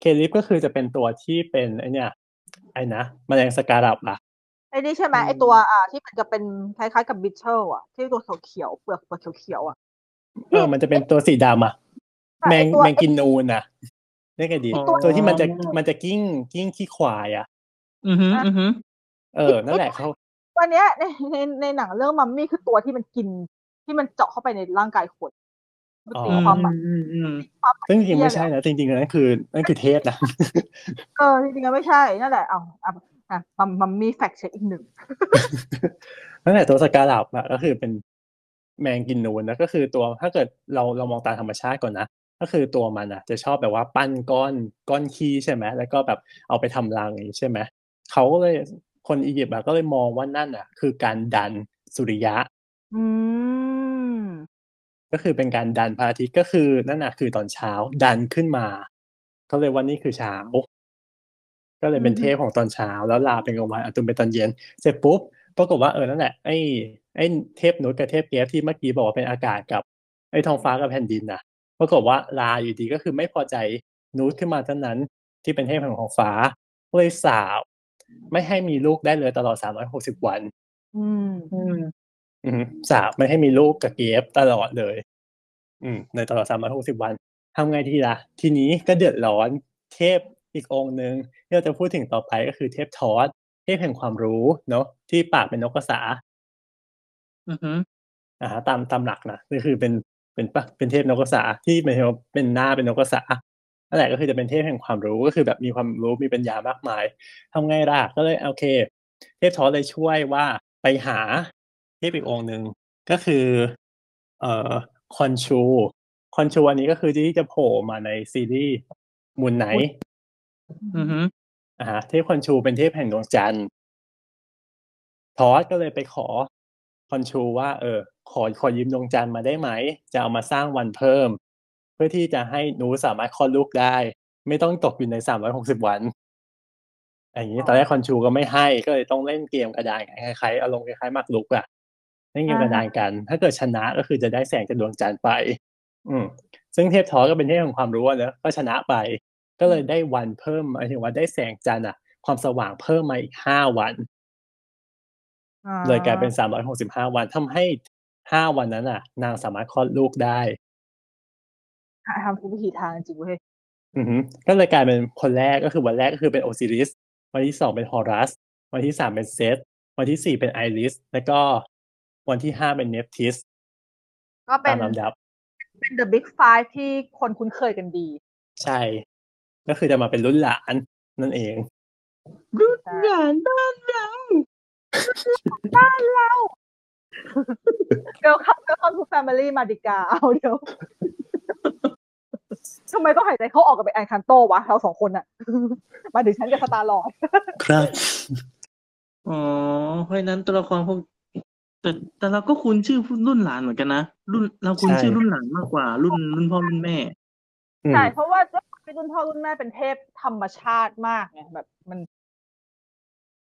เคลิฟก็คือจะเป็นตัวที่เป็นไอเนี่ยไอ้นะแมลงสการับอะไอ้นี่ใช่ไหมไอ้ตัวอ่าที่มันจะเป็นคล้ายๆกับบิทเทิลอะ ที่ตัวเขียวๆเปลือกเปลือกเขียวๆอะเออมันจะเป็นตัวสีดำอะแมงไอ้ตัวแมงกินนูนอะเรียกไงดีอ๋อตัวที่มันจะมันจะกิ้งกิ้งขี้ควายอะ อือหืออือหือเออ นั่นแหละเขา วันเนี้ยในในในหนังเรื่องมัมมี่คือตัวที่มันกินที่มันเจาะเข้าไปในร่างกายคนมันอ๋อตีความหมายอืมอืมความหมายซึ่งจริงๆไม่เหี้ยใช่เลยนะจริงๆนั่นคือนั่นคือเทพนะเออจริงๆก็ไม่ใช่นั่นแหละเอาอะอะมัมมัมมี่แฟกเช็คอีกหนึ่งนั่นแหละตัวสการับอะก็คือเป็นแมงกินนูนนะก็คือตัวถ้าเกิดเราเรามองตามธรรมชาติก่อนนะก็คือตัวมันอะจะชอบแบบว่าปั้นก้อนก้อนขี้ใช่ไหมแล้วก็แบบเอาไปทำรังอย่างนี้ใช่ไหมเขาก็เลย คนอียิปต์อะก็เลยมองว่านั่นอะคือการดันสุริยะ อืมก็คือเป็นการดันพระอาทิตย์ก็คือนั่นน่ะคือตอนเช้าดันขึ้นมาก็เลยว่านี่คือเช้าก็เลยเป็นอืมเทพของตอนเช้า แล้วลาเป็นกลางวันอาตุมเป็นตอนเย็น เสร็จปุ๊บปรากฏว่าเออนั่นแหละไอ้ไอ้เทพนุชกับเทพเกฟที่เมื่อกี้บอกว่าเป็นอากาศกับ ไอ้ท้องฟ้ากับแผ่นดินน่ะปรากฏว่าลาอยู่ดีก็คือไม่พอใจนุชขึ้นมาเท่านั้นที่เป็นเทพแห่งท้องฟ้าก็เลยสาบ ไม่ให้มีลูกได้เลยตลอด 360 วัน อืมอืมอืมสาบไม่ให้มีลูกกับเกฟตลอดเลย อืม ในตลอดสามร้อยหกสิบวันทำไงทีละทีนี้ก็เดือดร้อนเทพอีกองค์หนึ่งที่เราจะพูดถึงต่อไปก็คือเทพทอสเทพแห่งความรู้เนาะที่ปากเป็นนกกระสาอือหืออ่าตามตามหลักนะก็คือเป็นเป็นปะเป็นเทพนกกระสาที่เป็นเป็นหน้าเป็นนกกระสา นั่นแหละก็คือจะเป็นเทพแห่งความรู้ก็คือแบบมีความรู้มีปัญญามากมายทำไงล่ะก็เลยโอเค เทพทอสเลยช่วยว่าไปหาเทพอีกองค์หนึ่งก็คือเอ่อคอนชูคอนชูอันนี้ก็คือที่จะโผล่มาในซีรีส์ Moon Knight อือหืออ่าฮะเทพคอนชูเป็นเทพแห่งดวงจันทร์ทอสก็เลยไปขอคอนชูว่า เออ ขอขอยืมดวงจันทร์มาได้ไหม จะเอามาสร้างวันเพิ่มเพื่อที่จะให้หนูสามารถคลอดลูกได้ ไม่ต้องตกอยู่ในสามร้อยหกสิบวันอย่างนี้ตอนแรกคอนชูก็ไม่ให้ก็เลยต้องเล่นเกมกระดานคล้ายๆอารมณ์คล้ายๆหมากรุกอะเล่นเกมกระดานกัน ถ้าเกิดชนะก็คือจะได้แสงจากดวงจันทร์ไป อืม ซึ่งเทพทอสก็เป็นเทพแห่งความรู้อะเนอะก็ชนะไป ก็เลยได้วันเพิ่มหมายถึงว่าได้แสงจันทร์อะความสว่างเพิ่มมาอีกห้าวันอ่เลยกลายเป็นสามร้อยหกสิบห้าวันทำให้ห้าวันนั้นอะนางสามารถคลอดลูกได้ ทำทุกวิธีทางจริงเว้ยอือฮึก็เลยกลายเป็นคนแรกก็คือวันแรกก็คือเป็นโอซิริสวันที่สองเป็นฮอรัสวันที่สามเป็นเซตวันที่สี่เป็นไอริสแล้วก็วันที่ห้าเป็นเนปทิสก็เป็ตานมลำดับ เป็น the big five ที่คนคุ้นเคยกันดี ใช่ ก็คือจะมาเป็นรุ่นหลานนั่นเอง รุ่นหลานบ้านเราเดี๋ยวเข้าเดี๋ยวเข้าทุก family มาดิกาเอาเดี๋ยว ก็ำไมต้องหายใจเข้าออกกับไปแอนคันโตวะเราสองคนอะมาถึงฉันกับสตาร์ลอร์ดครับ อ๋อ เพราะฉะนั้นตัวละครพวกแต่แต่เราก็คุ้นชื่อรุ่นหลานเหมือนกันนะรุ่นเราคุ้นใช่ชื่อรุ่นหลานมากกว่า รุ่นรุ่นพ่อรุ่นแม่อืมใช่เพราะว่าด้วยความที่รุ่นพ่อรุ่นแม่เป็นเทพธรรมชาติมากไงแบบ มัน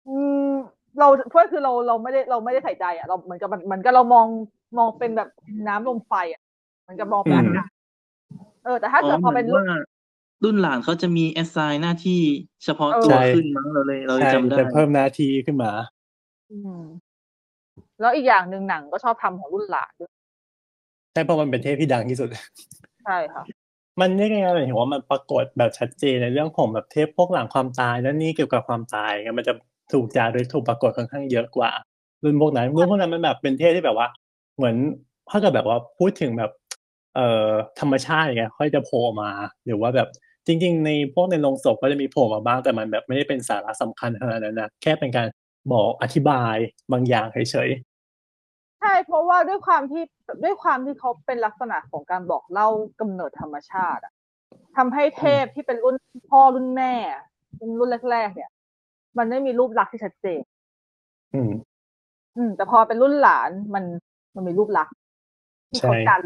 อืมเราเพื่อคือเราเราไม่ได้เราไม่ได้ใส่ใจอะเราเหมือนกับมันเหมือนกับเรามองมองเป็นแบบน้ำลมไฟอะเหมือนกับมองเป็นอากาศ เออแต่ถ้าอ๋เกิอดเหพอมืเป็อนนรุ่นว่ารุ่นหลานเขาจะมีแอสไซน์หน้าที่เฉพาะเออตัวใช่ขึ้นมั้งเราเลย เราเลยใช่จำได้จะเพิ่มหน้าที่ขึ้นมา อืมแล้วอีกอย่างหนึ่งหนังก็ชอบทำของรุ่นหลานด้วยใช่เพราะมันเป็นเทพที่ดังที่สุด ใช่ค่ะ มันเรียกยังไงหมายถึงว่ามันปรากฏแบบชัดเจนในเรื่องของแบบเทพพวกหลังความตายนั่นนี่เกี่ยวกับความตายไงมันจะถูกจารึกถูกปรากฏค่อนข้างเยอะกว่า รุ่นพวกนั้นรุ่นพวกนั้นมันแบบเป็นเทพที่แบบว่า เหมือนถ้าเกิดแบบว่าพูดถึงแบบ เอ่อธรรมชาติอย่างเงี้ยค่อยจะโผล่มา หรือว่าแบบจริง ๆ ในพวกในโรงศพก็จะมีโผล่มาบ้างแต่มันแบบไม่ได้เป็นสาระสำคัญขนาดนั้นนะแค่เป็นการบอกอธิบายบางอย่างเฉยใช่เพราะว่าด้วยความที่ด้วยความที่เขาเป็นลักษณะของการบอกเล่ากำเนิดธรรมชาติอะทำให้เทพที่เป็นรุ่นพ่อรุ่นแม่รุ่นรุ่นแรกๆเนี่ย มันไม่มีรูปลักษณ์ที่ชัดเจนๆอืม อืม แต่พอเป็นรุ่นหลานมันมันมีรูปลักษณ์ที่ใช่เขาการ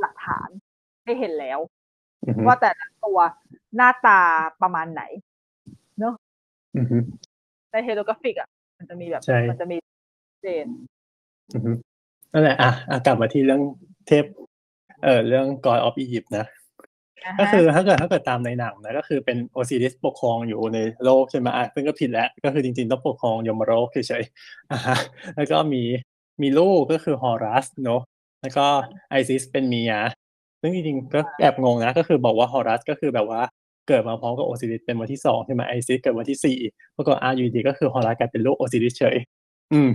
หลักฐานให้เห็นแล้วอือฮึว่าแต่ละตัวหน้าตาประมาณไหนอือฮึในเฮโรกราฟิกอะ มันจะมีแบบใช่มันจะมีเจนอือฮึนั่นแหละอะอะกลับมาที่เรื่องเทพ เอ่อเรื่อง God of Egypt นะนะฮะก็คือถ้าเกิดถ้าเกิดตามในหนังนะก็คือเป็นโอซิริสปกครองอยู่ในโลกใช่ไหมอะซึ่งก็ผิดแล้ว ก็คือจริงๆต้องปกครองยมโลกเฉยๆอะฮะแล้วก็มีมีลูกก็คือฮอรัสเนอะ แล้วก็ไอซิสเป็นเมียซึ่งจริงๆก็แอบงงนะ ก็คือบอกว่าฮอรัสก็คือแบบว่าเกิดมาพร้อมกับโอซิริสเป็นวันที่สองใช่ไหมไอซิสเกิดวันที่สี่ปรากฏอยู่ดีก็คือฮอรัสกลายเป็นลูกโอซิริสเฉย อืม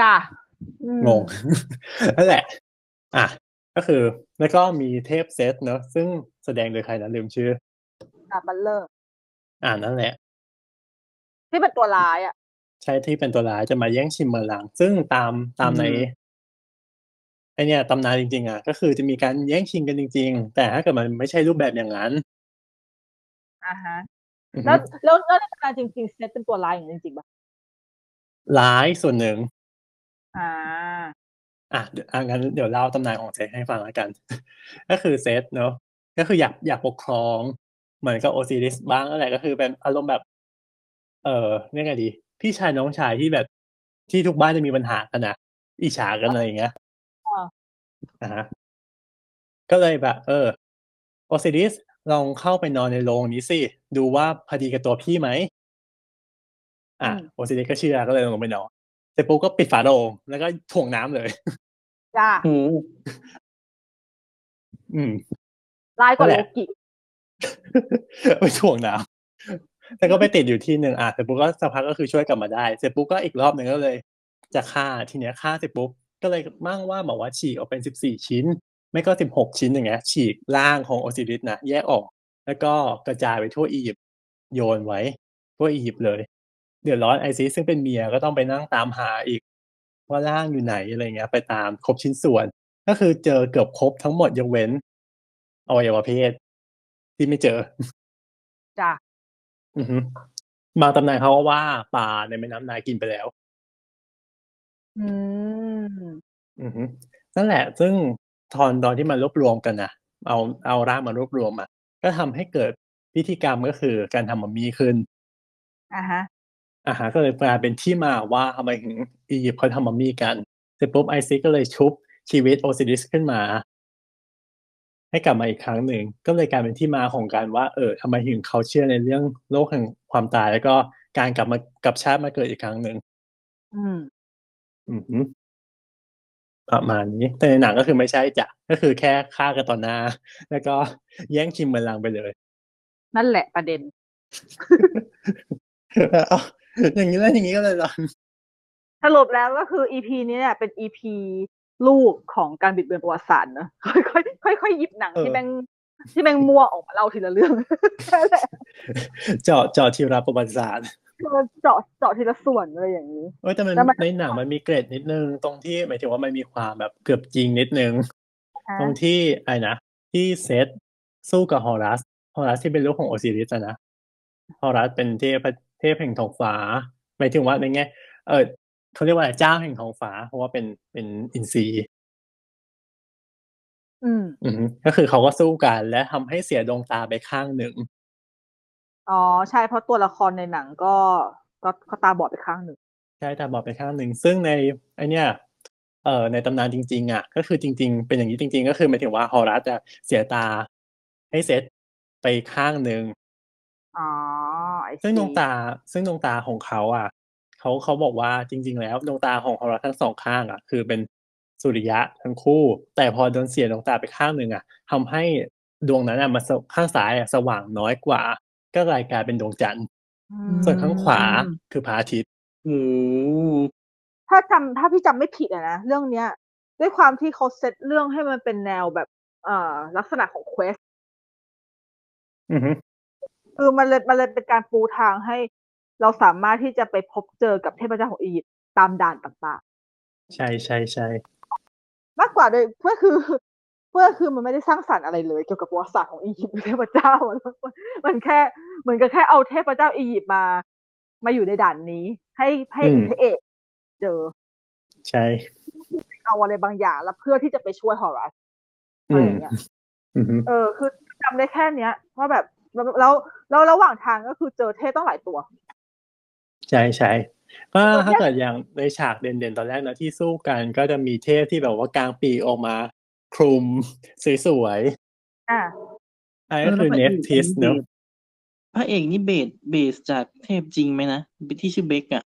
จ้ะอืมงงนั่นแหละ อะก็คือ แล้วก็มีเทพเซตเนอะซึ่งแสดงโดยใครนะลืมชื่ออะบัตเลอร์อ่านั่นแหละ ที่เป็นตัวร้ายอะ ใช่ที่เป็นตัวร้ายจะมาแย่งชิงบัลลังก์ ซึ่งตามตามในอืม ไอเนี่ยตำนานจริงๆอะก็คือจะมีการแย่งชิงกันจริง ๆ แต่ถ้าเกิดมันไม่ใช่รูปแบบอย่างนั้นอ่าฮะอือฮึแล้วแล้วแล้วในตำนานจริง ๆ เซตเป็นตัวร้ายอย่างนั้นจริงๆป่ะ ร้ายส่วนหนึ่งอ่าอะ เดี๋ยว อะงั้นเดี๋ยวเล่าตำนานของเซตให้ฟังแล้วกัน ก็คือเซตเนอะก็คืออยาก อยากปกครอง เหมือนกับโอซิริสบ้างนั่นแหละ ก็คือเป็นอารมณ์แบบ เออเรียกไงดี พี่ชายน้องชายที่แบบ ที่ทุกบ้านจะมีปัญหากันนะอิจฉากัน อะไรอย่างเงี้ยอ่า อ่าฮะ ก็เลยแบบ เออโอซิริสลองเข้าไปนอนในโรงนี้สิ ดูว่าพอดีกับตัวพี่ไหมอะโอซิริสก็เชื่อ ก็เลยลงไปนอน เสร็จปุ๊บก็ปิดฝาโรง แล้วก็ถ่วงน้ำเลย จ้าโอ้อืม ร้ายกว่านั่โลนแหละ กิ ไปถ่วงน้ำ แต่ก็ไปติดอยู่ที่หนึ่งอะเสร็จปุ๊บก็สักพัก ก็คือช่วยกลับมาได้ เสร็จปุ๊บก็อีกรอบหนึ่ง ก็เลยจะฆ่า ทีเนี้ยฆ่าเสร็จปุ๊บ ก็เลยมั่งว่าบอกว่าฉีกออกเป็นสิบสี่ชิ้น ไม่ก็สิบหกชิ้นอย่างเงี้ยฉีกร่างของโอซิริสนะแยกออก แล้วก็กระจายไปทั่วอียิปต์โยนไว้ทั่วอียิปต์เลยเดือดร้อนไอซิสซึ่งเป็นเมียก็ต้องไปนั่งตามหาอีก ว่าร่างอยู่ไหนอะไรเงี้ย ไปตามครบชิ้นส่วน ก็คือเจอเกือบครบทั้งหมดยกเว้นอวัยวะเพศ ที่ไม่เจอจ้าอือฮึบางตำนานเขาก็ว่าปลาในแม่น้ำนายกินไปแล้ว อืม อือฮึ นั่นแหละ ซึ่งตอน ตอนที่มันรวบรวมกันนะเอา เอาร่างมารวบรวมอะก็ทำให้เกิดพิธีกรรม ก็คือการทำมัมมี่ขึ้นอ่าฮะอ่าฮะ ก็เลยกลายเป็นที่มาว่า ทำไมถึงอียิปต์เขาทำมัมมี่กัน เสร็จปุ๊บไอซิสก็เลยชุบชีวิตโอซิริสขึ้นมา ให้กลับมาอีกครั้งหนึ่ง ก็เลยกลายเป็นที่มาของการว่า เออทำไมถึงเขาเชื่อในเรื่องโลกแห่งความตาย แล้วก็การกลับมา กลับชาติมาเกิดอีกครั้งหนึ่ง อืม อือหือประมาณนี้ แต่ในหนังก็คือไม่ใช่จ้ะ ก็คือแค่ฆ่ากันต่อหน้า แล้วก็ แย่งชิมบัลลังก์ไปเลย นั่นแหละประเด็นเอาอย่างนี้ แล้วอย่างนี้ก็เลยเหรอ สรุปแล้วก็คือ EP นี้เนี่ยเป็น EP ลูกของการบิดเบือนประวัติศาสตร์เนอะค่อย ๆ ค่อย ๆ หยิบหนังเออที่แม่ง ที่แม่งมั่วออกมาเล่าทีละเรื่อง แค่นั้นแหละ เจาะ เจาะทีละประวัติศาสตร์ เจาะเจาะทีละส่วนเลยอย่างนี้เอ้ยแต่มันแล้วมันในหนังมันมีเกรดนิดนึง ตรงที่หมายถึงว่ามันมีความแบบเกือบจริงนิดนึงอ่าตรงที่ไอ้นะที่เซตสู้กับฮอรัสฮอรัสที่เป็นลูกของโอซิริสอะนะฮอรัสเป็นเทพเทพแห่งท้องฟ้าหมายถึงว่าในแง่เออเขาเรียกว่าอะไรเจ้าแห่งท้องฟ้า เพราะว่าเป็นเป็นอินทรีย์อืมอืมก็คือเขาก็สู้กันและทำให้เสียดวงตาไปข้างหนึ่ง อ๋อใช่เพราะตัวละครในหนังก็ก็ก็ตาบอดไปข้างหนึ่งใช่ตาบอดไปข้างหนึ่งซึ่งในไอเนี้ยเอ่อในตำนานจริง ๆอะก็คือจริง ๆ เป็นอย่างนี้จริง ๆ ก็คือหมายถึงว่าฮอรัสจะเสียตาให้เซตไปข้างหนึ่งอ๋อไอซึ่งดวงตาซึ่งดวงตาของเขาอะเขาเขาบอกว่าจริง ๆ แล้วดวงตาของฮอรัสทั้งสองข้างอะ คือเป็นสุริยะทั้งคู่ แต่พอโดนเสียดวงตาไปข้างหนึ่งอะทำให้ดวงนั้นอะมันสข้างซ้ายอะสว่างน้อยกว่า ก็กลายกลายเป็นดวงจันทร์อืมส่วนข้างขวาคือพระอาทิตย์โอ้โหถ้าจำถ้าพี่จำไม่ผิดอะนะ เรื่องเนี้ย ด้วยความที่เขาเซตเรื่องให้มันเป็นแนวแบบ เอ่อ ลักษณะของเควสอือฮึคือมันเลยมันเลยเป็นการปูทางให้ เราสามารถที่จะไปพบเจอกับเทพเจ้าของอียิปต์ตามด่านต่างใช่ใช่ใช่ๆมากกว่าโดยเพื่อคือ เพื่อคือมันไม่ได้สร้างสรรค์อะไรเลย เกี่ยวกับประวัติศาสตร์ของอียิปต์หรือเทพเจ้ามันมันแค่เหมือนกับแค่เอาเทพเจ้าอียิปต์มา มาอยู่ในด่านนี้ ให้ให้พระเอกเจอ ใช่ เอาอะไรบางอย่างแล้วเพื่อที่จะไปช่วยฮอรัสอือะไรมอย่างเงี้ยอือฮึเออ คือจำได้แค่เนี้ยว่าแบบแล้วแล้วแล้วระหว่างทางก็คือเจอเทพต้องหลายตัว ใช่ใช่ก็เออถ้าเกิดอย่างในฉากเด่นๆตอนแรกนะที่สู้กันก็จะมีเทพที่แบบว่ากลางปีกออกมา คลุมสวยอ่าๆอันนี้ก็คือเนฟทิสเนอะพระเอกนี่เบสเบสจากเทพจริงไหมนะที่ชื่อเบกอะ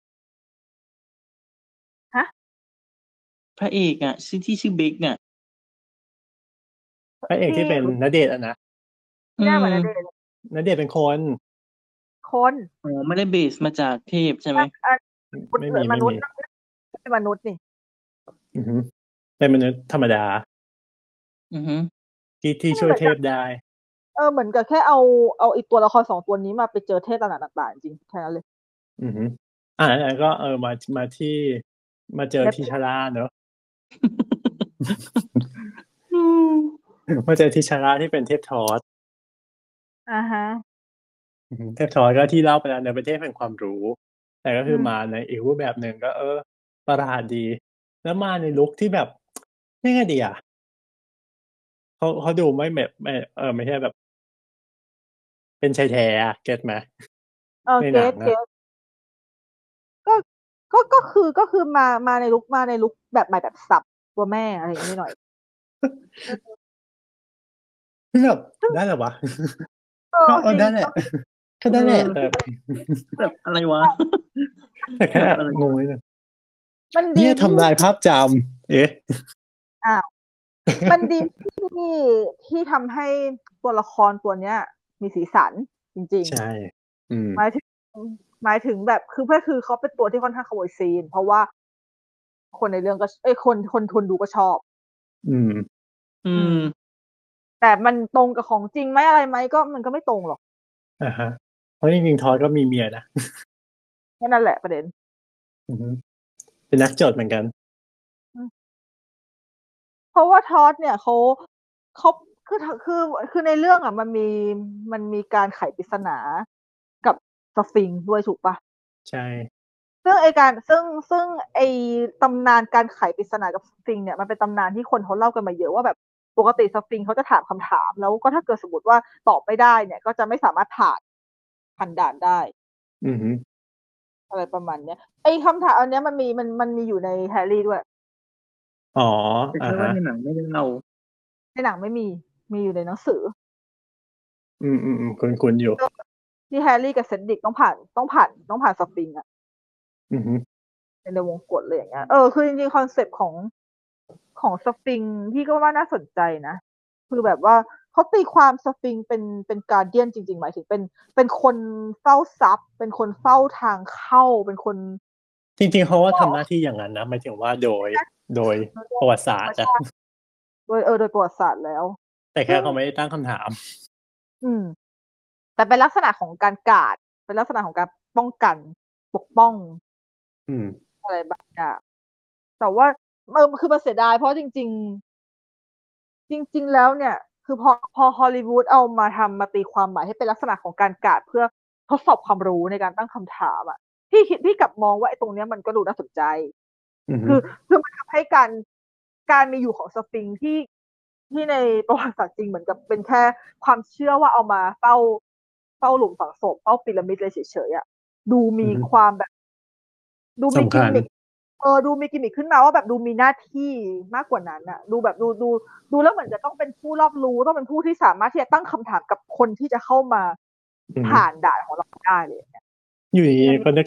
ฮะพระเอกอะชื่อที่ชื่อเบกอะพระเอกที่เป็นนเดชน์อะนะหน้าเหมือนอืนมเดชน์นเดชน์เป็นคน คนอ๋อไม่ได้เบสมาจากเทพใช่ไหมอะไม่เกิมีดมไม่นุษมีย์เป็นมนุษย์นี่อือฮึเป็นมนุษย์ธรรมดา อือฮึ ที่ที่ช่วยเทพได้ เออเหมือนกับแค่เอาเอาอีกตัวละครสองตัวนี้มาไปเจอเทพต่างๆจริงแค่นั้นเลย อือฮึอ่าแล้วก็เออมามาที่มาเจอแล้วทิชาราเนอะมาเจอทิชาราที่เป็นเทพทอสอ่าฮะอือฮึเทพทอยก็ที่เล่าไปแล้วในประเทศแห่งความรู้ แต่ก็คืออม มาในอีกรูปแบบหนึ่งก็ เออประหลาดดี แล้วมาในลุคที่แบบยังไงดีอะ เขาเขาดูไม่แบบไม่เออไม่ใช่แบบ เป็นชายแท้อะเก็ตไหมเออในเกหนัตงอะเกตก็ก็ก็คือก็คือมามาในลุกมาในลุกแบบใหม่แบบสับตัวแม่อะไรอย่างนี้หน่อยแบบได้เหรอวะเออก็เออจริงได้แหละก็ได้แหละแต่แบบอะไรวะ แต่แค่งงนิดนึงมันดีเนี่ยที่ทำลายภาพจำเอ๊ะ มันดีที่ที่ทำให้ตัวละครตัวเนี้ย มีสีสันจริงใช่อืมๆหมายถึงหมายถึงแบบคือเพื่อคือเขาเป็นตัวที่ค่อนข้างขโมยซีน เพราะว่าคนในเรื่องก็เอ้ยคนคนทุนดูก็ชอบ อืม อืม แต่มันตรงกับของจริงไหมอะไรไหมก็มันก็ไม่ตรงหรอกอ่าฮะเพราะจริงๆทอยก็มีเมียนะแค่นั้นแหละประเด็นอือฮึเป็นนักโจทย์เหมือนกัน เพราะว่าทอสเนี่ยเขาเขาคือคือคือในเรื่องอะ มันมีมันมีการไขปริศนากับสฟิงค์ด้วยถูกปะใช่ ซึ่งไอการซึ่งซึ่งไอตำนานการไขปริศนากับสฟิงค์เนี่ยมันเป็นตำนานที่คนเขาเล่ากันมาเยอะว่าแบบปกติสฟิงค์เขาจะถามคำถาม แล้วก็ถ้าเกิดสมมติว่าตอบไม่ได้เนี่ย ก็จะไม่สามารถผ่านผ่านด่านได้ อือฮึอะไรประมาณเนี้ยไอคำถามอันเนี้ยมันมีมันมันมีอยู่ในแฮร์รี่ด้วย อ๋อแต่อ่าแค่ว่าฮะในหนังไม่ได้เล่าในหนังไม่มี มีอยู่ในหนังสือ อืมอืมอืมคุ้นคุ้นๆอยู่ ที่แฮร์รี่กับเซดริกต้องผ่านต้องผ่านต้องผ่านสฟิงค์อะอือฮึในวงกตเลยอย่างเงี้ยเออคือจริงๆ concept ของของสฟิงค์พี่ก็ว่าน่าสนใจนะ คือแบบว่าเขาตีความสฟิงค์เป็นเป็นการเดียนจริง ๆ หมายถึงเป็นเป็นคนเฝ้าทรัพย์ เป็นคนเฝ้าทางเข้า เป็นคน จริงๆเขาว่าทำหน้าที่อย่างนั้นนะหมายถึงว่าโดยโดยประวัติศาสตร์อะโดยเออโดยประวัติศาสตร์แล้ว แต่แค่เขาไม่ได้ตั้งคำถาม อืม แต่เป็นลักษณะของการกาด เป็นลักษณะของการป้องกันปกป้อง อืม อะไรบางอย่างแต่ว่าเออคือมันเสียดายเพราะจริง ๆ จริง ๆ แล้วเนี่ย คือพอพอฮอลลีวูดเอามาทำมาตีความหมายให้เป็นลักษณะของการกาดเพื่อทดสอบความรู้ในการตั้งคำถามอะ พี่คิดพี่กลับมองว่าไอ้ตรงเนี้ยมันก็ดูน่าสนใจอือฮึคือคือมันทำให้การการมีอยู่ของสฟิงค์ที่ที่ในประวัติศาสตร์จริงเหมือนกับเป็นแค่ความเชื่อว่าเอามาเฝ้าเฝ้าหลุมฝังศพเฝ้าพีระมิดเลยเฉยๆอะดูมีความแบบ ดูมีสำกิคัมญมิคเออดูมีกิมมิคขึ้นมาว่าแบบดูมีหน้าที่มากกว่านั้นอะ ดูแบบดูดูดูแล้วเหมือนจะต้องเป็นผู้รอบรู้ต้องเป็นผู้ที่สามารถที่จะตั้งคำถามกับคนที่จะเข้ามาอือฮึผ่านด่านของเราได้เลยเนี่ย อยู่ดีๆก็นึก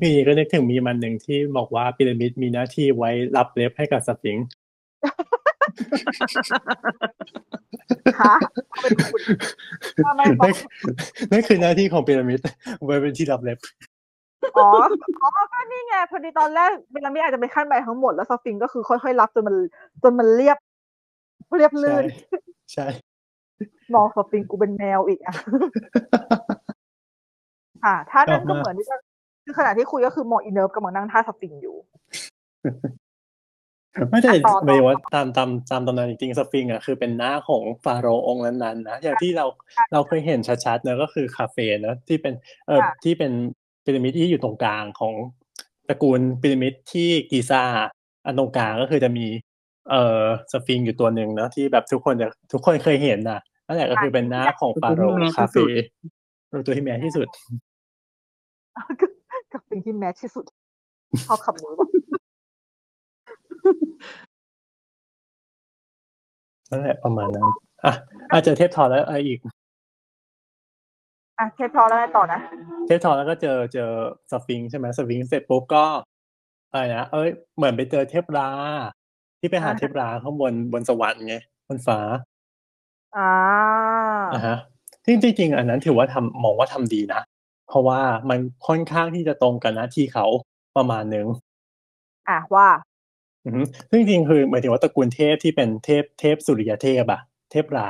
อยู่ดีๆก็นึกถึงมีมันหนึ่งที่บอกว่าพีระมิดมีหน้าที่ไว้รับเล็บให้กับสฟิงค์ฮะเอาเป็นคุณทำไมบอนั่กนนั่นคือหน้าที่ของพีระมิดไว้เป็นที่รับเล็บอ๋ออ๋อก็นี่ไงพอดีตอนแรกพีระมิดอาจจะเป็นขั้นใบทั้งหมดแล้วสฟิงค์ก็คือค่อยๆรับจนมันจนมันเรียบ เรียบใช่ลื่นใช่มองสฟิงค์กูเป็นแมวอีกอะ ค่ะถ้านั่นก็เหมือนที่ว่าคือขณะที่คุยก็คือมองอีเนิร์ฟกำลังนั่งท่าสฟิงค์อยู่ ไม่แต่อะต่อต่อหมายถึงว่าตามตามตามตำนานจริงๆสฟิงค์อะคือเป็นหน้าของฟาโรห์องค์นั้นๆนะอย่างที่เราเราเคยเห็นชัดๆเนอะก็คือคาเฟรเนอะที่เป็นเออค่ะที่เป็นพีระมิดที่อยู่ตรงกลางของตระกูลพีระมิดที่กีซ่าอันตรงกลางก็คือจะมี เอ่อสฟิงค์อยู่ตัวหนึ่งเนอะที่แบบทุกคนจะทุกคนเคยเห็นนะนั่นแหละก็คือเป็นหน้าของฟาโรห์คาเฟรเป็นตัวที่ main ที่สุด กับสิ่งที่แมทที่สุดชอบขับมือว่ะนั่นแหละประมาณนั้นอะอาจจะเทพทอแล้วอะไรอีกอะเทปพอแล้วไงต่อนะเทพทอแล้วก็เจอเจอสฟิงค์ใช่ไหมสฟิงค์เสร็จปุ๊บก็อะไรนะเอ้ยเหมือนไปเจอเทพราที่ไปหาอ่าเทพราข้างบนบนสวรรค์ไงบนฟ้าอ่าอ่าฮะจริงจริงๆอันนั้นถือว่าทำมองว่าทำดีนะ เพราะว่ามันค่อนข้างที่จะตรงกับหน้าที่เขาประมาณนึงอะว่าอือฮึซึ่งจริงๆคือหมายถึงว่าตระกูลเทพที่เป็นเทพเทพสุริยเทพอะเทพรา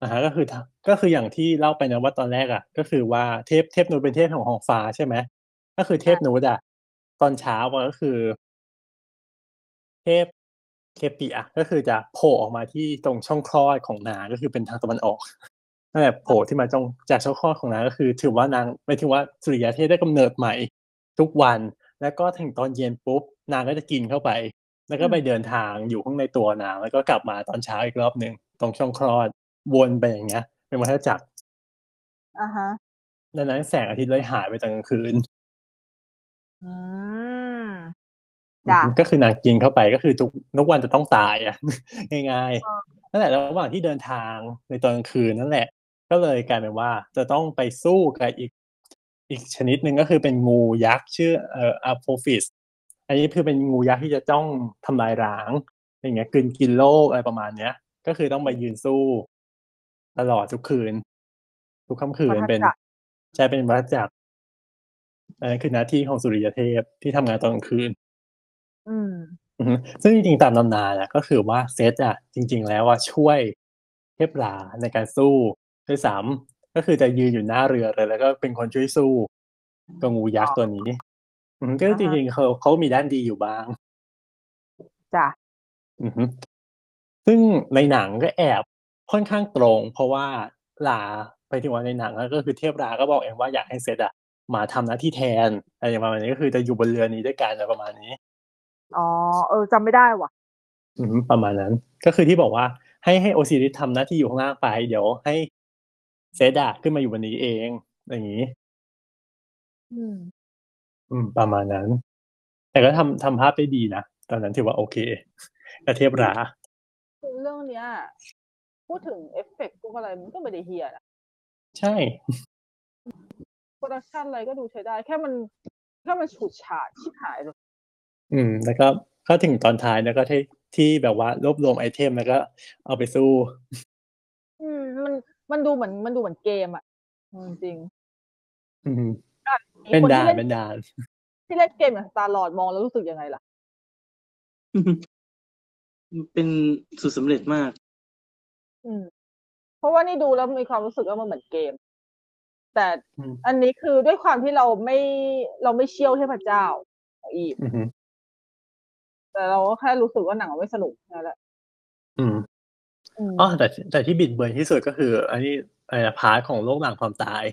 อ่าฮะก็คือทำก็คืออย่างที่เล่าไปนะว่าตอนแรกอะก็คือว่าเทพเทพนูนเป็นเทพของหองฟ้าใช่ไหมก็คือเทพนูนอะตอนเช้าอะก็คือ เทพเคปิอะก็คือจะโผล่ออกมาที่ตรงช่องคลอดของนางก็คือเป็นทางตะวันออก นั่นแหละโผล่ที่มาตรงจากช่องคลอดของนางก็คือ ถือว่านางหมายถึงว่าสุริยเทพได้กำเนิดใหม่ทุกวัน แล้วก็ถึงตอนเย็นปุ๊บนางก็จะกินเข้าไป แล้วก็ไปเดินทางอยู่ข้างในตัวนาง แล้วก็กลับมาตอนเช้าอีกรอบหนึ่งตรงช่องคลอดวนไปอย่างเงี้ย เป็นวัฏจักรอ่าฮะดังนั้นแสงอาทิตย์เลยหายไปตอนกลางคืนอืมจ้ะก็คือนางกินเข้าไปก็คือทุกทุกวันจะต้องตายอะง่ายอ่าๆนั่นแหละระหว่างที่เดินทางในตอนกลางคืนนั่นแหละ ก็เลยกลายเป็นว่าจะต้องไปสู้กับอีกอีกชนิดหนึ่งก็คือเป็นงูยักษ์ชื่อเอ่ออะโพฟิสอันนี้คือเป็นงูยักษ์ที่จะจ้องทำลายร้างอย่างเงี้ยกินกินโลกอะไรประมาณเนี้ย ก็คือต้องไปยืนสู้ตลอดทุกคืน ทุกค่ำคืนวัฏจักรเป็นใช่เป็นวัฏจักรอันนั้นคือหน้าที่ของสุริยเทพที่ทำงานตอนกลางคืน อืมอือฮึซึ่งจริงๆตามตำนานอะก็คือว่าเซตอะจริง ๆ แล้วว่าช่วยเทพลาในการสู้ ด้วยซ้ำก็คือจะยืนอยู่หน้าเรือเลยแล้วก็เป็นคนช่วยสู้กับงูยักษ์ตัวนี้อืมก็จริงๆเขาเขามีด้านดีอยู่บ้างจ้ะอือฮึซึ่งในหนังก็แอบค่อนข้างตรง เพราะว่าลาไปถึงว่าในหนังก็คือเทพลาก็บอกเองว่าอยากให้เซตอะมาทำหน้าที่แทนอะไรอย่างประมาณนี้ก็คือจะอยู่บนเรือนี้ด้วยกันอะไรประมาณนี้ อ๋อ เออจำไม่ได้ว่ะ อืมประมาณนั้น ก็คือที่บอกว่าให้ให้โอซิริสทำหน้าที่อยู่ข้างล่างไป เดี๋ยวให้ เซดาขึ้นมาอยู่บนนี้เองอย่างนี้ อืม อืม ประมาณนั้น แต่ก็ทำทำภาพได้ดีนะตอนนั้นถือว่าโอเคแต่เทียบราคือเรื่องเนี้ย พูดถึงเอฟเฟกต์พวกอะไรมันก็ไม่ได้เฮียนะใช่ production อะไรก็ดูใช้ได้ แค่มันแค่มันฉูดฉาดชิบหายเลยอืม แล้วก็ก็ถึงตอนท้ายแล้วก็ที่ที่แบบว่ารวบรวม item แล้วก็เอาไปสู้ อืม มัน มันดูเหมือนมันดูเหมือนเกมอะอืมจริงอืมอะเป็นคนดาที่นเล่นเป็นดานที่เล่นเกมอย่างสตาร์ลอดมองแล้วรู้สึกยังไงล่ะ เป็นสุดสำเร็จมาก อืม เพราะว่านี่ดูแล้วมีความรู้สึกว่ามันเหมือนเกม แต่อืมอันนี้คือด้วยความที่เราไม่เราไม่เชี่ยวเทพเจ้าของอีฟอืมแต่เราก็แค่รู้สึกว่าหนังมันไม่สนุกนั่นแหละ อืม ออืมอ๋อแต่แต่ที่บิดเบือนที่สุดก็คือ อันนี้อะไรนะพาร์ทของโลกหลังความตาย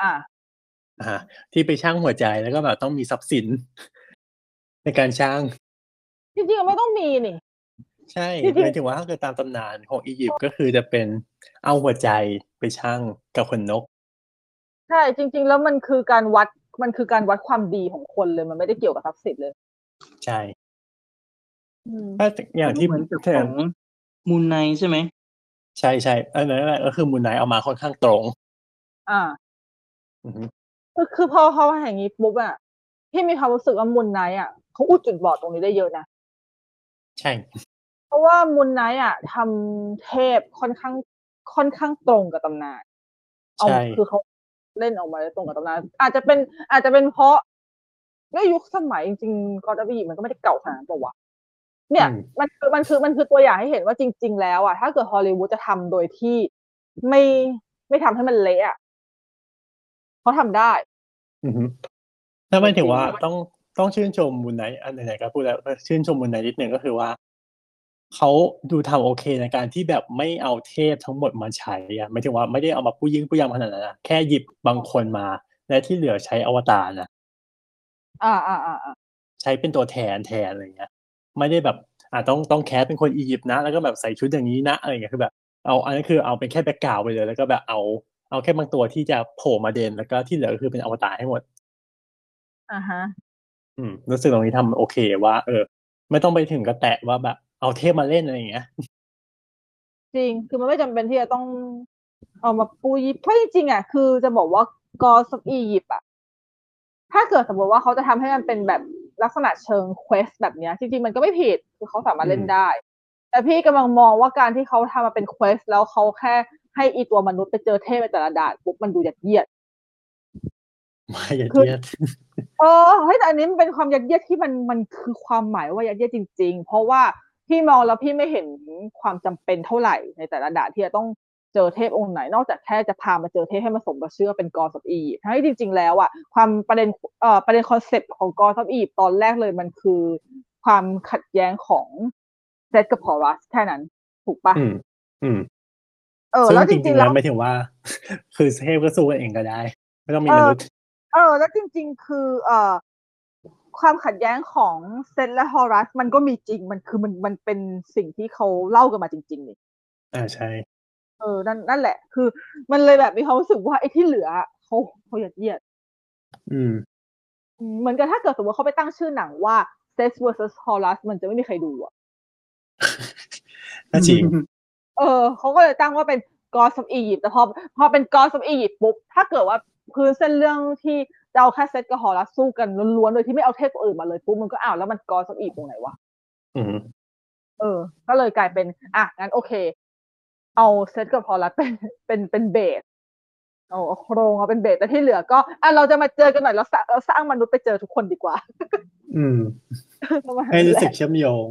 อ่าอ่าที่ไปช่างหัวใจแล้วก็แบบต้องมีทรัพย์สิน ในการช่างจริงๆมันไม่ต้องมีนี่ ใช่จริงๆหมายถึงว่าถ้าเกิดตามตำนานของอียิปต์ก็คือจะเป็นเอาหัวใจไปช่างกับขนนก ใช่จริง ๆ แล้วมันคือการวัดมันคือการวัดความดีของคนเลยมันไม่ได้เกี่ยวกับทรัพย์สินเลย ใช่อืมถ้าอย่างที่เหมือนกับแทขอนง มูลไนใช่ไหมใช่ใช่อันนั้นแหละก็คือมูลไนท์เอามาค่อนข้างตรง อ่าอือฮึคือคือพอเขามาอย่างนี้ปุ๊บอะพี่มีความรู้สึกว่า Moon Knight อะเขาอุดจุดบอดตรงนี้ได้เยอะนะใช่ เพราะว่า Moon Knight อะทำเทพค่อนข้างค่อนข้างตรงกับตำนานเอาใช่คือเขาเล่นออกมาได้ตรงกับตำนานอาจจะเป็นอาจจะเป็นเพราะด้วยยุคสมัยจริงๆกอร์ดบีมันก็ไม่ได้เก่าขนาดนั้นปะวะ เนี่ยอืมมันคือมันคือมันคือตัวอย่างให้เห็นว่าจริง ๆ แล้วอะถ้าเกิดฮอลลีวูดจะทำโดยที่ไม่ไม่ทำให้มันเละอะเขาทำได้อือฮึถ้าไม่ถึงว่าต้องต้องชื่นชม Moon Knight อันไหนๆก็พูดแล้วก็ชื่นชม Moon Knight นิดหนึ่งก็คือว่าเขาดูทำโอเคในการที่แบบไม่เอาเทพทั้งหมดมาใช้อะหมายถึงว่าไม่ได้เอามาปู้ยี่ปู้ยำขนาดนั้นนะแค่หยิบบางคนมา และที่เหลือใช้อวตารนะอ่าอ่าอ่าอ่าใช้เป็นตัวแทนแทนอะไรเงี้ย ไม่ได้แบบอ่าต้องต้องแคสเป็นคนอียิปต์นะ แล้วก็แบบใส่ชุดอย่างนี้นะอะไรเงี้ยคือแบบเอาอันนั้นคือเอาเป็นแค่แบ็กกราวไปเลย แล้วก็แบบเอาเอาแค่บางตัวที่จะโผล่มาเด่นแล้วก็ที่เหลือก็คือเป็นอวตารให้หมดอ่าฮะ อืมรู้สึกตรงนี้ทำโอเคว่า เออ ไม่ต้องไปถึงกระแตะว่าแบบ เอาเทพมาเล่นอะไรอย่างเงี้ย จริงคือมันไม่จำเป็นที่จะต้องเอามาปูยิปเพราะจริงๆอะคือจะบอกว่ากอสอียิปต์อะถ้าเกิดสมมติว่าเขาจะทำให้มันเป็นแบบ ลักษณะเชิง quest แบบเนี้ยจริงๆมันก็ไม่ผิดคือเขาสามารถเล่นอืมได้ แต่พี่กำลังมองว่าการที่เขาทำมาเป็น quest แล้วเขาแค่ให้อีตัวมนุษย์ไปเจอเทพในแต่ละด่านปุ๊บมันดูยัดเยียดมาอย่าคือเยียดเออเฮ้ยแต่อันนี้มันเป็นความยัดเยียดที่มันมันคือความหมายว่ายัดเยียดจริง ๆ เพราะว่าพี่มองแล้วพี่ไม่เห็นความจำเป็นเท่าไหร่ในแต่ละด่านที่จะต้อง เจอเทพองค์ไหน นอกจากแค่จะพามาเจอเทพให้มาสมกับเชื่อเป็นกอส of อียิปต์ทั้งที่จริง ๆ แล้วอะความประเด็นเอ่อประเด็นคอนเซปต์ของกอส of อียิปต์ตอนแรกเลยมันคือ ความขัดแย้งของเซตกับพอรัสแค่นั้น ถูกปะอืมอืมเออซึ่งแล้วจจริริงงๆๆแล้แล้ววไม่ถึงว่า คือเทพก็สู้กันเองก็ได้ ไม่ต้องมีมนุษย์เออ แล้วจริง ๆ คือ เอ่อความขัดแย้งของเซนและฮอรัสมันก็มีจริงมันคือมันมันเป็นสิ่งที่เขาเล่ากันมาจริงๆนี่อ่าใช่ เออนั่นนั่นแหละ คือ มันเลยแบบมีความรู้สึกว่าไอ้ที่เหลือเขาเขายัดเยียด อืมอืมเหมือนกับถ้าเกิดสมมติเขาไปตั้งชื่อหนังว่า Set vs Horus มันจะไม่มีใครดูอะก็จริง เออเขาก็เลยตั้งว่าเป็น Gods of Egypt แต่พอพอเป็น Gods of Egypt ปุ๊บถ้าเกิดว่าพื้นเส้นเรื่องที่จะเอาแค่เซตกับฮอรัสสู้กันล้วนๆโดยที่ไม่เอาเทพตัวอื่นมาเลยปุ๊บมันก็อ้าวแล้วมัน Gods of Egypt ตรงไหนวะอืมเออ ก็เลยกลายเป็น อะงั้นโอเค เอาเซตกับพอรัสเป็นเป็นเป็นเบสเอาเอาโครงเอาเป็นเบสแต่ที่เหลือก็อะเราจะมาเจอกันหน่อยเราสร้างเราสร้างมนุษย์ไปเจอทุกคนดีกว่า อืมประมาณให้นั้นรู้แหสึกละเชื่อมโยง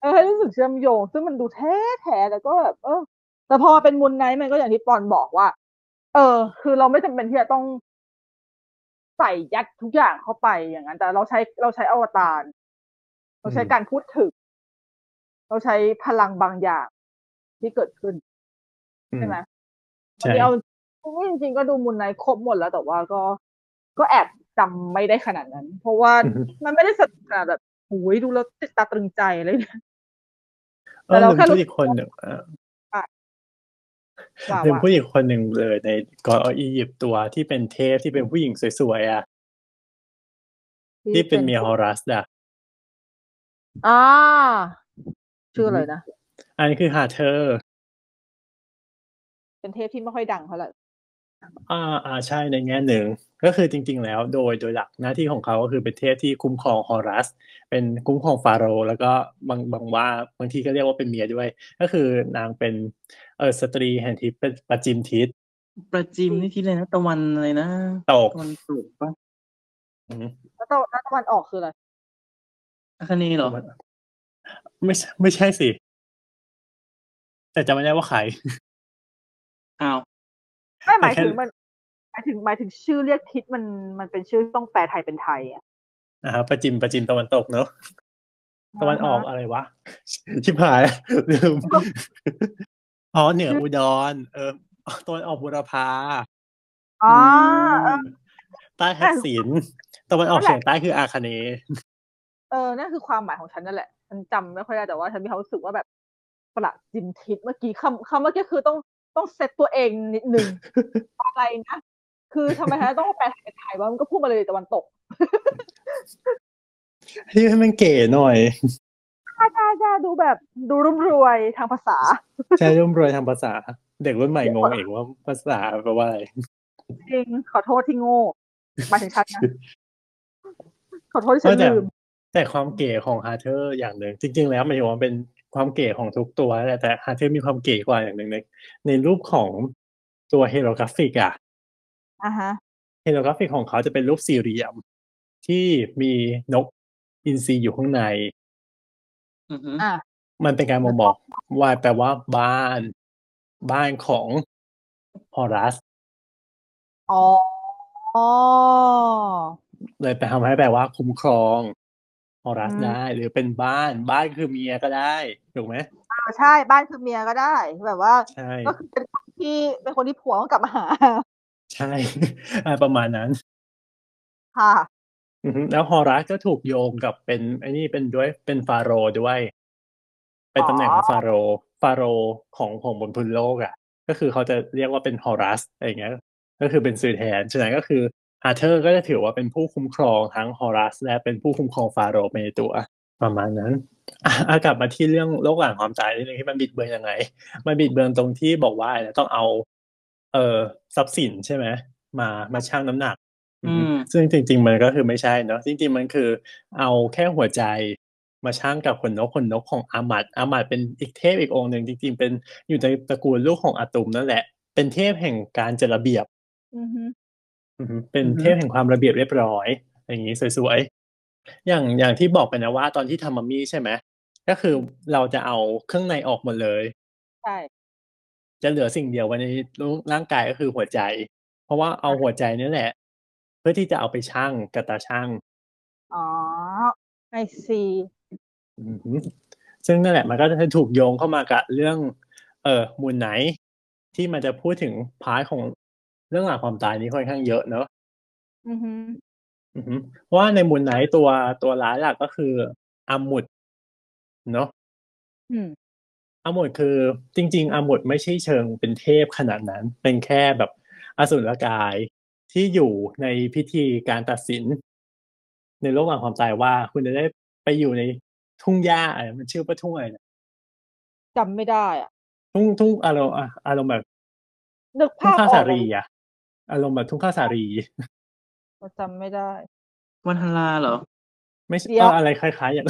เออให้รู้สึกเชื่อมโยง ซึ่งมันดูแท้แท้แต่ก็แบบเออแต่พอมาเป็นมูลไนท์มันก็อย่างที่ปอนบอกว่า เออ คือเราไม่จำเป็นที่จะต้องใส่ยัดทุกอย่างเข้าไปอย่างนั้น แต่เราใช้เราใช้อวตารเราใช้อืมการพูดถึง เราใช้พลังบางอย่างที่เกิดขึ้นอืม ใช่ไหมใช่วันนี้เอาจริงๆก็ดูมูลไนท์ครบหมดแล้วแต่ว่าก็ก็แอบจำไม่ได้ขนาดนั้น เพราะว่าอือฮึมันไม่ได้สนุกขนาดแบบโอ้ยดูแล้วติดตาตรึงใจเลยเนี่ยเออแต่เราลืมแค่พูรู้ดอีกคนหนึ่งเออว่าลืมว่าพูดอีกคนหนึ่งเลยในก่อนเอาอียิปต์ตัวที่เป็นเทพที่เป็นผู้หญิงสวยๆอะที่เป็นเมียฮอรัสอะอ่าชื่ออะไรนะ อันนี้คือหาเธอ เป็นเทพที่ไม่ค่อยดังเท่าไหร่อ่าอ่าใช่ในแง่หนึ่ง ก็คือจริง ๆ แล้วโดยโดยหลักหน้าที่ของเขาก็คือเป็นเทพที่คุ้มครองฮอรัส เป็นคุ้มครองฟาโรห์แล้วก็บางบางว่าบางทีก็เรียกว่าเป็นเมียด้วย ก็คือนางเป็นเออสตรีแห่งทิศเป็นประจิมทิศประจิมนี่ที่เลยนะตะวันอะไรนะตกตะวันตกปะอืมแล้วตะแล้วตะวันออกคืออะไรอาคาเนย์เหรอไม่ใช่ไม่ใช่สิ แต่จำไม่ได้ว่าใคร อ้าวไม่หมายแต่แค่ถึงมันหมายถึงหมายถึงชื่อเรียกทิศมันมันเป็นชื่อต้องแปลไทยเป็นไทยอะนะครับประจิมประจิมตะวันตกเนอะตะวันออกอะไรวะ ชิบหายลืมอ๋อเหนืออุดร เออตะวันออกบุรพาอ๋อเออใต้ทักษิณตะวันออกเฉียงใต้คืออาคเนย์เออนั่นคือความหมายของฉันนั่นแหละฉันจำไม่ค่อยได้แต่ว่าฉันมีความรู้สึกว่าแบบประจิมทิศเมื่อกี้คำคำเมื่อกี้คือต้อง ต้องเซตตัวเองนิดนึงอะไรนะคือทำไมฉันต้องแปลไทยไทยว่ามันก็พูดมาเลยตะวันตกที่ให้มันเก๋หน่อยจ้าจ้าจ้าดูแบบดูรุ่มรวยทางภาษาใช้รุ่มรวยทางภาษา เด็กรุ่นใหม่งงเองว่าภาษาแปลว่าอะไรจริงขอโทษที่โง่หมายถึงฉันนะขอโทษที่ฉันแต่ลืมแต่ความเก๋ของฮาร์เทอร์อย่างหนึ่งจริง ๆ แล้วหมายถึงว่าเป็น ความเก๋ของทุกตัวแหละแต่ฮาร์เทอร์มีความเก๋กว่าอย่างหนึ่งในในรูปของตัว hieroglyphic อะอะฮะเฮโรกราฟิกของเขาจะเป็นรูปสี่เหลี่ยม ที่มีนกอินทรีอยู่ข้างในอือฮึอะมันเป็นการบ่งบอกว่าแปลว่าบ้าน บ้านของฮอรัสอ๋ออ๋อเลยไปทำให้แปลว่าคุ้มครอง ฮอรัสอืม ได้ หรือเป็นบ้าน บ้านคือเมียก็ได้ ถูกไหมอ่าใช่ บ้านคือเมียก็ได้ แบบว่า ใช่ ก็คือเป็นคนที่ เป็นคนที่ผัวต้องกลับมาหา ใช่อ่าประมาณนั้น ค่ะ อือฮึ แล้วฮอรัสก็ถูกโยงกับเป็นไอ้นี่ เป็นด้วย เป็นฟาโรห์ด้วย เป็นตำแหน่งของฟาโรห์ ฟาโรห์ของ ของบนพื้นโลกอะก็คือเขาจะเรียกว่าเป็นฮอรัส อะไรอย่างเงี้ย ก็คือเป็นสื่อแทน ฉะนั้นก็คือ ฮาร์เทอร์ก็จะถือว่าเป็นผู้คุ้มครองทั้งฮอรัสและเป็นผู้คุ้มครองฟาโรห์ไปในตัวประมาณนั้นอะอะกลับมาที่เรื่องโลกหลังความตายนิดนึงที่มันบิดเบือนยังไง มันบิดเบือนตรงที่บอกว่าเนี่ยต้องเอา เอ่อทรัพย์สินใช่ไหมมามาชั่งน้ำหนักอืมซึ่งจริง ๆ มันก็คือไม่ใช่เนาะจริง ๆ มันคือ เอาแค่หัวใจมาชั่งกับขนนกขนนกของอามัดอามัดเป็นอีกเทพอีกองค์หนึ่งจริง ๆ เป็นอยู่ในตระกูลลูกของอาตุมนั่นแหละ เป็นเทพแห่งการจัดระเบียบอือฮึอือฮึ เป็นอือฮึเทพแห่งความระเบียบเรียบร้อย อย่างนี้สวยๆอย่างอย่างที่บอกไปนะว่าตอนที่ทำมัมมี่ใช่ไหมก็คือเราจะเอาเครื่องในออกหมดเลยใช่จะเหลือสิ่งเดียวไว้ในร่างกายก็คือหัวใจ เพราะว่าเอาหัวใจนี่แหละ เพื่อที่จะเอาไปชั่งกับตาชั่งอ๋อไอซีอือฮึซึ่งนั่นแหละมันก็จะถูกโยงเข้ามากับเรื่อง เอ่อมูลไหนที่มันจะพูดถึงพาร์ทของ เรื่องราวความตายนี้ค่อนข้างเยอะเนอะอือฮึอือฮึเพราะว่าในมูลไหนตัวตัวร้ายหลักก็คืออามุดเนาะอืมอามุดคือจริง ๆอามุดไม่ใช่เชิงเป็นเทพขนาดนั้น เป็นแค่แบบอสุรกายที่อยู่ในพิธีการตัดสิน ในโลกหลังความตายว่าคุณจะได้ไปอยู่ในทุ่งหญ้าอะไรมันชื่อว่าทุ่งอะไรนะจำไม่ได้อะ ทุ่งทุ่งอารมณ์อะอารมณ์แบบนึกทุ่งภาพข้าวออสากรีอะ อารมณ์แบบทุ่งข้าวสารีแต่จำไม่ได้ วันฮันลาเหรอ ไม่ใช่เดี๋ยวเอออะไรคล้ายๆ อย่าง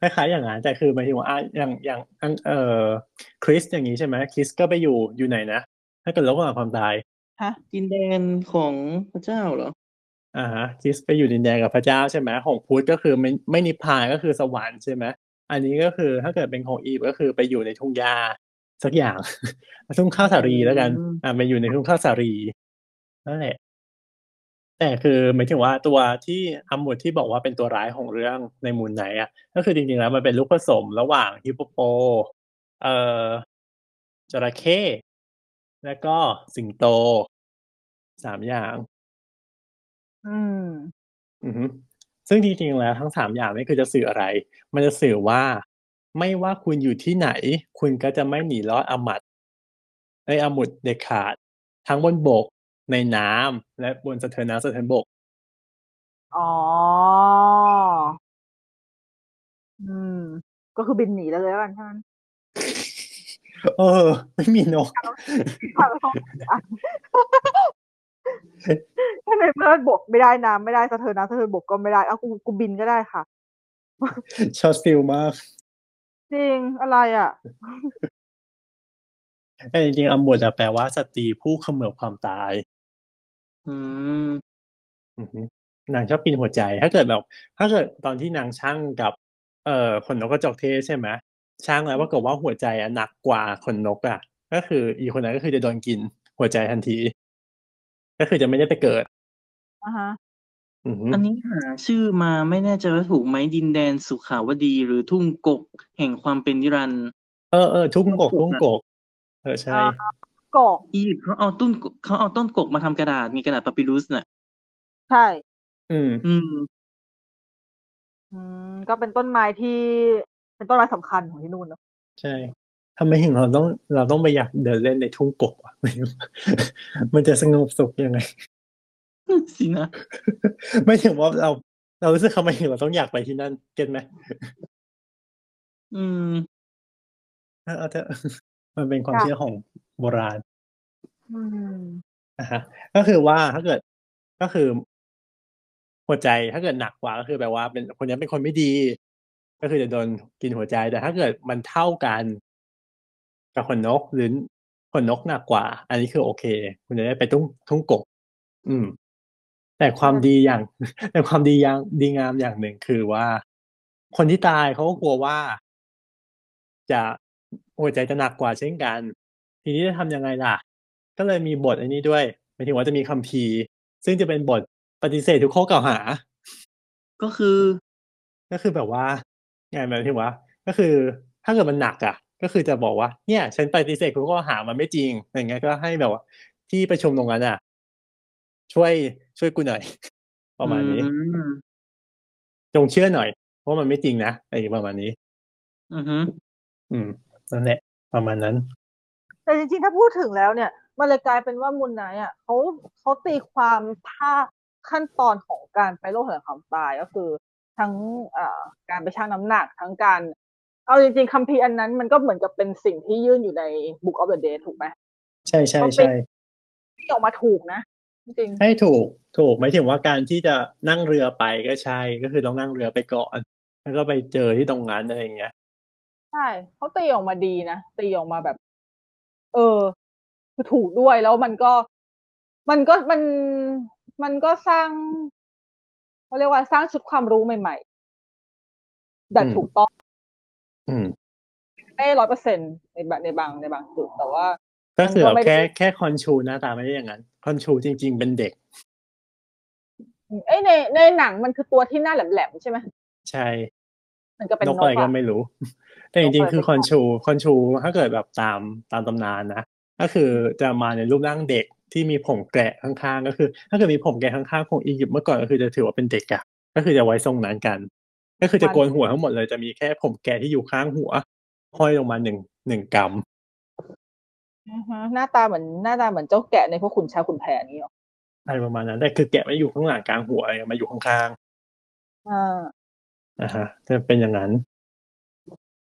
คล้ายๆ อย่างนั้นแต่คือหมายถึงว่าอะอย่างอย่างอันเอ่อคริสอย่างนี้ใช่ไหมคริสก็ไปอยู่อยู่ไหนนะถ้าเกิดโลกหลังความตายฮะดินแดนของพระเจ้าเหรออ่าฮะคริสไปอยู่ดินแดนกับพระเจ้าใช่ไหมของพุทธก็คือไม่ไม่นิพพานก็คือสวรรค์ใช่ไหมอันนี้ก็คือถ้าเกิดเป็นของอีฟก็คือไปอยู่ในทุ่งหญ้า สักอย่างทุ่งข้าวสารีแล้วกันอืมอ่าไปอยู่ในทุ่งข้าวสารีนั่นแหละ แต่คือหมายถึงว่าตัวที่อัมมุดที่บอกว่าเป็นตัวร้ายของเรื่องในมูลไหนอะ ก็คือจริงๆแล้วมันเป็นลูกผสมระหว่างฮิปโปโป เอ่อจระเข้แล้วก็สิงโตสามอย่าง อืม อือฮึซึ่งจริงๆแล้วทั้งสามอย่างนี้คือจะสื่ออะไร มันจะสื่อว่า ไม่ว่าคุณอยู่ที่ไหน คุณก็จะไม่หนีรอดอามัดในอามุดเด็ดขาด ทั้งบนบกในน้ำและบนสะเทินน้ำสะเทินบก อ๋อ อืม ก็คือบินหนีแล้วเลยแล้วกันท่านเออ ไม่มีนกถ้าในเมื่อบกไม่ได้น้ำไม่ได้สะเทินน้ำสะเทินบกก็ไม่ได้ เอากูกูบินก็ได้ค่ะชอตฟิลมาก จริงอะไรอะแต่จริงๆอามุดจะแปลว่าสตรีผู้เขมือบความตาย อืมอือฮึนางชอบปีนหัวใจ ถ้าเกิดแบบถ้าเกิดตอนที่นางช่างกับ เอ่อขนนกกระจอกเทศใช่ไหมช่างแล้วปรากฏว่าหัวใจอะหนักกว่าขนนกอะ ก็คือ อีกคนนั้นก็คือจะโดนกินหัวใจทันที ก็คือจะไม่ได้ไปเกิดอ่าฮะ อือฮึ อันนี้หาชื่อมาไม่แน่ใจว่าถูกไหมดินแดนสุขาวดี หรือทุ่งกกแห่งความเป็นนิรันดร์ เออเออทุ่งกกทุ่งกก เออใช่ กอกอียิปต์เขาเอาต้นกเขาเอาต้นกกมาทำกระดาษมีกระดาษปาปิรุสน่ะ ใช่ อืม อืม อืมก็เป็นต้นไม้ที่เป็นต้นไม้สำคัญของที่นู่นเนอะใช่ทำไมถึงเราต้องเราต้องไปอยากเดินเล่นในทุ่งกกวะมันจะสงบสุขยังไง สินะ ไม่ถึงว่าเรา เรารู้สึกทำไมถึงเราต้องอยากไปที่นั่น เก็ตไหม อืมเออเอาเถอะมันเป็นความเชื่อของโบราณอืมนะฮะ ก็คือว่าถ้าเกิดก็คือ หัวใจถ้าเกิดหนักกว่าก็คือแปลว่า เป็นคนนี้เป็นคนไม่ดี ก็คือจะโดนกินหัวใจแต่ถ้าเกิดมันเท่ากัน กับขนนกหรือขนนกหนักกว่า อันนี้คือโอเค คุณจะได้ไปทุ่งทุ่งกบอืม แต่ความดีอย่าง แต่ความดีอย่างดีงามอย่างหนึ่งคือว่า คนที่ตายเขาก็กลัวว่า จะหัวใจจะหนักกว่าเช่นกัน ทีนี้จะทำยังไงล่ะ ก็เลยมีบทอันนี้ด้วยหมายถึงว่าจะมีคัมภีร์ ซึ่งจะเป็นบทปฏิเสธทุกข้อกล่าวหา ก็คือ ก็คือแบบว่าไงหมายถึงว่า ก็คือถ้าเกิดมันหนักอะ ก็คือจะบอกว่าเนี่ย ฉันปฏิเสธทุกข้อหามันไม่จริงอย่างเงี้ยก็ให้แบบว่า ที่ประชุมตรงนั้นอะ ช่วยช่วยกูหน่อย ประมาณนี้อืมจงเชื่อหน่อยเพราะมันไม่จริงนะอะไรประมาณนี้ อือฮึอืมนั่นแหละประมาณนั้น แต่จริงๆ ถ้าพูดถึงแล้วเนี่ย มันเลยกลายเป็นว่ามุนไนท์อะเขาเขาตีความภาพขั้นตอนของการไปโลกแห่งความตายก็คือ ทั้งเอ่อการไปชั่งน้ำหนักทั้งการ เอาจริงๆคัมภีร์อันนั้นมันก็เหมือนกับเป็นสิ่งที่ยื่นอยู่ใน Book of the Dead ถูกไหมใช่ใช่เขาเป็นใช่ที่ออกมาถูกนะ จริงให้ถูกถูกหมายถึงว่าการที่จะนั่งเรือไปก็ใช่ก็คือต้องนั่งเรือไปก่อน แล้วก็ไปเจอที่ตรงนั้นอะไรอย่างเงี้ยๆใช่เขาตีออกมาดีนะตีออกมาแบบ เออคือถูกด้วยแล้วมันก็ มันก็มันมันก็สร้างเขาเรียกว่าสร้างชุดความรู้ใหม่ๆแบบอืมถูกต้องอืมไม่ร้อยเปอร์เซ็นในแบบในบางในบางจุดแต่ว่า ก็คือมันก็ไม่ได้แค่แค่คอนชูหน้าตาไม่ได้อย่างนั้น คอนชูจริง ๆ เป็นเด็กเอ้ยในในหนังมันคือตัวที่หน้าแหลมๆใช่ไหมใช่มันก็เป็นนนกกอะไรก็อะไม่รู้ แต่จริงๆ คือคอนชูคอนชูถ้าเกิดแบบตามตามตำนานนะก็คือจะมาในรูปร่างเด็กที่มีผมแกะข้างๆก็คือ ถ้าเกิดมีผมแกะข้างๆของอียิปต์เมื่อก่อนก็คือจะถือว่าเป็นเด็กอะก็คือจะไว้ทรงนั้นกัน ก็คือจะโกนหัวทั้งหมดเลยจะมีแค่ผมแกะที่อยู่ข้างหัวห้อยลงมาหนึ่งหนึ่งกอือฮึ หน้าตาเหมือนหน้าตาเหมือนเจ้าแกะในพวกขุนช้างขุนแผนนี้หรอำอะไรประมาณนั้นแต่คือแกะไม่อยู่ข้างหลังกลางหัวอะไรมาอยู่ข้างอ่าๆนะฮะจะเป็นอย่างนั้น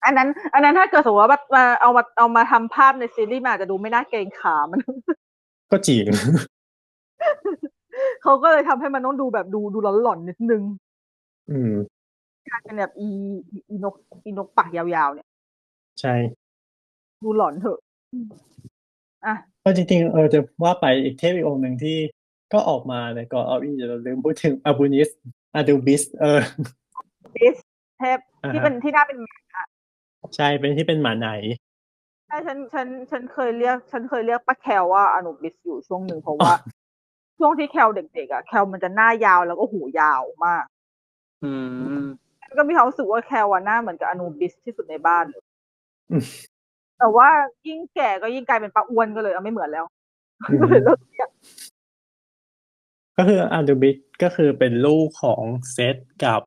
อันนั้น อันนั้นถ้าเกิดสมมติว่าแบบมาเอามาเอามาทำภาพในซีรีส์มันอาจจะดูไม่น่าเกรงขามมัน ก็จริงเขาก็เลยทำให้มันต้องดูแบบดูดูหลอนๆนิดนึง อืมกลายเป็นแบบอีอีอีนกอีนกปากยาวๆเนี่ย ใช่ ดูหลอนเถอะ อืมอะก็จริงๆเออจะว่าไปอีกเทพอีกองค์หนึ่งที่ก็ออกมาในก่อนเอาอีจะลืมพูดถึงอานูบิสอานูบิสเออบิสเทพอ่าฮะที่เป็นที่หน้าเป็นหมาใช่เป็นที่เป็นหมาไหนใช่ฉันฉันฉันเคยเรียก ฉันเคยเรียกป้าแคลว่าอนูบิสอยู่ช่วงหนึ่งเพราะว่า ช่วงที่แคลเด็กๆอะแคลมันจะหน้ายาวแล้วก็หูยาวมาก อืมก็มีความรู้สึกว่าแคลอะหน้าเหมือนกับอนูบิสที่สุดในบ้านเลยอืม แต่ว่ายิ่งแก่ก็ยิ่งกลายเป็นป้าอ้วนก็เลยเอาไม่เหมือนแล้วอืมก็เลยเลิกเรียกก็คืออาดูบิสก็คือเป็นลูกของเซตกับ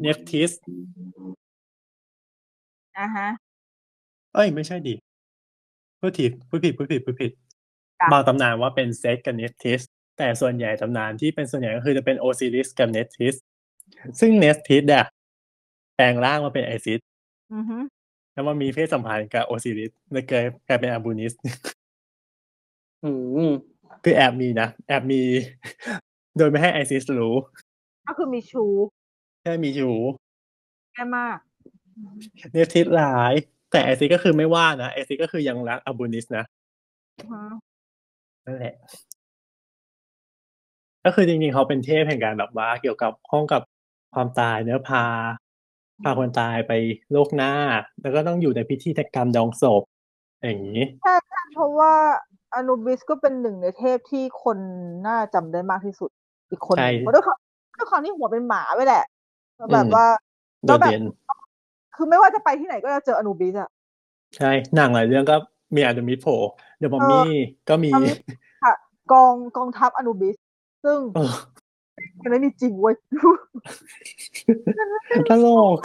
เนฟทิสอะฮะ เอ้ย ไม่ใช่ดิพูดผิดพูดผิดพูดผิดพูดผิดจ้ะบางตำนานว่าเป็นเซตกับเนฟทิสแต่ส่วนใหญ่ตำนานที่เป็นส่วนใหญ่ก็คือจะเป็นโอซิริสกับเนฟทิสซึ่งเนฟทิสอะแปลงร่างมาเป็นไอซิสอือฮึ แล้วมันมีเพศสัมพันธ์กับโอซิริสเลยกลายกลายเป็นอานูบิสโอ้โหคือแอบมีนะ แอบมี โดยไม่ให้ไอซิสรู้ ก็คือมีชู้แค่มีชู้แย่มาก เนฟทิสร้าย แต่ไอซิสก็คือไม่ว่านะไอซิสก็คือยังรักอาบูนิสนะอือฮึนั่นแหละก็คือจริงๆเขาเป็นเทพแห่งการแบบว่า เกี่ยวกับห้องกับความตายเนื้อะพา พาคนตายไปโลกหน้า แล้วก็ต้องอยู่ในพิธีกรรมดองศพ อย่างนี้เพราะว่าอนูบิสก็เป็นหนึ่งในเทพที่คนน่าจำได้มากที่สุดอีกคนหใช่นึ่งเพราะด้วยความด้วยความที่หัวเป็นหมาไปแหละแล้วแบอืบมว่าโดแล้วดแบบเด่นคือไม่ว่าจะไปที่ไหนก็จะเจออนูบิสอะใช่หนังหลายเรื่องก็มีอาดูมิโผเดอะมอมมี่ก็มีทำค่ะกองกองทัพอนูบิส ซึ่งเออ มันไม่มีจริงเว้ยตลก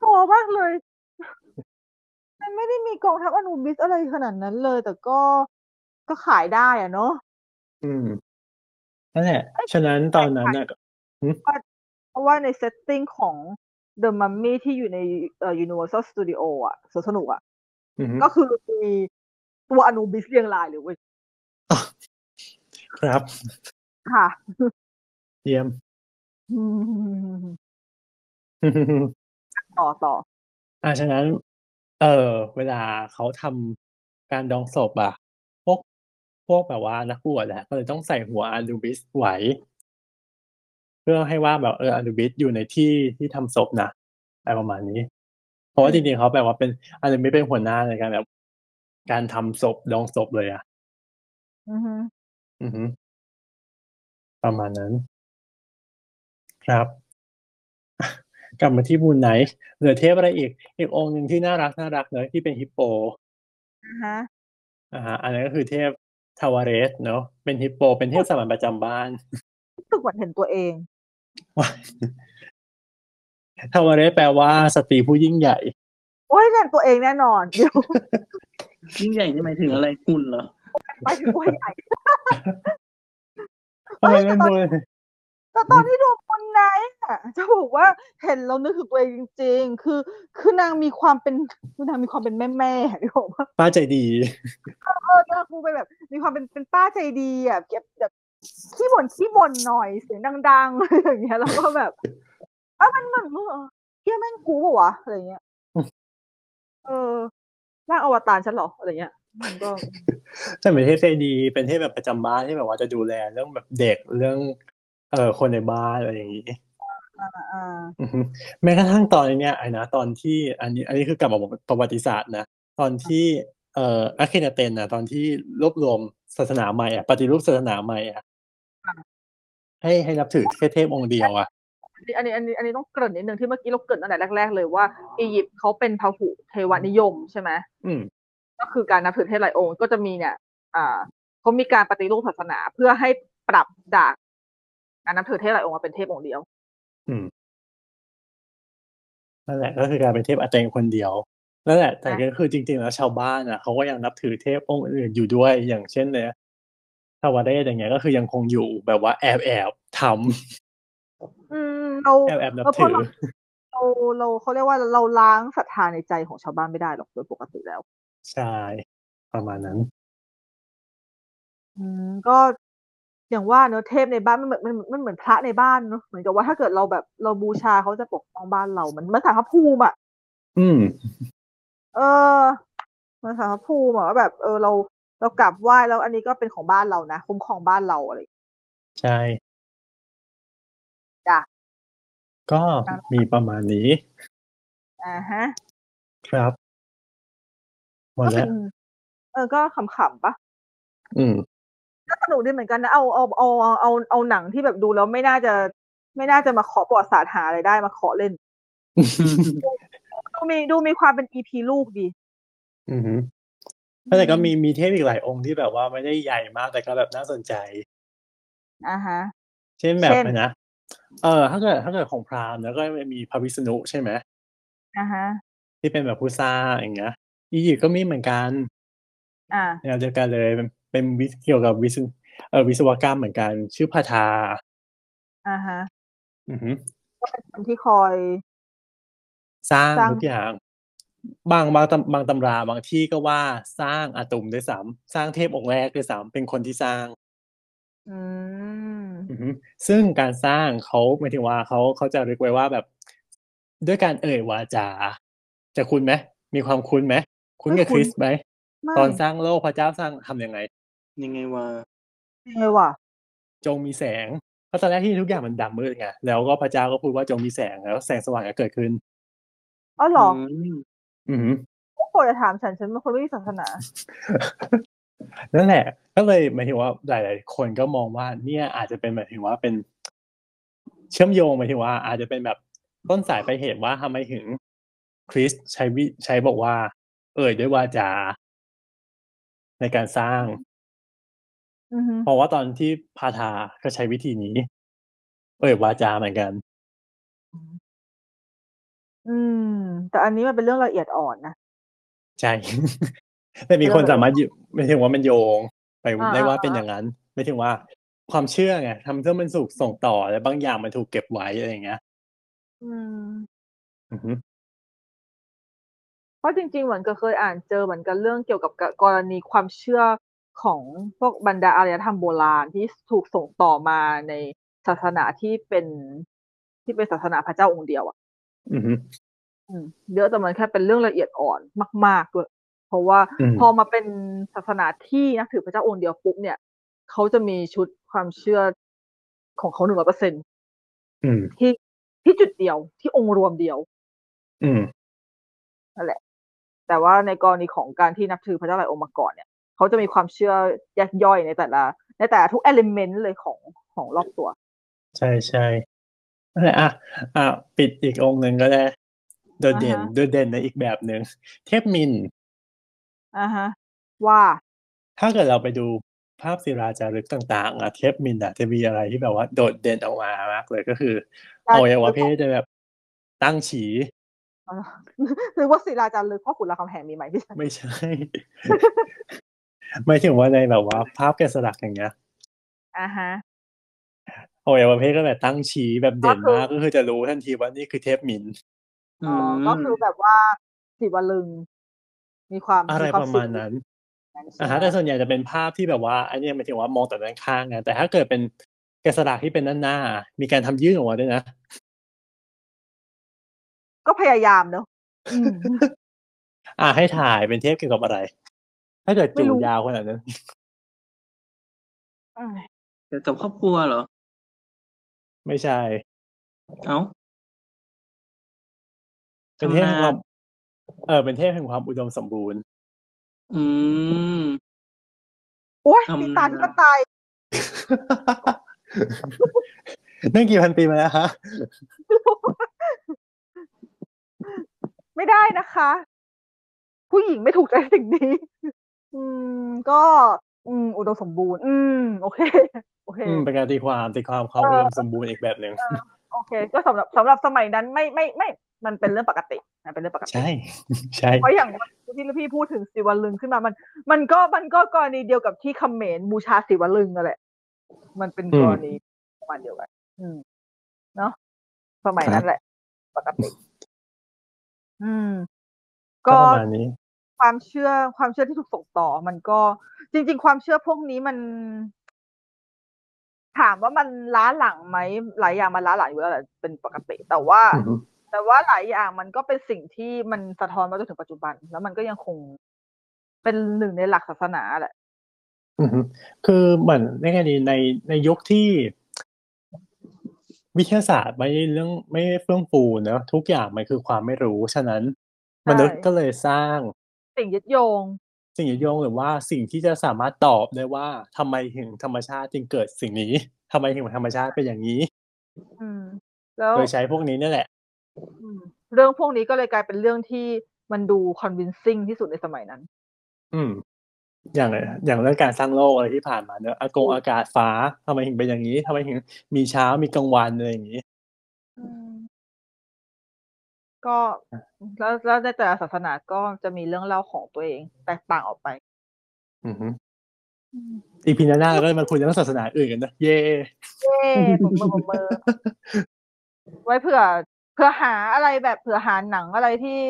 พอมากเลย มันไม่ได้มีกองทัพอนูบิสอะไรขนาดนั้นเลย แต่ก็ก็ขายได้อะเนาะอืมนั่นแหละ ฉะนั้นตอนนั้นน่ะเพราะว่าใน setting ของ The Mummy ที่อยู่ในเอ่อ Universal Studio อะสวนสนุกอะอืมก็คือมีตัวอนูบิสเรียงรายเลยเว้ย ครับ ค่ะ เยี่ยมต่อต่ออ่าฉะนั้น เออ เวลาเขาทำการดองศพอะพวกพวกแบบว่านักบวชแหละก็เลยต้องใส่หัวอานูบิสไว้เพื่อให้ว่าแบบเอออานูบิสอยู่ในที่ที่ทำศพนะอะไรประมาณนี้ เพราะว่าจริงๆเขาแบบว่าเป็นอานูบิสเป็นหัวหน้าในการแบบ การทำศพดองศพเลยอะอือฮึอือฮึประมาณนั้น ครับ กลับมาที่บูนไนท์เหลือเทพอะไรอีก อีกองค์หนึ่งที่น่ารักน่ารักเลยที่เป็นฮิปโปอ่าฮะอ่าฮะอันนั้นก็คือเทพทาวาเรสเนาะเป็นฮิปโป เป็นเทพสามัญประจำบ้านรู้สึกเหมือนเห็นตัวเองทาวาเรสแปลว่าสตรีผู้ยิ่งใหญ่โอ้ยเห็นตัวเองแน่นอนเดี๋ยวยิ่งใหญ่นี่หมายถึงอะไรคุณเหรอไปถึงตัวใหญ่ทำไมเฮ้ยไม่แต่ตอนดู แต่ตอนที่ดูคนไหนอะจะบอกว่าเห็นแล้วนึกถึงตัวเองจริง ๆ คือ คือนางมีความเป็นคือนางมีความเป็นแม่แม่ๆที่บอกว่าป้าใจดีเออนางคงเป็นแบบ มีความเป็นเป็นป้าใจดีอะเก็บแบบขี้บ่นขี้บ่นหน่อยเสียงดังๆอะไรอย่างเงี้ยแล้วก็แบบอะมันเหมือนเออเฮียแม่งกูปะวะอะไรเงี้ยเออร่างอวตารฉันเหรออะไรเงี้ยมันก็แต่เป็นเทพใจดีเป็นเทพแบบประจำบ้านที่แบบว่าจะดูแลเรื่องแบบเด็กเรื่อง เอ่อคนในบ้านอะไรอย่างนี้อ่าอ่าอือฮึแม้กระทั่งตอนเนี้ยไอ้นะตอนที่อันนี้ อันนี้คือกลับมาประวัติศาสตร์นะ ตอนที่เอ่ออาเคนาเตนนะตอนที่รวบรวมศาสนาใหม่อะปฏิรูปศาสนาใหม่อะให้ให้นับถือแค่เทพองค์เดียวอะอันนี้อันนี้อันนี้ต้องเกริ่นนิดนึงที่เมื่อกี้เราเกริ่นตั้งแต่แรก ๆ เลยว่าอียิปต์เขาเป็นพหุเทวนิยมใช่ไหมอืมก็คือการนับถือเทพหลายองค์ก็จะมีเนี่ย อ่าเขามีการปฏิรูปศาสนาเพื่อให้ปรับจาก การนับถือเทพหลายองค์มาเป็นเทพองค์เดียว อืมนั่นแหละก็คือการเป็นเทพอาเตงคนเดียวนั่นแหละ แต่ก็คือจริง ๆ แล้วชาวบ้านอะเขาก็ยังนับถือเทพองค์อื่นอยู่ด้วยอย่างเช่นเนี่ยทาวาเรศอย่างเงี้ยก็คือยังคงอยู่แบบว่าแอบแอบทำอืมเราแอบแอบนับเออเพถืราะอเราเราเราเขาเรียกว่าเราล้างศรัทธาในใจของชาวบ้านไม่ได้หรอกโดยปกติแล้ว ใช่ ประมาณนั้น อืมก็ อย่างว่าเนอะเทพในบ้านมันเหมือนมันมันเหมือนพระในบ้านเนอะเหมือนกับว่าถ้าเกิดเราแบบเราบูชาเขาจะปกป้องบ้านเรา มันมันสารพระภูมิอะอืม เออ มันสารพระภูมิอะว่าแบบ เออเราเรากลับไหว้แล้วอันนี้ก็เป็นของบ้านเรานะคุ้มครองบ้านเราอะไรอย่างเงี้ยใช่จ้ะก็มีประมาณนี้อ่าฮะ ครับหมดก็เป็แล้วนเออก็ขำๆปะอืม ก็สนุกดีเหมือนกันนะเอาเอาเอาเอาเอาเอาหนังที่แบบดูแล้วไม่น่าจะ ไม่น่าจะมาขอประวัติศาสตร์หาอะไรได้มาขอเล่น ดูมีดูมีความเป็นอีพีลูกดี อือฮึแต่ก็มีมีเทพอีกหลายองค์ที่แบบว่าไม่ได้ใหญ่มากแต่ก็แบบน่าสนใจอ่าฮะ เช่นแบบเช่นอะไรนะเออถ้าเกิดถ้าเกิดของพราหมณ์แล้วก็มีพระวิษณุใช่ไหมอ่าฮะ ที่เป็นแบบผู้สร้างอย่างเงี้ยอียิปต์ก็มีเหมือนกัน อ่าแนวเดียวกันเลย เป็นเป็นวิเกี่ยวกับวิศเออวิศวกรรมเหมือนกัน ชื่อพาทาอ่าฮะอือฮึก็เป็นคนที่คอย สร้างสร้าง ทุกอย่าง บางบางตำบางตำราบางที่ก็ว่าสร้างอาตุมด้วยซ้ำสร้างเทพองค์แรกด้วยซ้ำเป็นคนที่สร้าง อืม อือฮึซึ่งการสร้างเขาหมายถึงว่าเขาเขาจะเรียกไว้ว่าแบบด้วยการเอ่ยวาจา จะคุ้นไหมมีความคุ้นไหมคุ้นกับไม่คคุ้นริสต์ไหมไม่ ตอนสร้างโลกพระเจ้าสร้างทำยังไง ยังไงว่าเลยว่ะ จงมีแสงเพราะตอนแรกที่ทุกอย่างมันดำมืดไงแล้วก็พระเจ้าก็พูดว่าจงมีแสงแล้วแสงสว่างก็เกิดขึ้นอ๋อเหรอมอือฮึโปรดจะถามฉันฉันเป็นคนไม่มีศาสนา นั่นแหละก็ก็เลยหมายถึงว่าหลาย ๆ คนก็มองว่า เนี่ยอาจจะเป็นหมายถึงว่าเป็น เชื่อมโยงหมายถึงว่า อาจจะเป็นแบบต้นสายไปลายเหตุว่าทำไมถึงคริสใช้วิใช้บอกว่า เอ่ยด้วยวาจาในการสร้างอือฮึ เพราะว่าตอนที่พาทาก็ใช้วิธีนี้ เอ่ยวาจาเหมือนกัน อืม แต่อันนี้มันเป็นเรื่องละเอียดอ่อนนะ ใช่ แต่มีคนเออสามารถยึไม่ถึงว่ามันโยงไปอ่าได้ว่าอ่าเป็นอย่างนั้น ไม่ถึงว่าความเชื่อไงทำเพื่อมันสุกส่งต่อแล้วบางอย่างมันถูกเก็บไว้อะไรอย่างเงี้ย อืมอือฮึเพราะจริงๆเหมือนกับเคยอ่านเจอเหมือนกันเรื่องเกี่ยวกับกกรณีความเชื่อ ของพวกบรรดาอารยธรรมโบราณที่ถูกส่งต่อมาในศาสนาที่เป็นที่เป็นศาสนาพระเจ้าองค์เดียวอะอือฮึอืมเยอะแต่มันแค่เป็นเรื่องละเอียดอ่อนมากๆด้วยเพราะว่าอืมพอมาเป็นศาสนาที่นับถือพระเจ้าองค์เดียวปุ๊บเนี่ยเขาจะมีชุดความเชื่อของเขาหนึ่งร้อยเปอร์เซ็นอืมที่ที่จุดเดียวที่องค์รวมเดียว อืมนั่นแหละ แต่ว่าในกรณีของการที่นับถือพระเจ้าหลายองค์มาก่อนเนี่ย เขาจะมีความเชื่อแยกย่อยในแต่ละ ในแต่ละทุกเอลิเมนต์เลยของของรอบตัว ใช่ใช่นั่นแหละอะอะปิดอีกองค์หนึ่งก็ได้โดดเด่นอ่าฮะโดดเด่นในอีกแบบหนึ่งเทพมินอ่าฮะ ว่าถ้าเกิดเราไปดูภาพศิลาจารึกต่างๆอะเทพมินอะจะมีอะไรที่แบบว่าโดดเด่นออกมามากเลยก็คือการอวัยวะเพศจะแบบตั้งฉีหรือว่าศิลาจารึกพ่อขุนรามคำแหงมีไหมพี่ชันไม่ใช่ ไม่ถึงว่าในแบบว่า ภาพแกะสลักอย่างเงี้ยอ่าฮะอวัยวะเพศก็แบบตั้งฉีแบบเด่นก็คือมากก็คือจะรู้ทันทีว่านี่คือเทพมินอือ๋อมก็คือแบบว่าสิวลึง มีความอะไรมีควประสุมาณขนั้นนั้นใช่อ่าไหมฮะแต่ส่วนใหญ่จะเป็นภาพที่แบบว่าอันนี้หมายถึงว่ามองแต่ด้านข้างไงแต่ถ้าเกิดเป็นแกะสลักที่เป็นด้านหน้า มีการทำยื่นออกมาด้วยนะ ก็พยายามเนอะอืมอ่าให้ถ่ายเป็นเทพเกี่ยวกับอะไร ถ้าเกิดไม่จูรู้ยาวขนาดนั้นอืมเกี่ยวกับครอบครัวเหรอ ไม่ใช่ เอ้า เป็นเทพทำแห่งนาความ เออ เป็นเทพแห่งความอุดมสมบูรณ์ อืม โอ้ยทำมีตาที่นาก็ตาย นั่นกี่พันปีมาแล้วฮะ ไม่ได้นะคะ ผู้หญิงไม่ถูกใจสิ่งนี้ อืม ก็ อืม อุดมสมบูรณ์ อืม โอเค โอเค อืมเป็นการตีความตีความความเออุอดมสมบูรณ์อีกแบบหนึ่งโอเค ก็สำหรับสำหรับสมัยนั้นไม่ไม่ไม่ มันเป็นเรื่องปกติมันเป็นเรื่องปกติ ใช่ ใช่ เพราะอย่างที่พี่พูดถึงศิวลึงขึ้นมา มัน มันก็มันก็กรณีเดียวกับที่เขมรบูชาศิวลึงนั่นแหละ มันเป็นกรณีประมาณเดียวกัน อืม เนาะสมัยนั้นแหละ ปกติ อืม ก็ก็ประมาณนี้ ความเชื่อความเชื่อที่ถูกส่งต่อ มันก็จริง ๆ ความเชื่อพวกนี้มัน ถามว่ามันล้าหลังไหมหลายอย่างมันล้าหลังอยู่แล้วแหละเป็นปกติ แต่ว่าอือฮึแต่ว่าหลายอย่างมันก็เป็นสิ่งที่มันสะท้อนมาจนถึงปัจจุบัน แล้วมันก็ยังคงเป็นหนึ่งในหลักศาสนาแหละอือฮึคือเหมือนในกรณีในในยุคที่วิทยาศาสตร์ไม่เรื่องไม่เฟื่องฟูเนอะทุกอย่างมันคือความไม่รู้ ฉะนั้นใช่มนุษย์ก็เลยสร้าง สิ่งยึดโยง สิ่งยึดโยงหรือว่าสิ่งที่จะสามารถตอบได้ว่าทำไมถึงธรรมชาติจึงเกิดสิ่งนี้ทำไมถึงธรรมชาติเป็นอย่างนี้ อืม แล้วโดยใช้พวกนี้นี่แหละอืมเรื่องพวกนี้ก็เลยกลายเป็นเรื่องที่มันดู convincing ที่สุดในสมัยนั้น อืม อย่างอย่างเรื่องการสร้างโลกอะไรที่ผ่านมาเนอะอากงอากาศฟ้าทำไมถึงเป็นอย่างนี้ทำไมถึงมีเช้ามีกลางวันอะไรอย่างนี้อืม ก็แล้วแล้วในแต่ละศาสนาก็จะมีเรื่องเล่าของตัวเอง แตกต่างออกไป อือฮึอีพีหน้าเราก็มาคุยเรื่องศาสนาอื่นกันนะเย่เย้ผมมือผมมือไว้เผื่อเผื่อหาอะไรแบบเผื่อหาหนังอะไรที่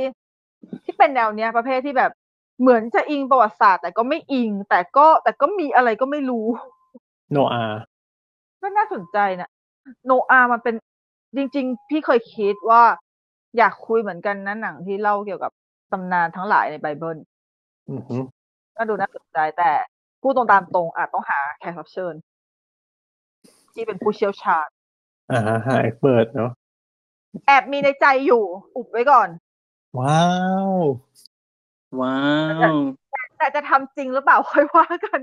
ที่เป็นแนวเนี้ย ประเภทที่แบบเหมือนจะอิงประวัติศาสตร์ แต่ก็ไม่อิง แต่ก็แต่ก็มีอะไรก็ไม่รู้ โนอาก็น่าสนใจนะโนอามันเป็นจริง ๆ พี่เคยคิดว่า อยากคุยเหมือนกันนะหนังที่เล่าเกี่ยวกับตำนานทั้งหลายในไบเบิลอือฮึก็ดูน่าสนใจแต่พูดตรงตามตรงอาจต้องหาแขกรับเชิญ ที่เป็นผู้เชี่ยวชาญอ่าหาเอ็กเปิดเนาะแอบมีในใจอยู่ อุบไว้ก่อน ว้าว ว้าวแต่จะทำจริงหรือเปล่าค่อยว่ากัน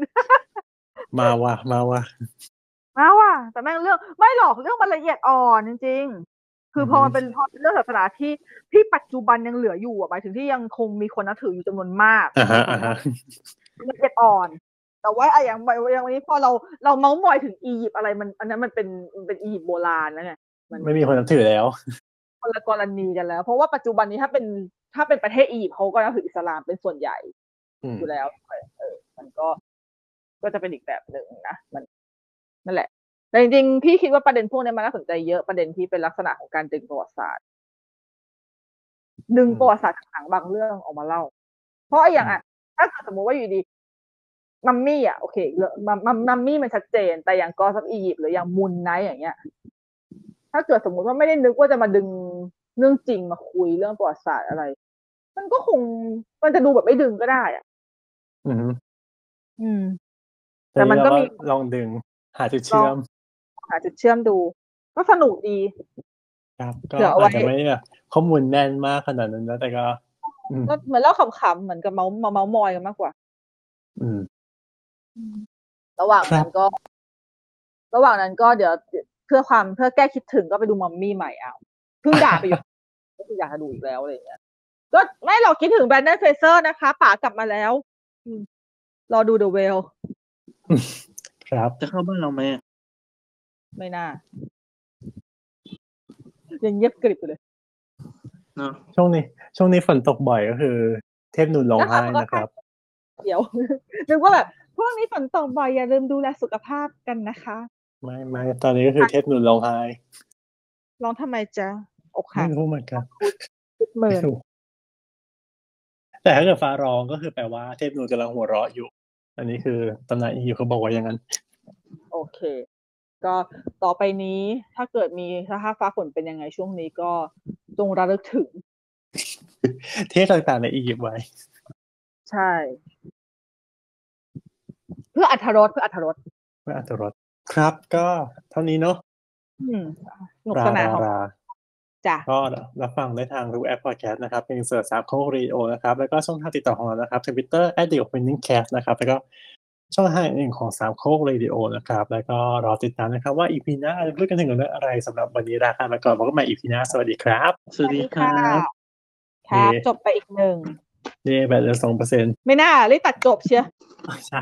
มาว่ะมาว่ะมาว่ะแต่แม่งเรื่องไม่หรอกเรื่องมันละเอียดอ่อนจริงๆ คือพอมันเป็นพอเป็นเรื่องศาสนาที่ที่ปัจจุบันยังเหลืออยู่อะหมายถึงที่ยังคงมีคนนับถืออยู่จำนวนมากอ่าฮะอ่าฮะละเอียดอ่อน แต่ว่าอะอย่างอย่างวันนี้พอเราเราเมาส์มอยถึงอียิปต์อะไรมัน อันนั้นมันเป็นมันเป็นอียิปต์โบราณแล้วไงไม่มีคนนับถือแล้วคนละกรณีกันแล้ว เพราะว่าปัจจุบันนี้ถ้าเป็นถ้าเป็นประเทศอียิปต์เขาก็นับถืออิสลามเป็นส่วนใหญ่อืมอยู่แล้วเออมันก็ก็จะเป็นอีกแบบหนึ่งนะมันนั่นแหละ แต่จริงๆ พี่คิดว่าประเด็นพวกนี้มันน่าสนใจเยอะประเด็นที่เป็นลักษณะของการดึงประวัติศาสตร์ ดึงประวัติศาสตร์ต่างๆบางเรื่องออกมาเล่า เพราะไอ้อย่างอะถ้าเกิดสมมติว่าอยู่ดีมัมมี่อะโอเคเรื่องมัมมัมมัมมี่มันชัดเจน แต่อย่างกอซับอียิปต์หรืออย่างมุนไนท์อย่างเงี้ย ถ้าเกิดสมมุติว่าไม่ได้นึกว่าจะมาดึงเรื่องจริงมาคุยเรื่องประวัติศาสตร์อะไร มันก็คงมันจะดูแบบไม่ดึงก็ได้อะ อืมอืม แต่มันก็มีเราลองดึงหาจุดเชื่อม หาจุดเชื่อมดู ก็สนุกดี ครับ ก็เผื่อเอาไว้อาจจะไม่ได้แบบข้อมูลแน่นมากขนาดนั้นนะแต่ก็อืมก็เหมือนเล่าขำๆเหมือนกับเมาท์มาเมาท์มอยกันมากกว่า อืม ระหว่างครันั้บนก็ ระหว่างนั้นก็เดี๋ยวเพื่อความเพื่อแก้คิดถึงก็ไปดูมัมมี่ใหม่เอาเพิ่งด่าไปอยู่ก็คืออยากจะดูอีกแล้วอะไรอย่างเงี้ยก็ไม่หรอกคิดถึงแบรนด o นเฟเซอร์นะคะป๋ากลับมาแล้วอืมรอดู The Whaleครับ จะเข้าบ้านเราไหมอะ ไม่น่า ยังเงียบกริบอยู่เลยเนาะช่วงนี้ ช่วงนี้ฝนตกบ่อยก็คือ เทพนุนร้องไห้นะครับ เดี๋ยวนึกว่าแบบพวกนี้ฝนตกบ่อยอย่าลืมดูแลสุขภาพกันนะคะ ไม่ไม่ตอนนี้ก็คือเทพนุนร้องไห้ร้องทำไมจ๊ะอกหัไม่กรู้เหมือนกันคิดหมื่ไม่นรู้แต่ถ้าเกิดฟ้าร้องก็คือแปลว่าเทพนุนกำลังหัวเราะอยู่ อันนี้คือตำนานอียิปต์เขาบอกว่าอย่างนั้น โอเค ก็ต่อไปนี้ถ้าเกิดมีถ้าฟ้าฝนเป็นยังไงช่วงนี้ก็จงระลึกถึง เทพต่างๆในอียิปต์ไว้ ใช่ เพื่ออัธรสเพื่ออัธรสเพื่ออัตรสครับก็เท่านี้เนาะอืมสนุกราสนานราของราจ้ะก็รับฟังได้ทางทุกแอปพอดแคสต์นะครับเป็น search สามโคกเรดิโอนะครับ แล้วก็ช่องทางติดต่อของเรานะครับทวิตเตอร์ at the opening cast นะครับ แล้วก็ ช่องทางอื่นของสามโคกเรดิโอนะครับ แล้วก็รอติดตามนะครับ ว่า EP หน้าจะพูดกันถึงเรื่องอะไรสำหรับวันนี้ลากันไปก่อนพบกันใหม่ EP หน้า สวัสดีครับ สวัสดีครับครับเย้จบไปอีกหนึ่งเย่แบบเหลือสองเปอร์เซ็นต์ไม่น่าเลยตัดจบเชียวใช่